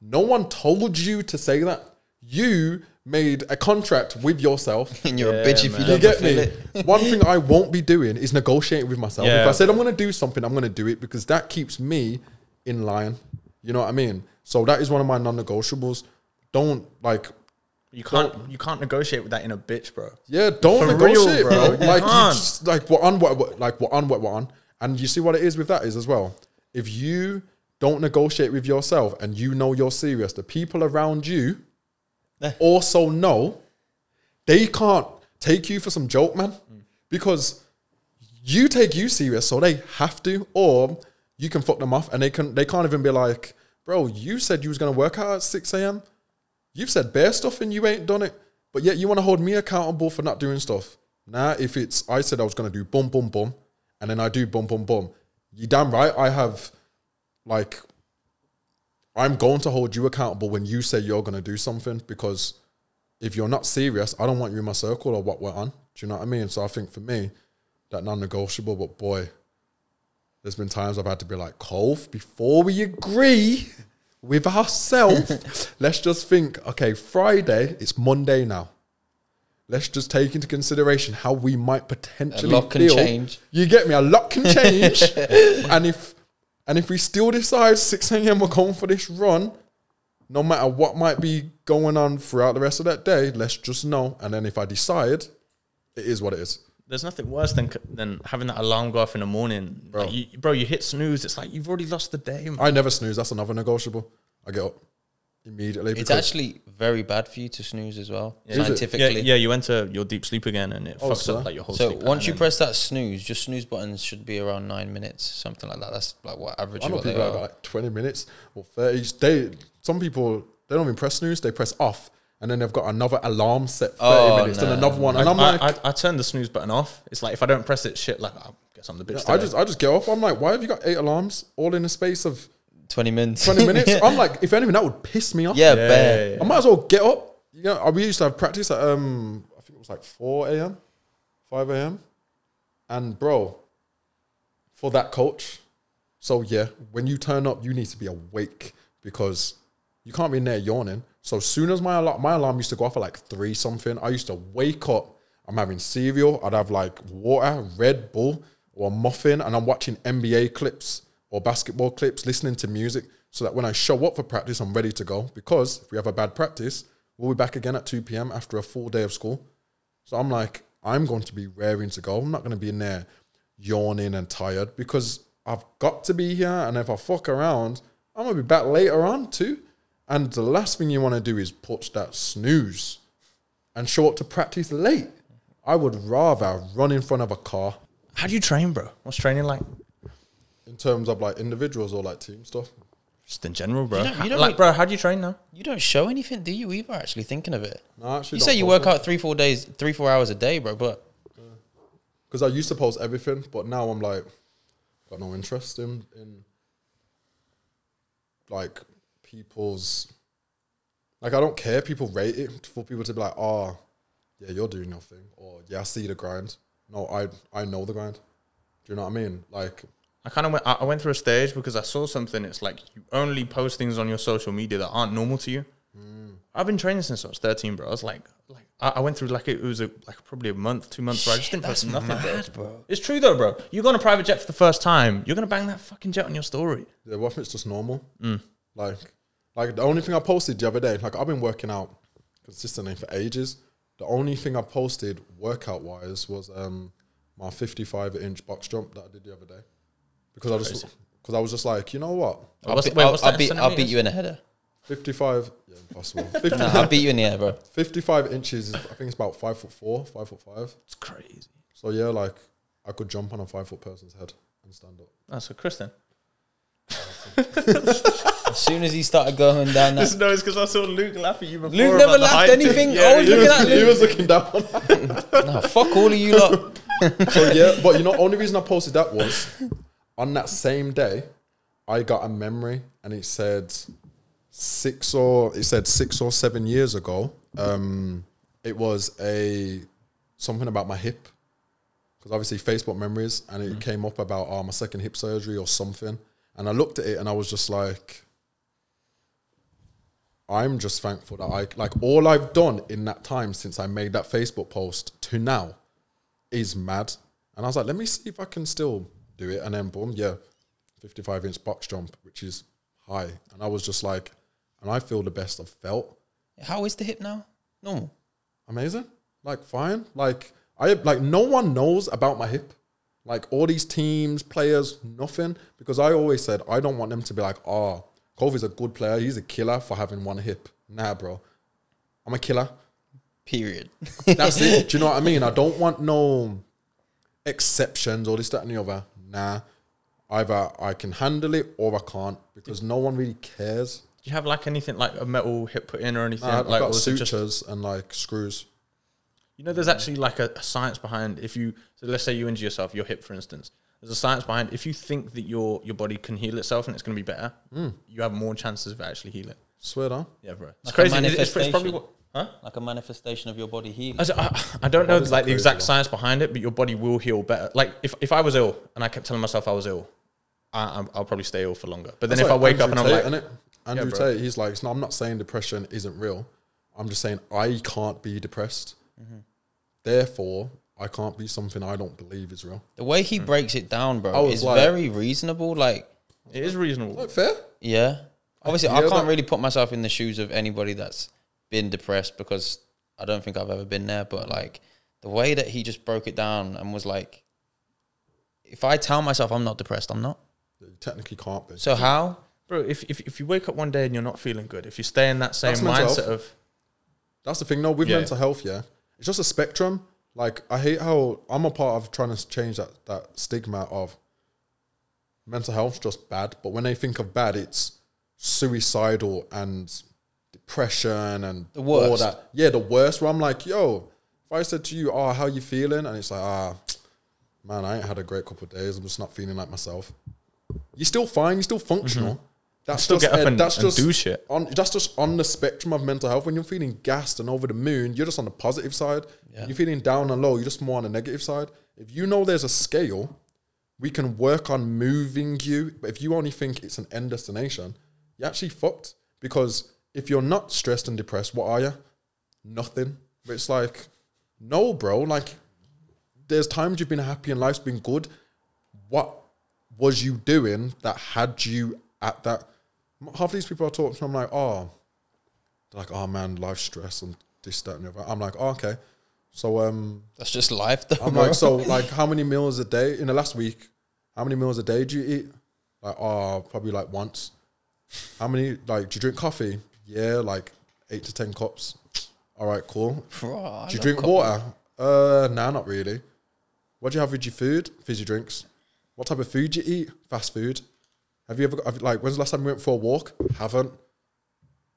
no one told you to say that. You made a contract with yourself. *laughs* and you're a bitch if man. you You don't You get fulfill me? it. *laughs* One thing I won't be doing is negotiating with myself. If I said I'm going to do something, I'm going to do it because that keeps me in line. You know what I mean? So that is one of my non-negotiables. Don't like, You can't you can't negotiate with that in a bitch, bro. yeah, don't For negotiate, bro. bro. Like, you can't. just, like what on what, what like what on what what on. And you see what it is with that is as well. If you don't negotiate with yourself and you know you're serious, the people around you. *laughs* also know they can't take you for some joke, man, because you take you serious, so they have to, or you can fuck them off, and they can they can't even be like, bro, you said you was gonna work out at six a.m. You've said bare stuff and you ain't done it, but yet you want to hold me accountable for not doing stuff. Nah, if it's I said I was gonna do boom boom boom, and then I do boom boom boom, you damn right I have like I'm going to hold you accountable when you say you're gonna do something because if you're not serious, I don't want you in my circle or what we're on. Do you know what I mean? So I think for me, that non-negotiable, but boy, there's been times I've had to be like, Cove, before we agree with ourselves, *laughs* let's just think, okay, Friday, it's Monday now. Let's just take into consideration how we might potentially lot can feel. change. You get me? A lot can change. *laughs* and if and if we still decide 6 a.m. we're going for this run, no matter what might be going on throughout the rest of that day, let's just know. And then if I decide, it is what it is. There's nothing worse than than having that alarm go off in the morning, bro. Bro. you, bro, you hit snooze. It's like you've already lost the day. Man. I never snooze. That's another negotiable. I get up immediately. It's actually very bad for you to snooze as well. Yeah, scientifically. yeah, you enter your deep sleep again, and it Oh, fucks so- up like your whole. So sleep once you press that snooze, your snooze buttons should be around nine minutes, something like that. That's like what average I know people have are. like 20 minutes or 30. They, some people, they don't even press snooze, they press off. And then they've got another alarm set 30 Oh, minutes and no. another one. And I'm I, like, I, I turn the snooze button off. It's like if I don't press it, shit. Like I guess I'm the bitch. I today. just I just get off. I'm like, why have you got eight alarms all in the space of Twenty minutes. 20 minutes? *laughs* I'm like, if anything, that would piss me off. yeah, Yeah, bare. yeah, yeah. I might as well get up. You know, we used to have practice at um, I think it was like 4 a.m., 5 a.m. And bro, for that coach, so yeah, when you turn up, you need to be awake because you can't be in there yawning. So as soon as my alarm, my alarm used to go off at like three something, I used to wake up. I'm having cereal. I'd have like water, Red Bull, or a muffin, and I'm watching NBA clips or basketball clips, listening to music, so that when I show up for practice, I'm ready to go. Because if we have a bad practice, we'll be back again at 2 p.m. after a full day of school. So I'm like, I'm going to be raring to go. I'm not going to be in there yawning and tired because I've got to be here. And if I fuck around, I'm going to be back later on too. And the last thing you want to do is put that snooze and show up to practice late. I would rather run in front of a car How do you train, bro? What's training like? In terms of like individuals or like team stuff. Just in general, bro. You don't- you don't like, need- bro, how do you train now? You don't show anything, do you? Either actually thinking of it. No, I actually You say you work out three, four days, three, four hours a day, bro. But because I used to post everything, but now I'm like, got no interest in in like people's like I don't care. People rate it for people to be like, oh, yeah, you're doing your thing, or yeah, I see the grind. no, I I know the grind. Do you know what I mean? Like, I kind of went. I went through a stage because I saw something. It's like you only post things on your social media that aren't normal to you. I've been training since I was thirteen, bro. I was like, like I, I went through like it was a, like probably a month, two months where I just didn't post nothing. bro. It's true though, bro. You go on a private jet for the first time, you're gonna bang that fucking jet on your story. yeah, what if it's just normal? Mm. Like, like the only thing I posted the other day, like I've been working out consistently for ages. The only thing I posted workout wise was um my 55 inch box jump that I did the other day because I just because I was just like, you know what, I'll, What's- be- wait, I'll- I'll beat, I'll beat you in a header. 55, yeah, impossible. *laughs* 50, No, I'll beat you in the air, bro. 55 inches, is, I think it's about five foot four, five foot five. It's crazy. So yeah, like I could jump on a five foot person's head and stand up. That's a Kristen. *laughs* As soon as he started going down that, no, it's because I saw Luke laugh at you before. Luke never laughed anything. I was he, looking was, at he was looking down. No, *laughs* fuck all of you lot. so yeah, but you know, only reason I posted that was on that same day, I got a memory and it said six or it said six or seven years ago. Um, it was a something about my hip because obviously Facebook memories and it came up about oh, my second hip surgery or something, and I looked at it and I was just like. I'm just thankful that I like all I've done in that time since I made that Facebook post to now is mad. And I was like, let me see if I can still do it. And then boom, yeah, 55 inch box jump, which is high. And I was just like, and I feel the best I've felt. How is the hip now? Normal. Amazing. Like fine. Like I like no one knows about my hip. Like all these teams, players, nothing. Because I always said I don't want them to be like, ah, oh, Kofi's a good player. He's a killer for having one hip. Nah, bro. I'm a killer. Period. That's it. *laughs* Do you know what I mean? I don't want no exceptions or this, that, and the other. Nah. Either I can handle it or I can't because no one really cares. Do you have like anything like a metal hip put in or anything? Nah, I've like, got or just- sutures and like screws. You know, there's actually like a, a science behind if you. So let's say you injure yourself, your hip, for instance. There's a science behind if you think that your your body can heal itself and it's going to be better, Hmm. you have more chances of actually healing. Swear down. Yeah, bro. It's Like crazy. It's, it's, it's probably what. Huh? like a manifestation of your body healing. I don't know like the exact science behind it, but your body will heal better. Like if, if I was ill and I kept telling myself I was ill, I, I'm- I'll probably stay ill for longer. But then That's if I like wake up Andrew and I'm Tate, like, innit? Andrew bro. Tate, he's like, no, I'm not saying depression isn't real. I'm just saying I can't be depressed. Mm-hmm. Therefore, I can't be something I don't believe is real. the way he breaks it down, bro, is like- very reasonable. Like, it is reasonable. Like fair? yeah. Obviously, I hear can't that. really put myself in the shoes of anybody that's been depressed because I don't think I've ever been there. But like the way that he just broke it down and was like, if I tell myself I'm not depressed, I'm not. You technically can't be. So how? Bro, if, if, if you wake up one day and you're not feeling good, if you stay in that same That's mindset health. of, That's the thing. No, with Yeah. mental health, yeah, it's just a spectrum. Like I hate how I'm a part of trying to change that that stigma of mental health just bad. But when they think of bad, it's suicidal and depression and The all that. Yeah, the worst. Where I'm like, yo, if I said to you, "Oh, how you feeling?" and it's like, "Ah, man, I ain't had a great couple of days. I'm just not feeling like myself." You're still fine. You're still functional. That's Mm-hmm. still just get up and- that's and just do shit. on that's just on the spectrum of mental health. When you're feeling gassed and over the moon, you're just on the positive side. Yeah. You're feeling down and low, you're just more on the negative side. If you know there's a scale, we can work on moving you. But if you only think it's an end destination, you're actually fucked. Because if you're not stressed and depressed, what are you? Nothing. But it's like, no, bro. Like, there's times you've been happy and life's been good. What was you doing that had you at that? Half these people I talk to, I'm like, oh, they're like, oh man, life stress and this, that, and the other. I'm like, oh, okay. So um, That's just life, though. I'm bro. like, so *laughs* like, how many meals a day in the last week? How many meals a day do you eat? Like, oh, probably like once. How many? Like, do you drink coffee? Yeah, like eight to ten cups. All right, cool. Bro, Do you drink water? Uh, nah, not really. What do you have with your food? Fizzy drinks. What type of food do you eat? Fast food. Have you ever got, have, like, when's the last time you went for a walk? Haven't.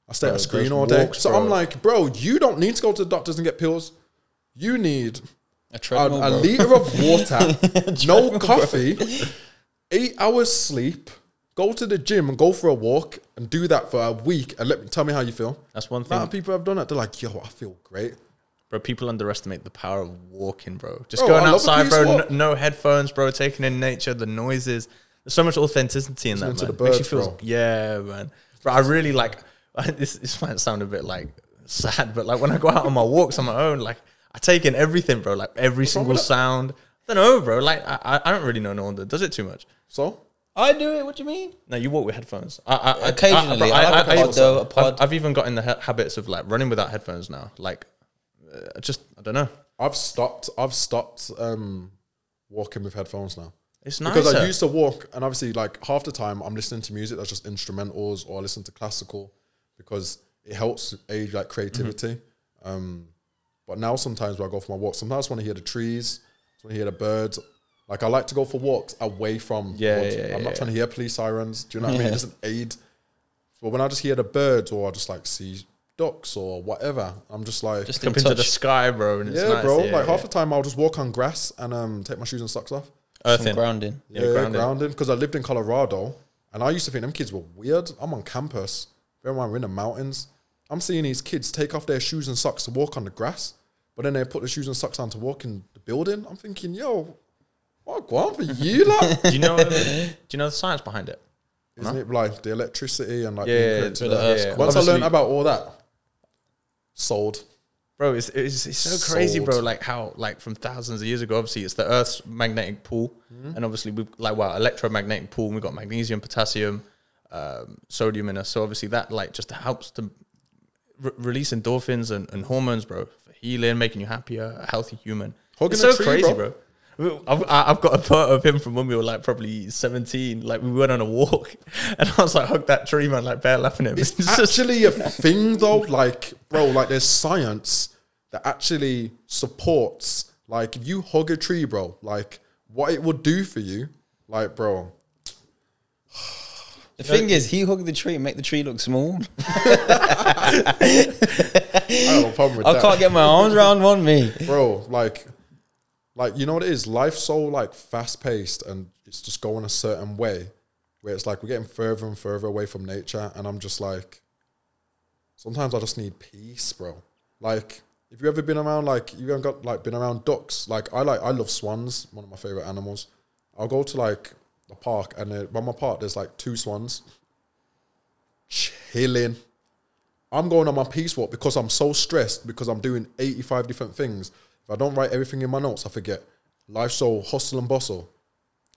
I stay at a screen all day. walks, so bro. I'm like, bro, you don't need to go to the doctors and get pills. You need A a, a liter of water, *laughs* no coffee, eight hours sleep, go to the gym and go for a walk and do that for a week and let me tell me how you feel. that's one thing. A lot of people have done it. They're like, yo, I feel great. Bro, people underestimate the power of walking, bro. Just Bro, going I love a outside, bro. walk. No, no headphones, bro. Taking in nature, the noises. There's so much authenticity in that, man. Listening to the Makes you birds, feel, bro. yeah, man. Bro, I really like. This this might sound a bit like sad, but like when I go out on my walks on my own, like I take in everything, bro. Like every single sound. I don't know, bro. Like I, I- I don't really know no one that does it too much. So I do it. What do you mean? No, you walk with headphones. I, I, I- Occasionally, I, I have a pod, though, a I've- pod. I've, even got in the ha- habits of like running without headphones now. Like, uh, just I don't know. I've stopped. I've stopped um, walking with headphones now. It's nice because I used to walk, and obviously, like half the time, I'm listening to music that's just instrumentals, or I listen to classical because it helps aid like creativity. Mm-hmm. Um, but now, sometimes when I go for my walk, sometimes I want to hear the trees, I want to hear the birds. Like I like to go for walks away from. Yeah, woods. yeah, I'm not yeah. trying to hear police sirens. Do you know what I mean? It Yeah. doesn't aid. But when I just hear the birds, or I just like see ducks or whatever, I'm just like, Just in up into the sky, bro. And it's yeah, nice. bro. Yeah, like yeah. half the time, I'll just walk on grass and um take my shoes and socks off. Some Earthing. grounding. Yeah, Yeah, grounded. grounded. Because I lived in Colorado, and I used to think them kids were weird. I'm on campus. Bear in mind, we're in the mountains. I'm seeing these kids take off their shoes and socks to walk on the grass, but then they put the shoes and socks on to walk in the building. I'm thinking, yo, what go on for you, lot? *laughs* do you know? um, do you know the science behind it? Isn't it like the electricity and like Yeah, yeah, connected so to the the- Earth's Yeah. Once I learned about all that, sold. Bro, it's, it's, it's so crazy, Sold. bro. Like how, like from thousands of years ago, obviously it's the Earth's magnetic pull, Mm-hmm. and obviously we've like well electromagnetic pull. We've got magnesium, potassium, um, sodium in us. So obviously that like just helps to re- release endorphins and, and hormones, bro, for healing, making you happier, a healthy human. Hugging it's so tree, crazy, bro. bro. I've, I- I've got a photo of him from when we were like probably 17. Like we went on a walk *laughs* and I was like, hug that tree, man, like bear laughing at him. *laughs* It's just- actually a thing, though. Like, bro, like there's science that actually supports. Like, if you hug a tree, bro, like what it will do for you, like, bro. *sighs* The thing is, he hugged the tree and make the tree look small. *laughs* I have a problem with I that, can't get my arms around one me. bro. Like, like you know what it is? Life's so like fast paced, and it's just going a certain way, where it's like we're getting further and further away from nature, and I'm just like, sometimes I just need peace, bro. Like, if you ever been around, like, you've ever got like been around ducks? Like, I like, I love swans, one of my favorite animals. I'll go to like a park, and by my park, there's like two swans chilling. I'm going on my peace walk because I'm so stressed because I'm doing 85 different things. If I don't write everything in my notes, I forget. Life's so hustle and bustle.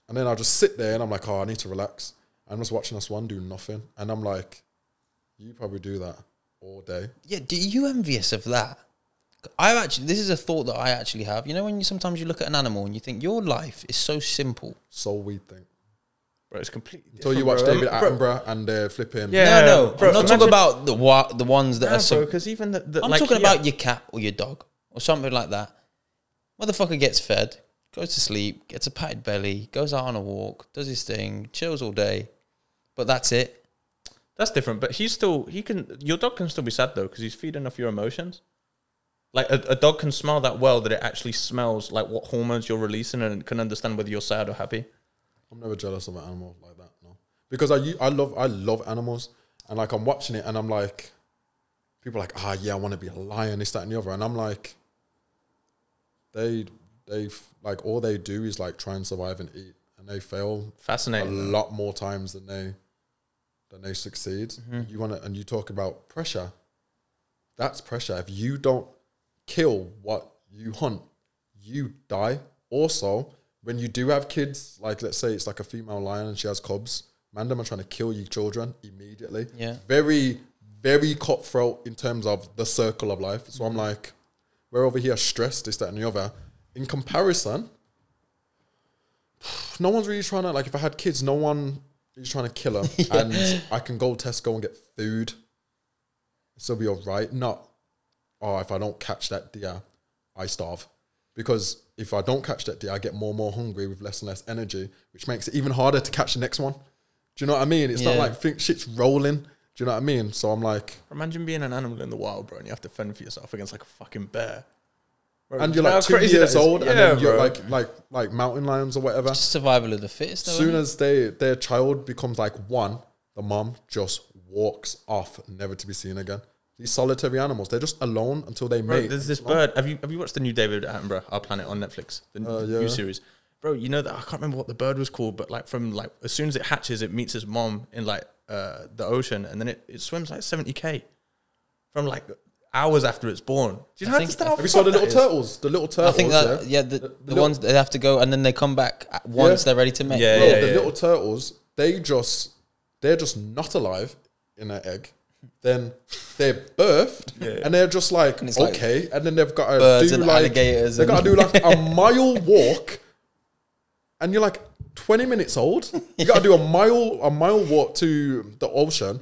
And then I just sit there and I'm like, oh, I need to relax. I'm just watching this one do nothing. And I'm like, you probably do that all day. Yeah, do you envious of that? I actually, this is a thought that I actually have. You know, when you sometimes you look at an animal and you think your life is so simple. So we think. bro, it's completely. Until you watch bro. David Bro, Attenborough and they're flipping. Yeah. no, no, bro, I'm not imagine- talking about the wa- the ones that Nah, are. So, bro, because even the, the I'm like, talking yeah. about your cat or your dog or something like that. Motherfucker gets fed, goes to sleep, gets a patted belly, goes out on a walk, does his thing, chills all day, but that's it. That's different, but he's still he can. Your dog can still be sad though because he's feeding off your emotions. Like a, a dog can smell that well that it actually smells like what hormones you're releasing and it can understand whether you're sad or happy. I'm never jealous of an animal like that, no. Because I u- I love I love animals and like I'm watching it and I'm like people are like, ah yeah, I want to be a lion, this, that, and the other. And I'm like, they they like all they do is like try and survive and eat. And they fail fascinating a lot more times than they than they succeed. Mm-hmm. You wanna and you talk about pressure. That's pressure. If you don't kill what you hunt, you die. Also, when you do have kids, like let's say it's like a female lion and she has cubs, man, them are trying to kill you children immediately. Yeah. Very, very cutthroat in terms of the circle of life. So I'm mm-hmm. like, we're over here stressed, this, that, and the other. In comparison, no one's really trying to like. If I had kids, no one is trying to kill them, *laughs* and I can go to Tesco and get food. Still be all right. Not, oh, if I don't catch that deer, I starve. Because if I don't catch that deer, I get more and more hungry with less and less energy, which makes it even harder to catch the next one. Do you know what I mean? It's not like think shit's rolling. Do you know what I mean? So I'm like, Imagine being an animal in the wild, bro, and you have to fend for yourself against like a fucking bear. Bro, and do you're you know like how two crazy that years is? old, Yeah, and then you're bro. like like like mountain lions or whatever. Just survival of the fittest. As though, soon isn't it? as they their child becomes like one, the mom just walks off, never to be seen again. these solitary animals. They're just alone until they Bro, mate. there's this bird. Have you have you watched the new David Attenborough Our Planet on Netflix? The Uh, new series. Bro, you know that I can't remember what the bird was called, but like from like as soon as it hatches, it meets its mom in like uh, the ocean, and then it, it swims like seventy k from like hours after it's born. Do you I know think- understand how Have you saw the little that is? turtles? The little I turtles. think that yeah? yeah, the, the, little- ones that they have to go and then they come back at once Yeah. they're ready to mate. Yeah, Bro, yeah, the yeah. little turtles, they just they're just not alive in an egg. Then they're birthed, Yeah. and they're just like it's like okay, and then they've got to birds do and like alligators They got to and- do like a *laughs* mile walk, and you're like twenty minutes old. You got to do a mile a mile walk to the ocean.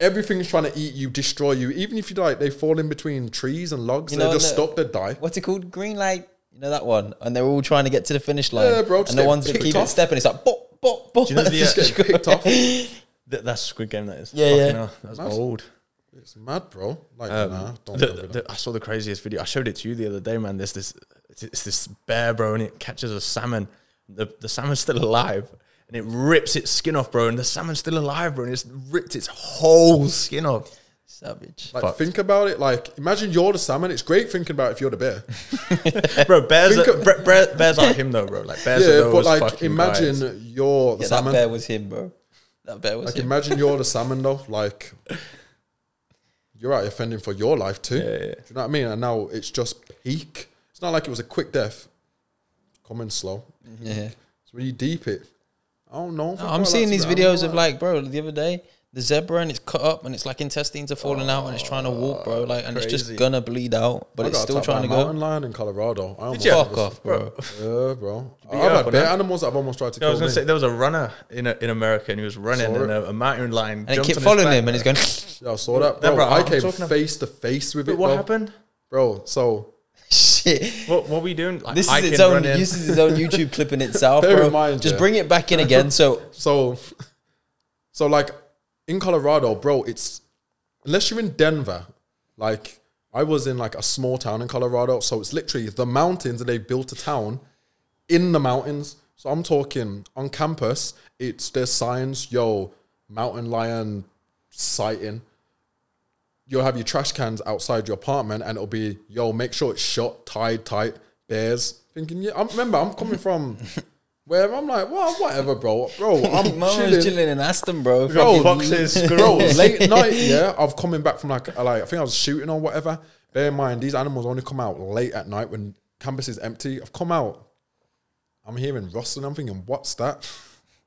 Everything's trying to eat you, destroy you. Even if you like, they fall in between trees and logs. You they're just the- stuck. They die. What's it called? Green light. You know that one? And they're all trying to get to the finish line. Yeah, bro, And the ones that keep off. it stepping, it's like bop, bop, bop. Do you know the, *laughs* Just uh, getting picked off. Th- that's Squid Game. That is. Yeah, Fucking yeah. hell, That's Mad. old. It's mad, bro. Like, Um, nah, don't the- go the- I saw the craziest video. I showed it to you the other day, man. There's this, it's this bear, bro, and it catches a salmon. The the salmon's still alive, and it rips its skin off, bro. And the salmon's still alive, bro, and it's ripped its whole skin off. Savage. Like, fucked. think about it. Like, imagine you're the salmon. It's great thinking about if you're the bear. *laughs* bro, bears, are, of- bre- bear- bears aren't him though, bro. Like bears are yeah, those but like, fucking imagine guys. you're the Yeah, that salmon. bear was him, bro. That bear was Like, him. imagine you're the *laughs* salmon, though. Like, you're out offending for your life too. Yeah, yeah. Do you know what I mean? And now it's just peak. It's not like it was a quick death. Coming slow. Yeah. So when you deep it, I don't know. I'm seeing these videos of like, bro, the other day, the zebra and it's cut up and it's like intestines are falling out and it's trying to walk, bro. Ah, like, and it's just gonna bleed out, but it's still trying to go. Mountain lion in Colorado. I almost you? Fuck off, bro. Yeah, bro. be I've had bear animals that I've almost tried to Yeah, I was gonna me. say there was a runner in a, in America and he was running Saw and a, uh, a mountain lion And it kept following him and he's going, Yeah, I saw that, Yeah, bro. bro, I I'm came talking face to face with it, what happened? bro. So shit. What, what were we doing? Like This is hiking, its own. This is its own YouTube clip in *laughs* itself, bro. Just bring it back in again. So *laughs* So, so like in Colorado, bro, it's unless you're in Denver, like I was in like a small town in Colorado, so it's literally the mountains, and they built a town in the mountains. So I'm talking on campus. It's there's signs, yo, mountain lion sighting. You'll have your trash cans outside your apartment, and it'll be, yo, make sure it's shut, tied tight, bears. Thinking, yeah, I remember I'm coming from *laughs* where I'm like, well, whatever, bro, bro, I'm *laughs* chilling. was chilling in Aston, bro. Bro, foxes, bro, squirrels. late night, yeah. I've coming back from like, uh, like I think I was shooting or whatever. Bear in mind, these animals only come out late at night when campus is empty. I've come out. I'm hearing rustling. I'm thinking, what's that,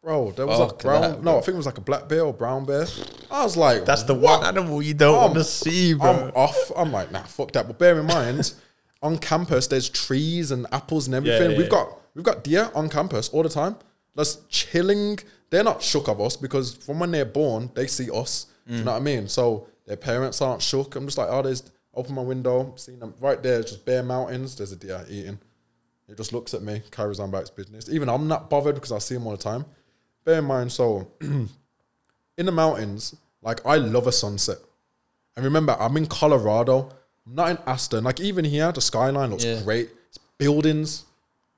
bro? There was a brown. no. I think it was like a black bear or brown bear. I was like, That's the what? one animal you don't want to see, bro. I'm off. I'm like, nah, fuck that. But bear in mind, *laughs* on campus, there's trees and apples and everything. yeah, we've yeah. got we've got deer on campus all the time. Just chilling. They're not shook of us because from when they're born, they see us. Do you mm. know what I mean? So their parents aren't shook. I'm just like, oh, there's open my window, seen them right there, just bare mountains. There's a deer eating. It just looks at me, carries on about its business. Even I'm not bothered because I see him all the time. Bear in mind, so *clears throat* in the mountains, like I love a sunset. And remember, I'm in Colorado, I'm not in Aston. Like even here, the skyline looks Yeah. great. It's buildings.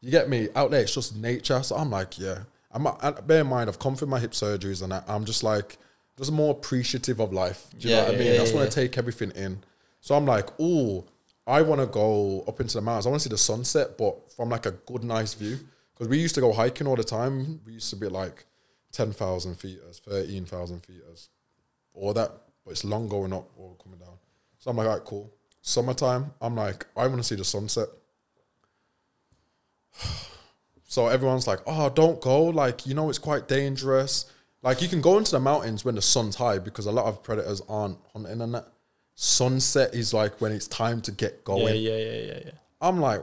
You get me? Out there, it's just nature. So I'm like, yeah. I'm bear in mind, I've come through my hip surgeries and I, I'm just like, just more appreciative of life. Do you Yeah, know what I mean? yeah, I just yeah, want to take everything in. So I'm like, oh, I want to go up into the mountains. I want to see the sunset, but from like a good, nice view. Because we used to go hiking all the time. We used to be like 10,000 feet, 13,000 feet, all that. But it's long going up or coming down. So I'm like, all right, cool. Summertime, I'm like, I want to see the sunset. *sighs* So everyone's like, oh, don't go. Like, you know, it's quite dangerous. Like, you can go into the mountains when the sun's high because a lot of predators aren't hunting and that. Sunset is like when it's time to get yeah, going. yeah, yeah, yeah, yeah. I'm like,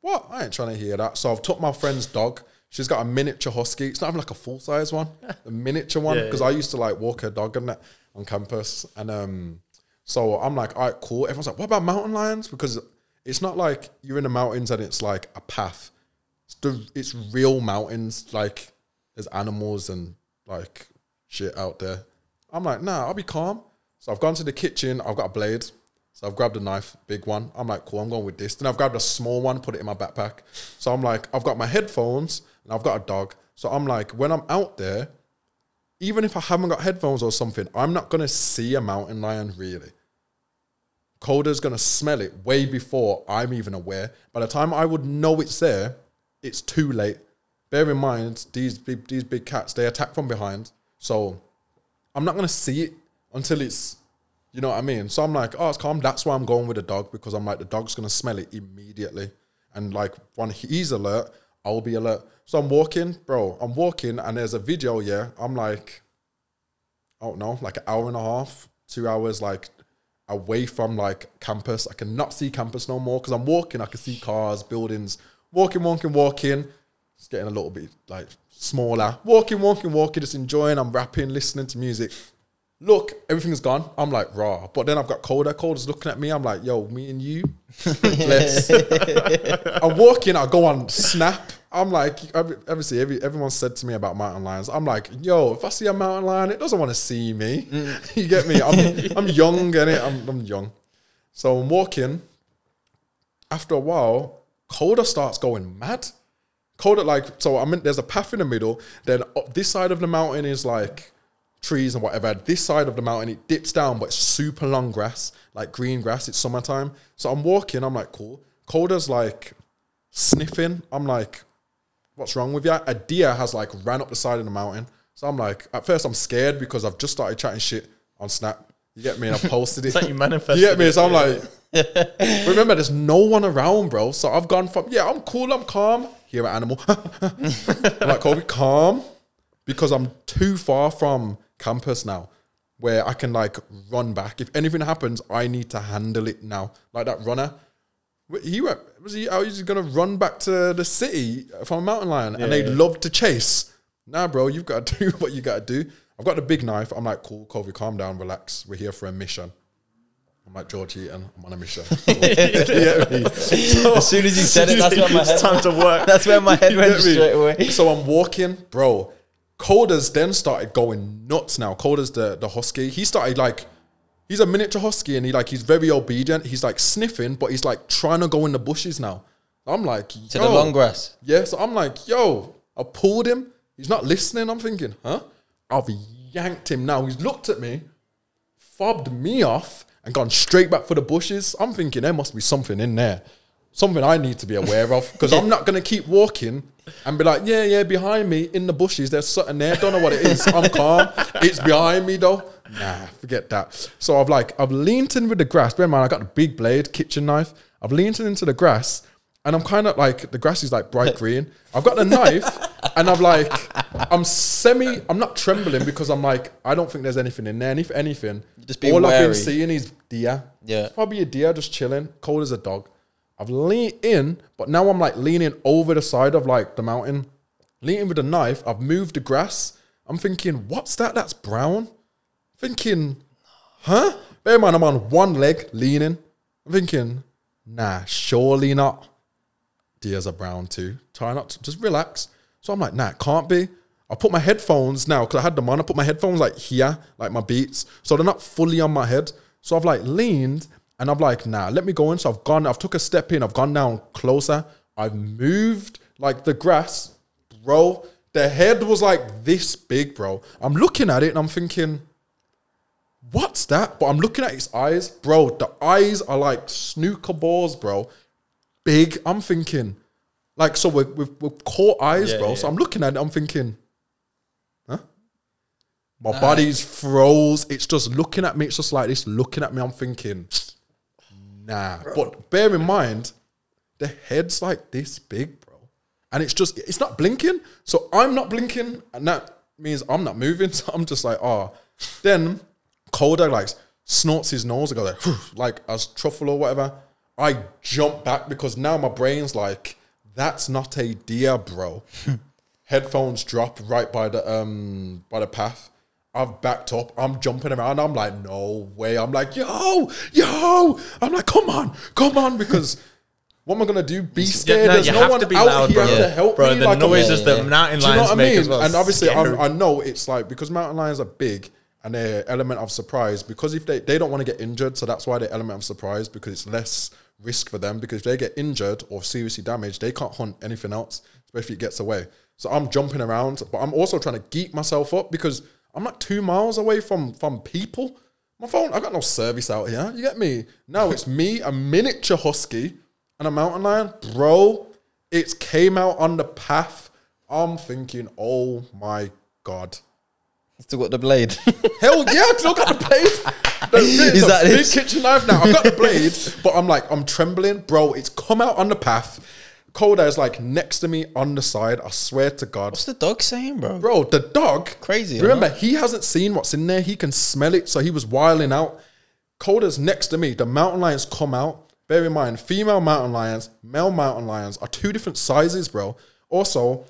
what? I ain't trying to hear that. So I've took my friend's dog. She's got a miniature husky. It's not even like a full size one, a miniature one. Yeah, Because I used to like walk her dog and that on campus. And um, so I'm like, all right, cool. Everyone's like, what about mountain lions? Because it's not like you're in the mountains and it's like a path. It's the it's real mountains. Like there's animals and like shit out there. I'm like, nah, I'll be calm. So I've gone to the kitchen. I've got a blade. So I've grabbed a knife, big one. I'm like, cool, I'm going with this. Then I've grabbed a small one, put it in my backpack. So I'm like, I've got my headphones and I've got a dog. So I'm like, when I'm out there, even if I haven't got headphones or something, I'm not gonna see a mountain lion really. Coda's gonna smell it way before I'm even aware. By the time I would know it's there, it's too late. Bear in mind, these big, these big cats they attack from behind, so I'm not gonna see it until it's, you know what I mean. So I'm like, oh, it's calm. That's why I'm going with the dog because I'm like, the dog's gonna smell it immediately, and like when he's alert, I'll be alert. So I'm walking, bro. I'm walking, and there's a video. Yeah, I'm like, I don't know, like an hour and a half, two hours, like away from like campus. I cannot see campus no more because I'm walking. I can see cars, buildings. Walking, walking, walking. It's getting a little bit like smaller. Walking, walking, walking. Just enjoying. I'm rapping, listening to music. Look, everything's gone. I'm like raw, but then I've got Coda. Coda's looking at me. I'm like, yo, me and you. *laughs* Let's. *laughs* I'm walking. I go on Snap. I'm like, obviously, every, everyone said to me about mountain lions. I'm like, yo, if I see a mountain lion, it doesn't want to see me. Mm. *laughs* you get me? I'm, I'm young, and I'm, I'm young. So I'm walking. After a while, Coda starts going mad. Coda, like, so I mean, there's a path in the middle. Then up this side of the mountain is like trees and whatever. This side of the mountain, it dips down, but it's super long grass, like green grass. It's summertime. So I'm walking. I'm like, cool. Coda's like sniffing. I'm like, what's wrong with you? A deer has like ran up the side of the mountain. So I'm like, at first I'm scared because I've just started chatting shit on Snap. You get me? And I *laughs* posted it. Like you manifested You get me? So I'm like, *laughs* remember, there's no one around, bro. So I've gone from, yeah, I'm cool, I'm calm. Here at Animal. *laughs* I'm like, Kobe, calm. Because I'm too far from campus now where I can like run back. If anything happens, I need to handle it now. Like that runner. He went, was he out? He's gonna run back to the city from a mountain lion, and they Yeah. love to chase. Nah, bro, you've got to *laughs* do what you got to do. I've got the big knife. I'm like, cool, Kobe, calm down, relax. We're here for a mission. I'm like George Heaton. I'm on a mission. You get me? So- As soon as you said it, that's where my head. time to work. *laughs* That's where my head went straight away. So I'm walking, bro. Coda's then started going nuts now. Coda's the, the husky. He started like he's a miniature husky and he like he's very obedient. He's like sniffing, but he's like trying to go in the bushes now. I'm like, To the long grass. Yeah, so I'm like, yo, I pulled him. He's not listening. I'm thinking, huh? I've yanked him now. He's looked at me, fobbed me off, and gone straight back for the bushes. I'm thinking there must be something in there. Something I need to be aware of. Because *laughs* I'm not gonna keep walking and be like, yeah, yeah, behind me in the bushes, there's something there. Don't know what it is. I'm calm. It's behind me though. Nah, forget that. So I've like I've leaned in with the grass. Bear in mind, I got the big blade, kitchen knife. I've leaned in into the grass and I'm kind of like the grass is like bright green. I've got the knife, and I'm like, I'm semi, I'm not trembling because I'm like, I don't think there's anything in there. And if anything, Just be all I've wary. been seeing is deer. Yeah. It's probably a deer just chilling, cold as a dog. I've leaned in, but now I'm like leaning over the side of like the mountain, leaning with a knife. I've moved the grass. I'm thinking, what's that? That's brown. Thinking, huh? Bear in mind, I'm on one leg leaning. I'm thinking, nah, surely not. Deers are brown too. Try not to just relax. So I'm like, nah, it can't be. I put my headphones now because I had them on. I put my headphones like here, like my beats, so they're not fully on my head. So I've like leaned and I'm like, nah, let me go in. So I've gone, I've took a step in, I've gone down closer. I've moved like the grass, bro. The head was like this big, bro. I'm looking at it and I'm thinking, what's that? But I'm looking at its eyes, bro. The eyes are like snooker balls, bro. Big. I'm thinking, like, so we're, we've, we've caught eyes, Yeah, bro. yeah, So I'm looking at it, I'm thinking, huh? My body's froze. It's just looking at me. It's just like this, looking at me. I'm thinking, nah. But bear in mind, the head's like this big, bro. And it's just, it's not blinking. So I'm not blinking. And that means I'm not moving. *laughs* So I'm just like, oh. Then Coda like snorts his nose and goes like, like as truffle or whatever. I jump back because now my brain's like, that's not a deer, bro. *laughs* Headphones drop right by the um by the path. I've backed up. I'm jumping around. I'm like, no way. I'm like, yo, yo. I'm like, come on, come on, because *laughs* what am I gonna do? Be scared? no, There's no one to be out loud, here bro. to help Bro, me. the like, noises Yeah, that yeah. mountain do you know lions what I mean? well. And obviously, I'm. I know it's like because mountain lions are big and they're element of surprise. Because if they they don't want to get injured, so that's why they're element of surprise because it's less risk for them. Because if they get injured or seriously damaged, they can't hunt anything else, especially if it gets away. So I'm jumping around, but I'm also trying to geek myself up because I'm like two miles away from from people. My phone, I got no service out here. You get me? No, it's me, a miniature husky, and a mountain lion, bro. It came out on the path. I'm thinking, oh my god. Still got the blade. *laughs* Hell yeah, I still got the blade. The, *laughs* Is that big it? kitchen knife now. I've got the blade, but I'm like, I'm trembling, bro. It's come out on the path. Koda is like next to me on the side. I swear to God, What's the dog saying, bro? bro. The dog, Crazy, Remember, he hasn't seen what's in there. He can smell it, so he was wiling out. Koda's next to me. The mountain lions come out. Bear in mind, female mountain lions, male mountain lions are two different sizes, bro. Also,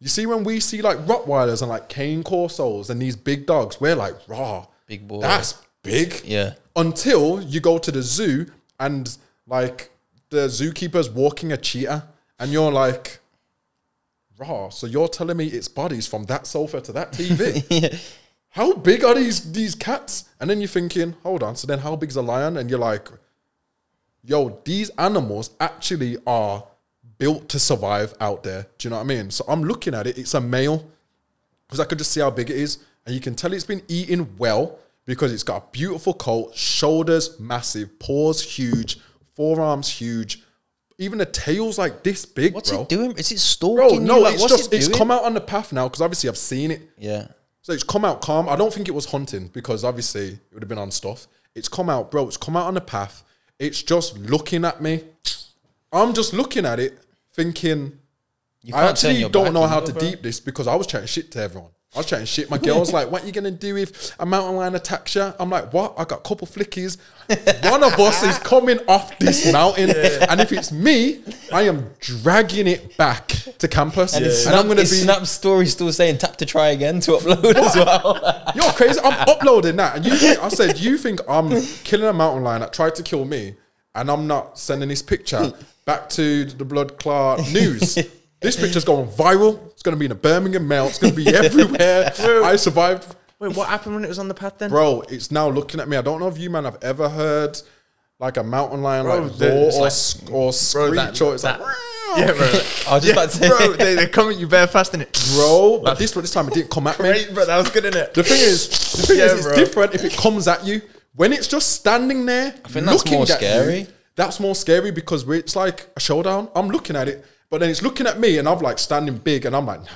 you see when we see like Rottweilers and like cane corsos and these big dogs, we're like, raw, Big boy. That's big. Yeah. Until you go to the zoo and like the zookeeper's walking a cheetah, and you're like, raw. So you're telling me its bodies from that sofa to that TV? *laughs* How big are these these cats? And then you're thinking, hold on. So then, how big's a lion? And you're like, yo, these animals actually are built to survive out there. Do you know what I mean? So I'm looking at it. It's a male because I could just see how big it is, and you can tell it's been eating well because it's got a beautiful coat, shoulders massive, paws huge, forearms huge. Even the tail's like this big, What's bro. it doing? Is it Bro, stalking no, you? Like, it's what's just it it's doing? come out on the path now because obviously I've seen it. Yeah. So it's come out calm. I don't think it was hunting because obviously it would have been on stuff. It's come out, bro. It's come out on the path. It's just looking at me. I'm just looking at it, thinking. You I can't turn actually your don't know how to bro. deep this because I was chatting shit to everyone. I was chatting shit. My girl was like, "What are you gonna do if a mountain lion attacks you?" I'm like, "What? I got a couple flickies. One of us is coming off this *laughs* mountain, and if it's me, I am dragging it back to campus, And, and, his I'm gonna be." snap story still saying tap to try again to upload as well. *laughs* You're crazy. I'm uploading that, and you think I said you think I'm killing a mountain lion that tried to kill me, and I'm not sending this picture back to the blood clot news. *laughs* This picture's going viral. It's going to be in a Birmingham Mail. It's going to be *laughs* everywhere. I survived, Wait, what happened when it was on the path then? bro. It's now looking at me. I don't know if you man have ever heard like a mountain lion Bro, like roar it's or, like- sc- or screech that- or it's that- like. Yeah, bro. *laughs* I was just about to say, bro, they, *laughs* they come at you bare fast in it. Bro, but this this time it didn't come at me. Great, bro, that was good in it. The thing is, the thing Yeah, is, it's bro. different if it comes at you. When it's just standing there, I think that's more scary. that's more scary because we- it's like a showdown. I'm looking at it, but then it's looking at me, and I'm like standing big, and I'm like. "Nah,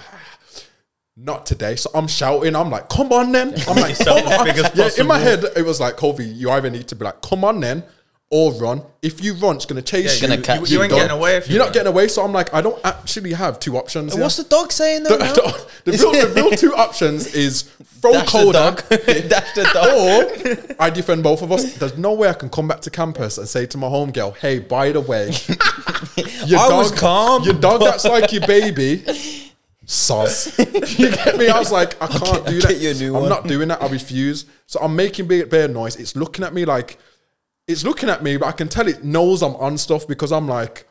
Not today, so I'm shouting. I'm like, "Come on, then!" I'm like, "Come on!" Yeah, in my head, it was like, "Kofi, you either need to be like, come on, then, or run. If you run, it's gonna chase it's you. gonna catch you're you. You ain't done. getting away if you You're not run. getting away." So I'm like, I don't actually have two options. here. What's the dog saying though? the, now? *laughs* the, the real, the real two options is *laughs* throw Dash the dog. *laughs* Dash the dog. or I defend both of us. There's no way I can come back to campus and say to my home girl, "Hey, by the way, your I was calm, Your dog that's like your baby." Sauce. you get me? I was like, I can't get- do I'll that. get you a new I'm one. not doing that. I refuse. So I'm making big bear noise. It's looking at me like it's looking at me, but I can tell it knows I'm on stuff because I'm like,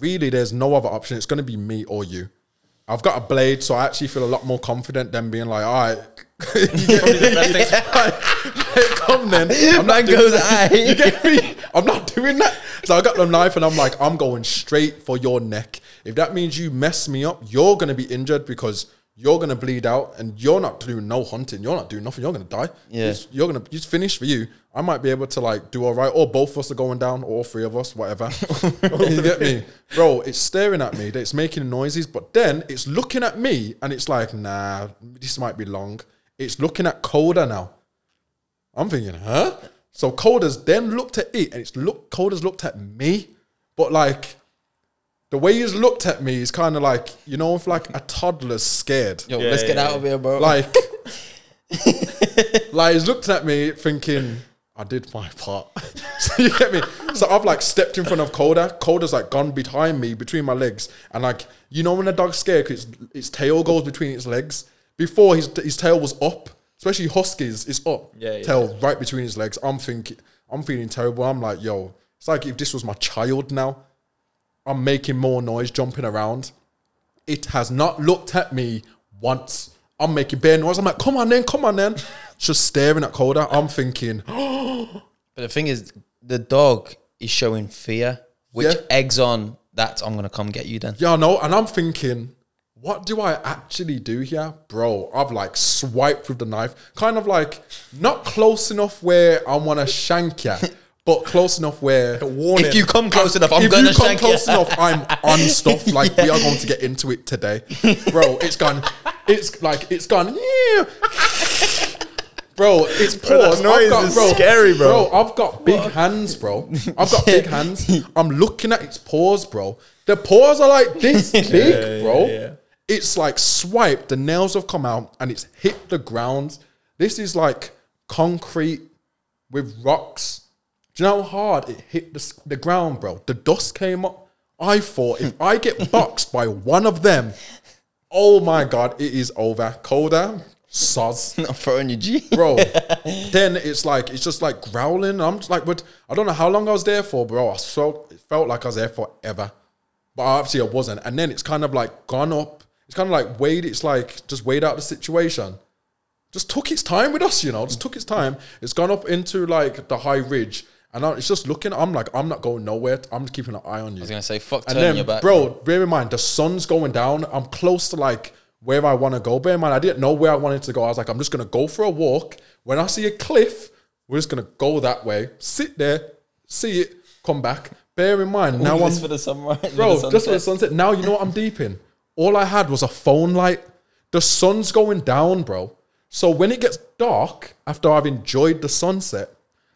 really, there's no other option. It's going to be me or you. I've got a blade, so I actually feel a lot more confident than being like, all right, you get? *laughs* Like, come then. I'm not doing that. You get me? I'm not doing that. So I got the knife and I'm like, I'm going straight for your neck. If that means you mess me up, you're going to be injured because you're going to bleed out and you're not doing no hunting. You're not doing nothing. You're going to die. Yeah. It's- You're going to, just finish for you. I might be able to like do all right, or both of us are going down, or all three of us, whatever. *laughs* you get me? Bro, it's staring at me, it's making noises, but then it's looking at me and it's like, nah, this might be long. It's looking at Coda now. I'm thinking, huh? So Coda's then looked at it and it's look Coda's looked at me, but like the way he's looked at me is kind of like, you know, if like a toddler's scared. Yo, Yeah, let's yeah, get out of here, bro. Like, *laughs* like he's looked at me thinking, I did my part. *laughs* so you get me? So I've like stepped in front of Coda. Coda's like gone behind me between my legs. And like, you know when a dog's scared because its, its tail goes between its legs? Before his his tail was up, especially Huskies, it's up. Yeah, yeah. Tail right between his legs. I'm thinking, I'm feeling terrible. I'm like, yo, it's like if this was my child now. I'm making more noise, jumping around. It has not looked at me once. I'm making bare noise. I'm like, come on then, come on then. *laughs* Just staring at Coda. I'm thinking, *gasps* But the thing is, the dog is showing fear, which Yeah. eggs on that I'm gonna come get you then. yeah, no. And I'm thinking, what do I actually do here? Bro, I've like swiped with the knife, kind of like not close enough where I want to shank you, *laughs* but close enough where. If you come close enough, I'm gonna you come shank close you. enough, I'm *laughs* on stuff. Like we are going to get into it today, bro. It's gone. It's like it's gone. Yeah. *laughs* Bro, it's paused. noise I've got, is bro, scary, bro. *laughs* I've got big hands, bro. I've got big hands. I'm looking at its paws, bro. The paws are like this big, bro. yeah. It's like swiped. The nails have come out and it's hit the ground. This is like concrete with rocks. Do you know how hard it hit the, the ground, bro? The dust came up. I thought if I get *laughs* boxed by one of them, oh my god, it is over. Coda, soz *laughs* Not throwing your G. bro. *laughs* then it's like it's just like growling. I'm just like, but I don't know how long I was there for, bro. I felt it felt like I was there forever, but obviously I wasn't. And then it's kind of like gone up. It's kind of like weighed. It's like just weighed out the situation. Just took its time with us, you know. Just took its time. It's gone up into like the high ridge, and I, it's just looking. I'm like, I'm not going nowhere. I'm just keeping an eye on you. I was gonna say, fuck then, your back. bro, bear in mind the sun's going down. I'm close to like where I want to go. Bear in mind, I didn't know where I wanted to go. I was like, I'm just gonna go for a walk. When I see a cliff, we're just gonna go that way. Sit there, see it, come back. Bear in mind, now All I'm for the sunrise, *laughs* bro, the just for the sunset. Now you know what I'm deep in. All I had was a phone light. The sun's going down, bro. So when it gets dark after I've enjoyed the sunset,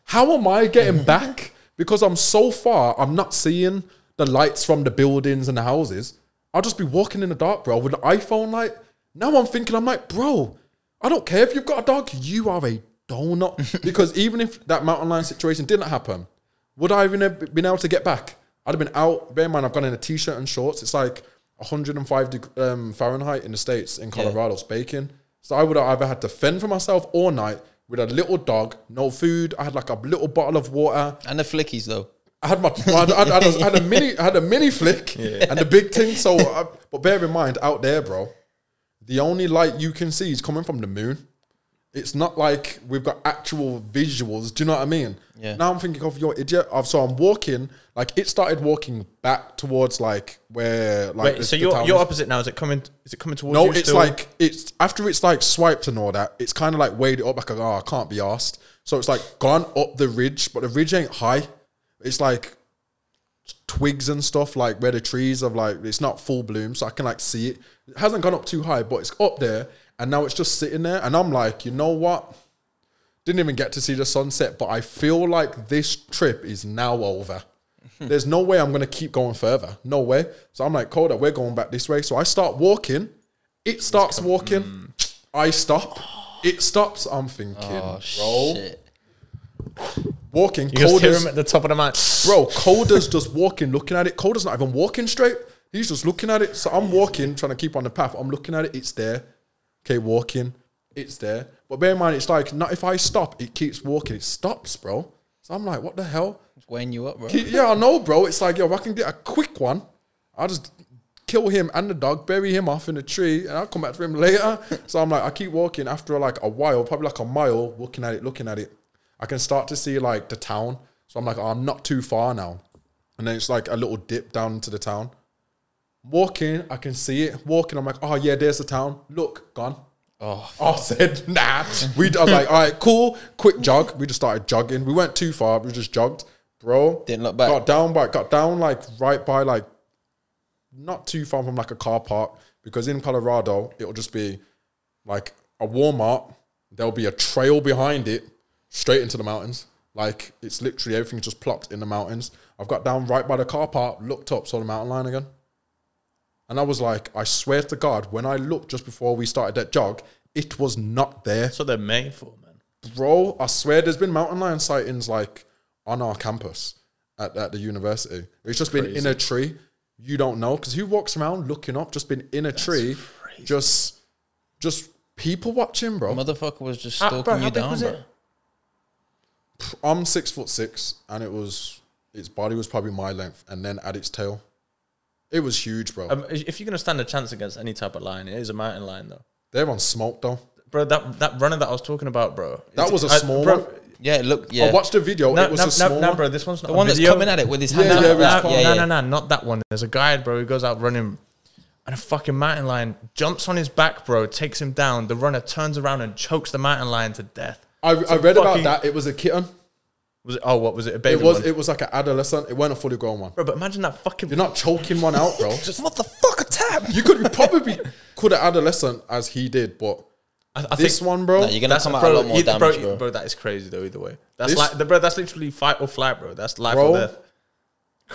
how am I getting back? Because I'm so far, I'm not seeing the lights from the buildings and the houses. I'll just be walking in the dark, bro, with the iPhone light. Now I'm thinking, I'm like, bro, I don't care if you've got a dog, you are a donut. *laughs* because even if that mountain lion situation didn't happen, would I even have been able to get back? I'd have been out. Bear in mind, I've gone in a t-shirt and shorts. It's like 105 deg- um, Fahrenheit in the states in Colorado. It's baking. So I would have either had to fend for myself all night with a little dog, no food. I had like a little bottle of water. And the flickies though. I had my, I had, I had, I had a, I had a mini, I had a mini flick *laughs* and the big thing. So, I, but bear in mind, out there, bro, the only light you can see is coming from the moon. It's not like we've got actual visuals. Do you know what I mean? Yeah. Now I'm thinking of your idiot. I've- So I'm walking, like it started walking back towards like where like Wait, so you're you're opposite now. Is it coming? Is it coming towards No, it's still? like it's after it's like swiped and all that. It's kind of like weighed it up like oh I can't be asked. So it's like gone up the ridge, but the ridge ain't high. It's like twigs and stuff like where the trees have like it's not full bloom, so I can like see it. It hasn't gone up too high, but it's up there, and now it's just sitting there. And I'm like, you know what? Didn't even get to see the sunset, but I feel like this trip is now over. *laughs* There's no way I'm gonna keep going further. No way. So I'm like, Coda, we're going back this way. So I start walking. It starts walking. I stop. It stops. I'm thinking, Oh bro, shit. walking. you just hear him at the top of the mountain. bro, Coda's just walking, looking at it. Coda's not even walking straight. He's just looking at it. So I'm walking, trying to keep on the path. I'm looking at it. It's there. Okay, walking. It's there. But bear in mind, it's like not if I stop, it keeps walking. It stops, bro. So I'm like, what the hell? It's weighing you up, bro. Yeah, I know, bro. It's like, yo, if I can get a quick one, I'll just kill him and the dog, bury him off in a tree, and I'll come back to him later. so I'm like, I keep walking after like a while, probably like a mile, looking at it, looking at it. I can start to see like the town. So I'm like, oh, I'm not too far now. And then it's like a little dip down into the town. Walking, I can see it. Walking, I'm like, oh yeah, there's the town. Look, gone. Oh, I said, nah. We, I was like, all right, cool, quick jog. We just started jogging. We went too far. We just jogged, bro. Didn't look back. Got down by, got down like right by like, not too far from like a car park because in Colorado it'll just be like a Walmart. There'll be a trail behind it, straight into the mountains. Like it's literally everything just plopped in the mountains. I've got down right by the car park, looked up, saw the mountain line again. And I was like, I swear to God, when I looked just before we started that jog, it was not there. So what they're made for, man. Bro, I swear there's been mountain lion sightings like on our campus at, at the university. It's just been in a tree. You don't know. Because who walks around looking up, just been in a tree, just just people watching, bro. motherfucker was just Ah, stalking bro, you down, bro. it? I'm six foot six, and it was its body was probably my length, and then at its tail. It was huge, bro. Um, if you're gonna stand a chance against any type of lion, it is a mountain lion, though. They're on smoke though. Bro, that that runner that I was talking about, bro. That was a small bro, one. Yeah, look, yeah. I watched the video. No, it was no, a small no, no, bro. This one's not the a one that's video. coming at it with his Yeah, hand yeah, out. with Yeah, yeah, no, yeah. no, no, not that one. There's a guy, bro, who goes out running, and a fucking mountain lion jumps on his back, bro, takes him down. The runner turns around and chokes the mountain lion to death. I, I read fucking- about that. It was a kitten. Was it? Oh, what was it? A baby It was one? it was like an adolescent. It wasn't a fully grown one. bro, but imagine that fucking. You're not choking one out, bro. *laughs* just motherfucker tap. You could you probably could have adolescent as he did, but I, I this think one, bro. No, you're gonna that's come out bro, a lot more either- damage, bro, bro. That is crazy though. Either way, that's This- like the bro. That's literally fight or flight, bro. That's life Bro, or death.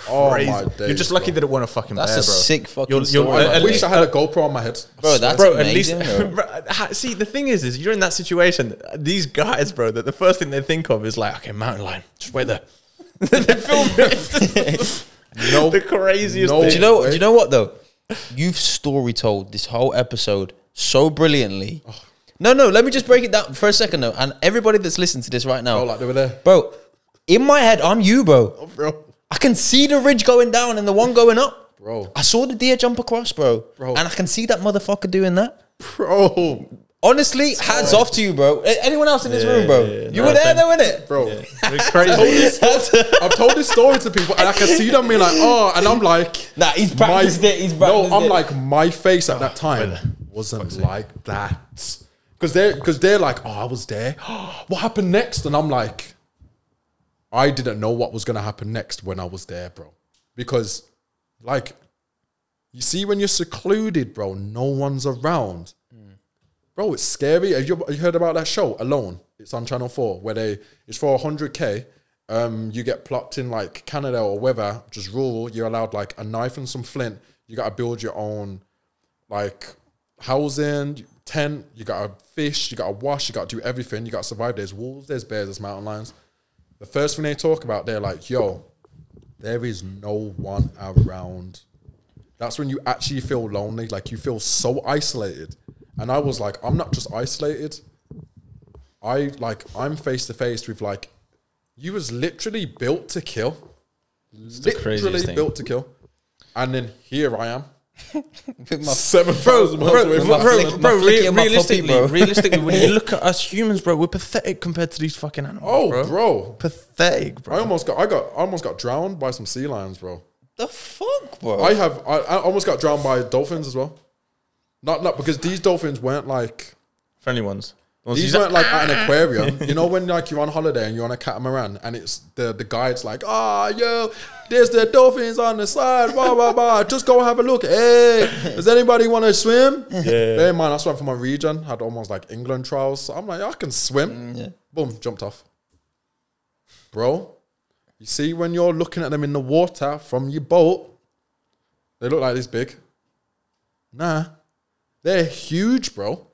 Oh Crazy. my days, You're just lucky bro. that it wasn't a fucking That's bear, a bro. sick fucking You're- you're- story. at I wish least- I had a GoPro on my head. Bro, that's bro, at amazing, least, bro. *laughs* bro, see, the thing is, is you're in that situation. These guys, bro, that the first thing they think of is like, okay, mountain lion, just wait there. *laughs* they film it. *laughs* no, the craziest No. thing. Do you know? Wait. Do you know what though? You've story told this whole episode so brilliantly. Oh. No, no. Let me just break it down for a second though, and everybody that's listening to this right now, Oh, like they were there, bro. In my head, I'm you, bro. Oh, bro. I can see the ridge going down and the one going up. Bro, I saw the deer jump across, bro. Bro. And I can see that motherfucker doing that. bro, Honestly, hats off to you, bro. Anyone else in this Yeah, room, bro? yeah, yeah. You No, were there, thank- though, innit? bro. *laughs* It's crazy. I've told this story to people, and I can see them being like, "Oh," and I'm like, Nah, he's my- it. He's no, I'm it. like, my face at that time wasn't like that, because they're because they're like, "Oh, I was there. *gasps* what happened next?" And I'm like, I didn't know what was gonna happen next when I was there, bro, because like, you see, when you're secluded, bro, no one's around. Bro, it's scary. Have you, have you heard about that show, Alone? It's on Channel 4, where they, it's for 100K. Um, you get plucked in like Canada or whether, just rural, you're allowed like a knife and some flint. You got to build your own like housing, tent. You got to fish, you got to wash, you got to do everything. You got to survive. There's wolves, there's bears, there's mountain lions. The first thing they talk about, they're like, yo, there is no one around. That's when you actually feel lonely, like you feel so isolated. And I was like, I'm not just isolated. I like I'm face to face with like you was literally built to kill. craziest Literally built to kill. And then here I am. With my- Seven thousand miles Bro, away from my bro, flick- bro, my flicky re- and puppy, realistically, bro. realistically, when you *laughs* look at us humans, bro, we're pathetic compared to these fucking animals. Oh, bro. bro. pathetic, bro. I almost got I got I almost got drowned by some sea lions, bro. the fuck, bro? I have I, I almost got drowned by dolphins as well. Not not because these dolphins weren't like Friendly ones. These weren't like at an *laughs* aquarium. You know when like you're on holiday and you're on a catamaran and it's the the guide's like, ah, yo, there's the dolphins on the side, blah blah blah. Just go have a look. Hey, does anybody want to swim? Yeah. Bear in mind, I swam for my region. Had almost like England trials. So I'm like, I can swim. yeah. Boom, jumped off. Bro, you see when you're looking at them in the water from your boat, they look like this big. Nah, they're huge, bro.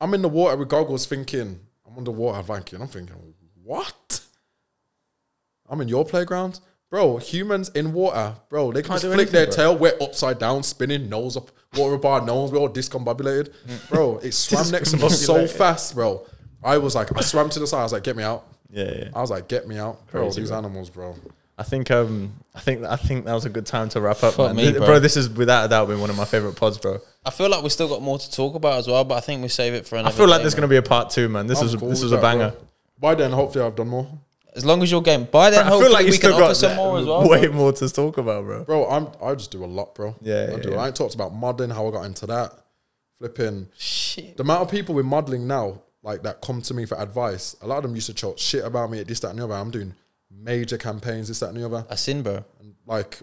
I'm in the water with goggles thinking, I'm underwater thinking, I'm thinking, what? I'm in your playground? Bro, humans in water, bro, they can Can't just flick their anything, tail, we're upside down, spinning, nose up, water our nose, we're all discombobulated. Mm. Bro, it *laughs* swam next to me so Discombobulated. fast, bro. I was like, I swam to the side, I was like, get me out. yeah, yeah. I was like, get me out. Bro, Crazy, these bro. animals, bro. I think um I think I think that was a good time to wrap up, man. me, Th- bro. This is without a doubt been one of my favorite pods, bro. I feel like we still got more to talk about as well, but I think we save it for another. I another. feel like day, there's man. gonna be a part two, man. This I'm was cool this with was a that, banger. bro. By then, hopefully, I've done more. as long as you're game. By then, I hopefully feel like you we can got offer some more as well. way bro. more to talk about, bro. Bro, I'm I just do a lot, bro. Yeah, I yeah, do. yeah. I ain't talked about modeling, how I got into that. Flipping Shit. the amount of people with modeling now, like that come to me for advice. A lot of them used to talk shit about me at this, that, and the other. I'm doing major campaigns, this, that, and the other. I seen, bro. And like,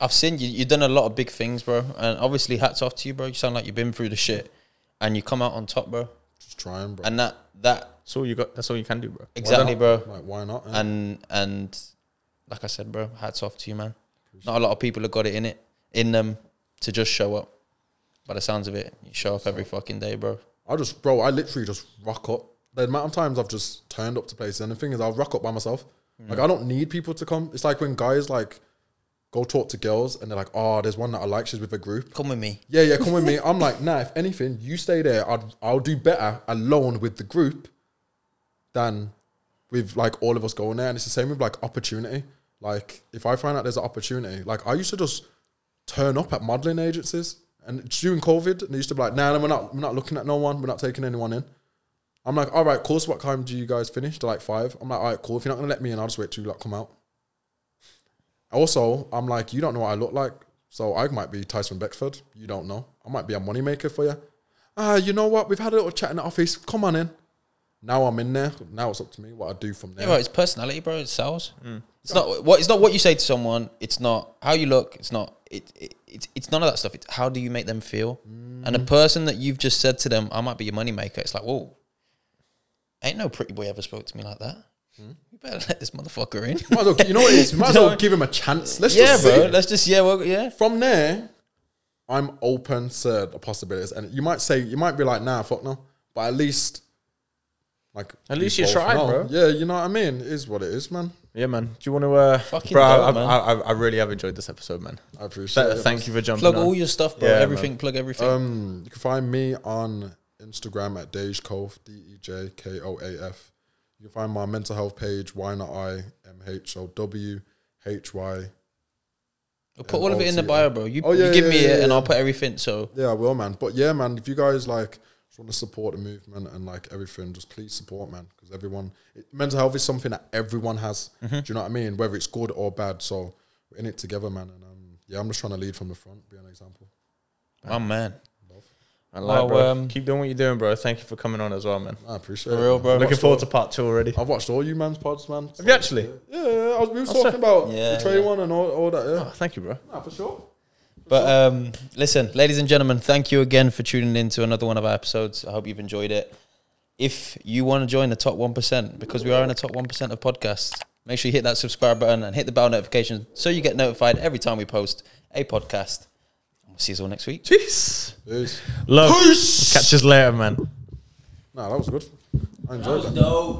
I've seen you. You've done a lot of big things, bro. And obviously, hats off to you, bro. You sound like you've been through the shit, and you come out on top, bro. just trying, bro. And that that That's all you got. That's all you can do, bro. exactly, bro. Like, why not? eh? And and like I said, bro, hats off to you, man. Not a lot of people have got it in it in them to just show up. By the sounds of it, you show up every fucking day, bro. I just, bro, I literally just rock up. The amount of times I've just turned up to places, and the thing is, I'll rock up by myself. Mm. Like, I don't need people to come. It's like when guys like go talk to girls, and they're like, "Oh, there's one that I like. She's with a group." Come with me. Yeah, yeah, come with me. I'm like, nah. If anything, you stay there. I'd, I'll do better alone with the group than with like all of us going there. And it's the same with like opportunity. Like, if I find out there's an opportunity, like I used to just turn up at modeling agencies, and during COVID, and they used to be like, nah, no, we're not, we're not looking at no one. We're not taking anyone in. I'm like, all right, cool. So what time do you guys finish? They're like five. I'm like, all right, cool. If you're not gonna let me in, I'll just wait till you like come out. Also, I'm like, you don't know what I look like. So I might be Tyson Beckford. You don't know. I might be a moneymaker for you. Ah, you know what? We've had a little chat in the office. Come on in. Now I'm in there. Now it's up to me what I do from there. Yeah, well, it's personality, bro. It sells. It's not what. It's not what you say to someone. It's not how you look. It's not. It, it. It's. It's none of that stuff. It's how do you make them feel. And the person that you've just said to them, I might be your money maker. It's like, whoa. Ain't no pretty boy ever spoke to me like that. You better let this motherfucker in. Might as well, you know what it is? *laughs* Might as well give him a chance. Let's yeah, just bro. Let's just yeah, well, yeah. From there, I'm open to the possibilities. And you might say, you might be like, nah, fuck no. But at least, like, At least you both tried, know. bro. Yeah, you know what I mean? It is what it is, man. Yeah, man. Do you want to, uh, Fucking bro? dope, I, man. I, I, I really have enjoyed this episode, man. I appreciate Th- it. thank you for jumping Plug on. all your stuff, bro. Yeah, everything. Plug everything. Um, you can find me on Instagram at Dej Kof, D E J K O A F. You can find my mental health page, Why Not I, M H O W H Y. I'll put all of it in the bio, bro. You, Oh, yeah, you give yeah, me yeah, it, and. I'll put everything. So Yeah, I will, man. But yeah, man, if you guys like just want to support the movement and like everything, just please support, man. Because everyone, it, mental health is something that everyone has. Mm-hmm. Do you know what I mean? Whether it's good or bad. So we're in it together, man. And um, yeah, I'm just trying to lead from the front, be an example. my man. I like, Well, bro. um, Keep doing what you're doing, bro. Thank you for coming on as well, man. I appreciate For it. real, man. bro. I've Looking forward all- to part two already. I've watched all you man's pods, man. Have you actually? Yeah, I was, we were talking about Yeah, the Trey yeah. one and all, all that. Yeah, Oh, thank you, bro. Nah, for sure. But um, listen, ladies and gentlemen, thank you again for tuning in to another one of our episodes. I hope you've enjoyed it. If you want to join the top 1%, because we are in the top 1% of podcasts, make sure you hit that subscribe button and hit the bell notification so you get notified every time we post a podcast. And we'll see you all next week. Jeez. Peace. Love. Peace. Catch us later, man. Nah, that was good. I enjoyed that. dope.